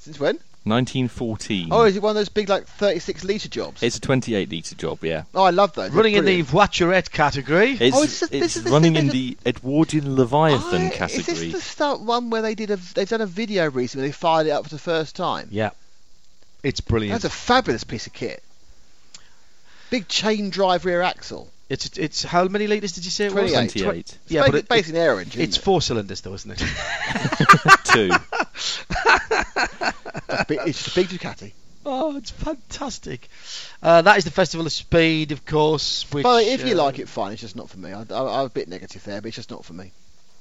Since when? 1914. Oh, is it one of those big like 36 litre jobs? It's a 28 litre job, yeah. oh, I love those. Running in the voiturette category. It's, Oh, it's just- this it's is the running thing, in is the Edwardian Leviathan I- Is category. this the start one where they did a they've done a video recently? They fired it up for the first time. yeah. It's brilliant. That's a fabulous piece of kit. Big chain drive rear axle. It's it's how many litres did you say it was? 28. 28. It's Yeah, ba- but it- basically an air engine. It's isn't four cylinders though, isn't it? [LAUGHS] [LAUGHS] Two. It's big- it's just a big Ducati. oh, it's fantastic. Uh, that is the Festival of Speed, of course. Which, But if you uh, like it, fine. It's just not for me. I, I, I'm a bit negative there, but it's just not for me.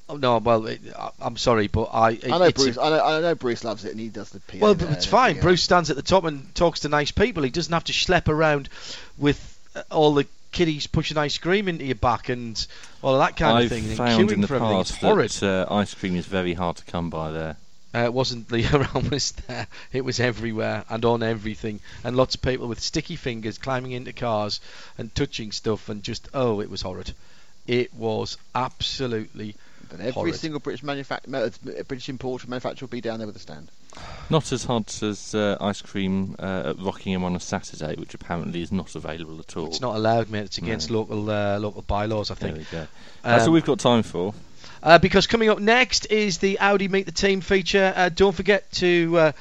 Oh, no, well, it, I, I'm sorry, but I. It, I know Bruce. I know, I know Bruce loves it, and he does the PA. Well, there but it's fine. everything Bruce stands at the top and talks to nice people. He doesn't have to schlep around with uh, all the kiddies pushing ice cream into your back and all of that kind I've of thing. and found queuing in the for past horrid. that uh, ice cream is very hard to come by there. Uh, it wasn't the [LAUGHS] around was there. It was everywhere and on everything, and lots of people with sticky fingers climbing into cars and touching stuff, and just oh, it was horrid. It was absolutely But every horrid. single British manufacturer, British importer manufacturer will be down there with a stand. Not as hard as uh, ice cream uh, at Rockingham on a Saturday, which apparently is not available at all. It's not allowed, mate. It's against No. local uh, local bylaws, I There think. we go. That's Um, all we've got time for. Uh, because coming up next is the Audi Meet the Team feature. Uh, don't forget to uh,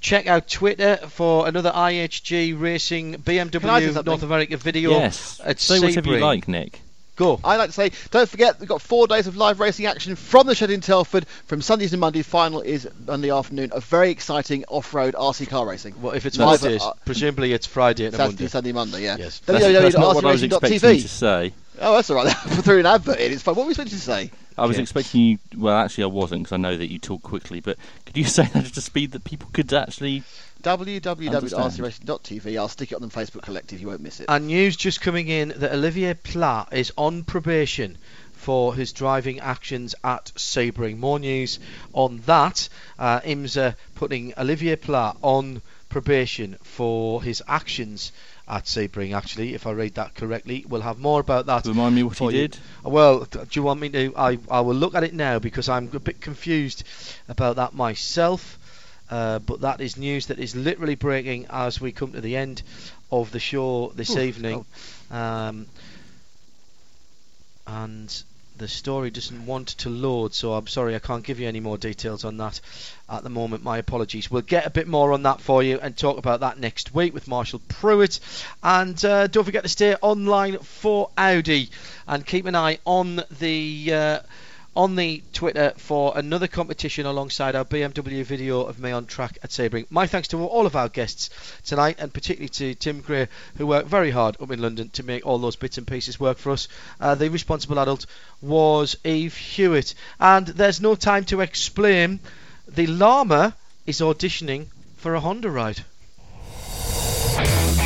check out Twitter for another IHG Racing Can I do BMW? North America video. Yes. at Say whatever you like, Nick. Go. I like to say, don't forget, we've got four days of live racing action from the shed in Telford from Sundays to Monday. Final is Monday afternoon. A very exciting off-road RC car racing. Well, if it's Live Mondays, at- uh, presumably it's Friday and a Saturday, Monday. Sunday, Monday. Yeah. Yes. That's, that's not what I was expecting you to say. Oh, that's all right. [LAUGHS] I threw an advert in. It's fine. What were we supposed to say? I was Okay. expecting you. Well, actually, I wasn't because I know that you talk quickly. But could you [LAUGHS] say that at a speed that people could actually? www.rcracing.tv. I'll stick it on the Facebook Collective. You won't miss it. And news just coming in that Olivier Pla is on probation for his driving actions at Sebring. More news on that. Uh, IMSA putting Olivier Pla on probation for his actions at Sebring, actually, if I read that correctly. We'll have more about that. Remind me what he for you. did. Well, do you want me to? I, I will look at it now because I'm a bit confused about that myself. Uh, but that is news that is literally breaking as we come to the end of the show this Oof, evening. Um, and the story doesn't want to load, so I'm sorry I can't give you any more details on that at the moment. My apologies. We'll get a bit more on that for you and talk about that next week with Marshall Pruett. And uh, don't forget to stay online for Audi and keep an eye on the. Uh, on the Twitter for another competition alongside our BMW video of me on track at Sebring. My thanks to all of our guests tonight, and particularly to Tim Greer, who worked very hard up in London to make all those bits and pieces work for us. Uh, the responsible adult was Eve Hewitt, and there's no time to explain. The llama is auditioning for a Honda ride.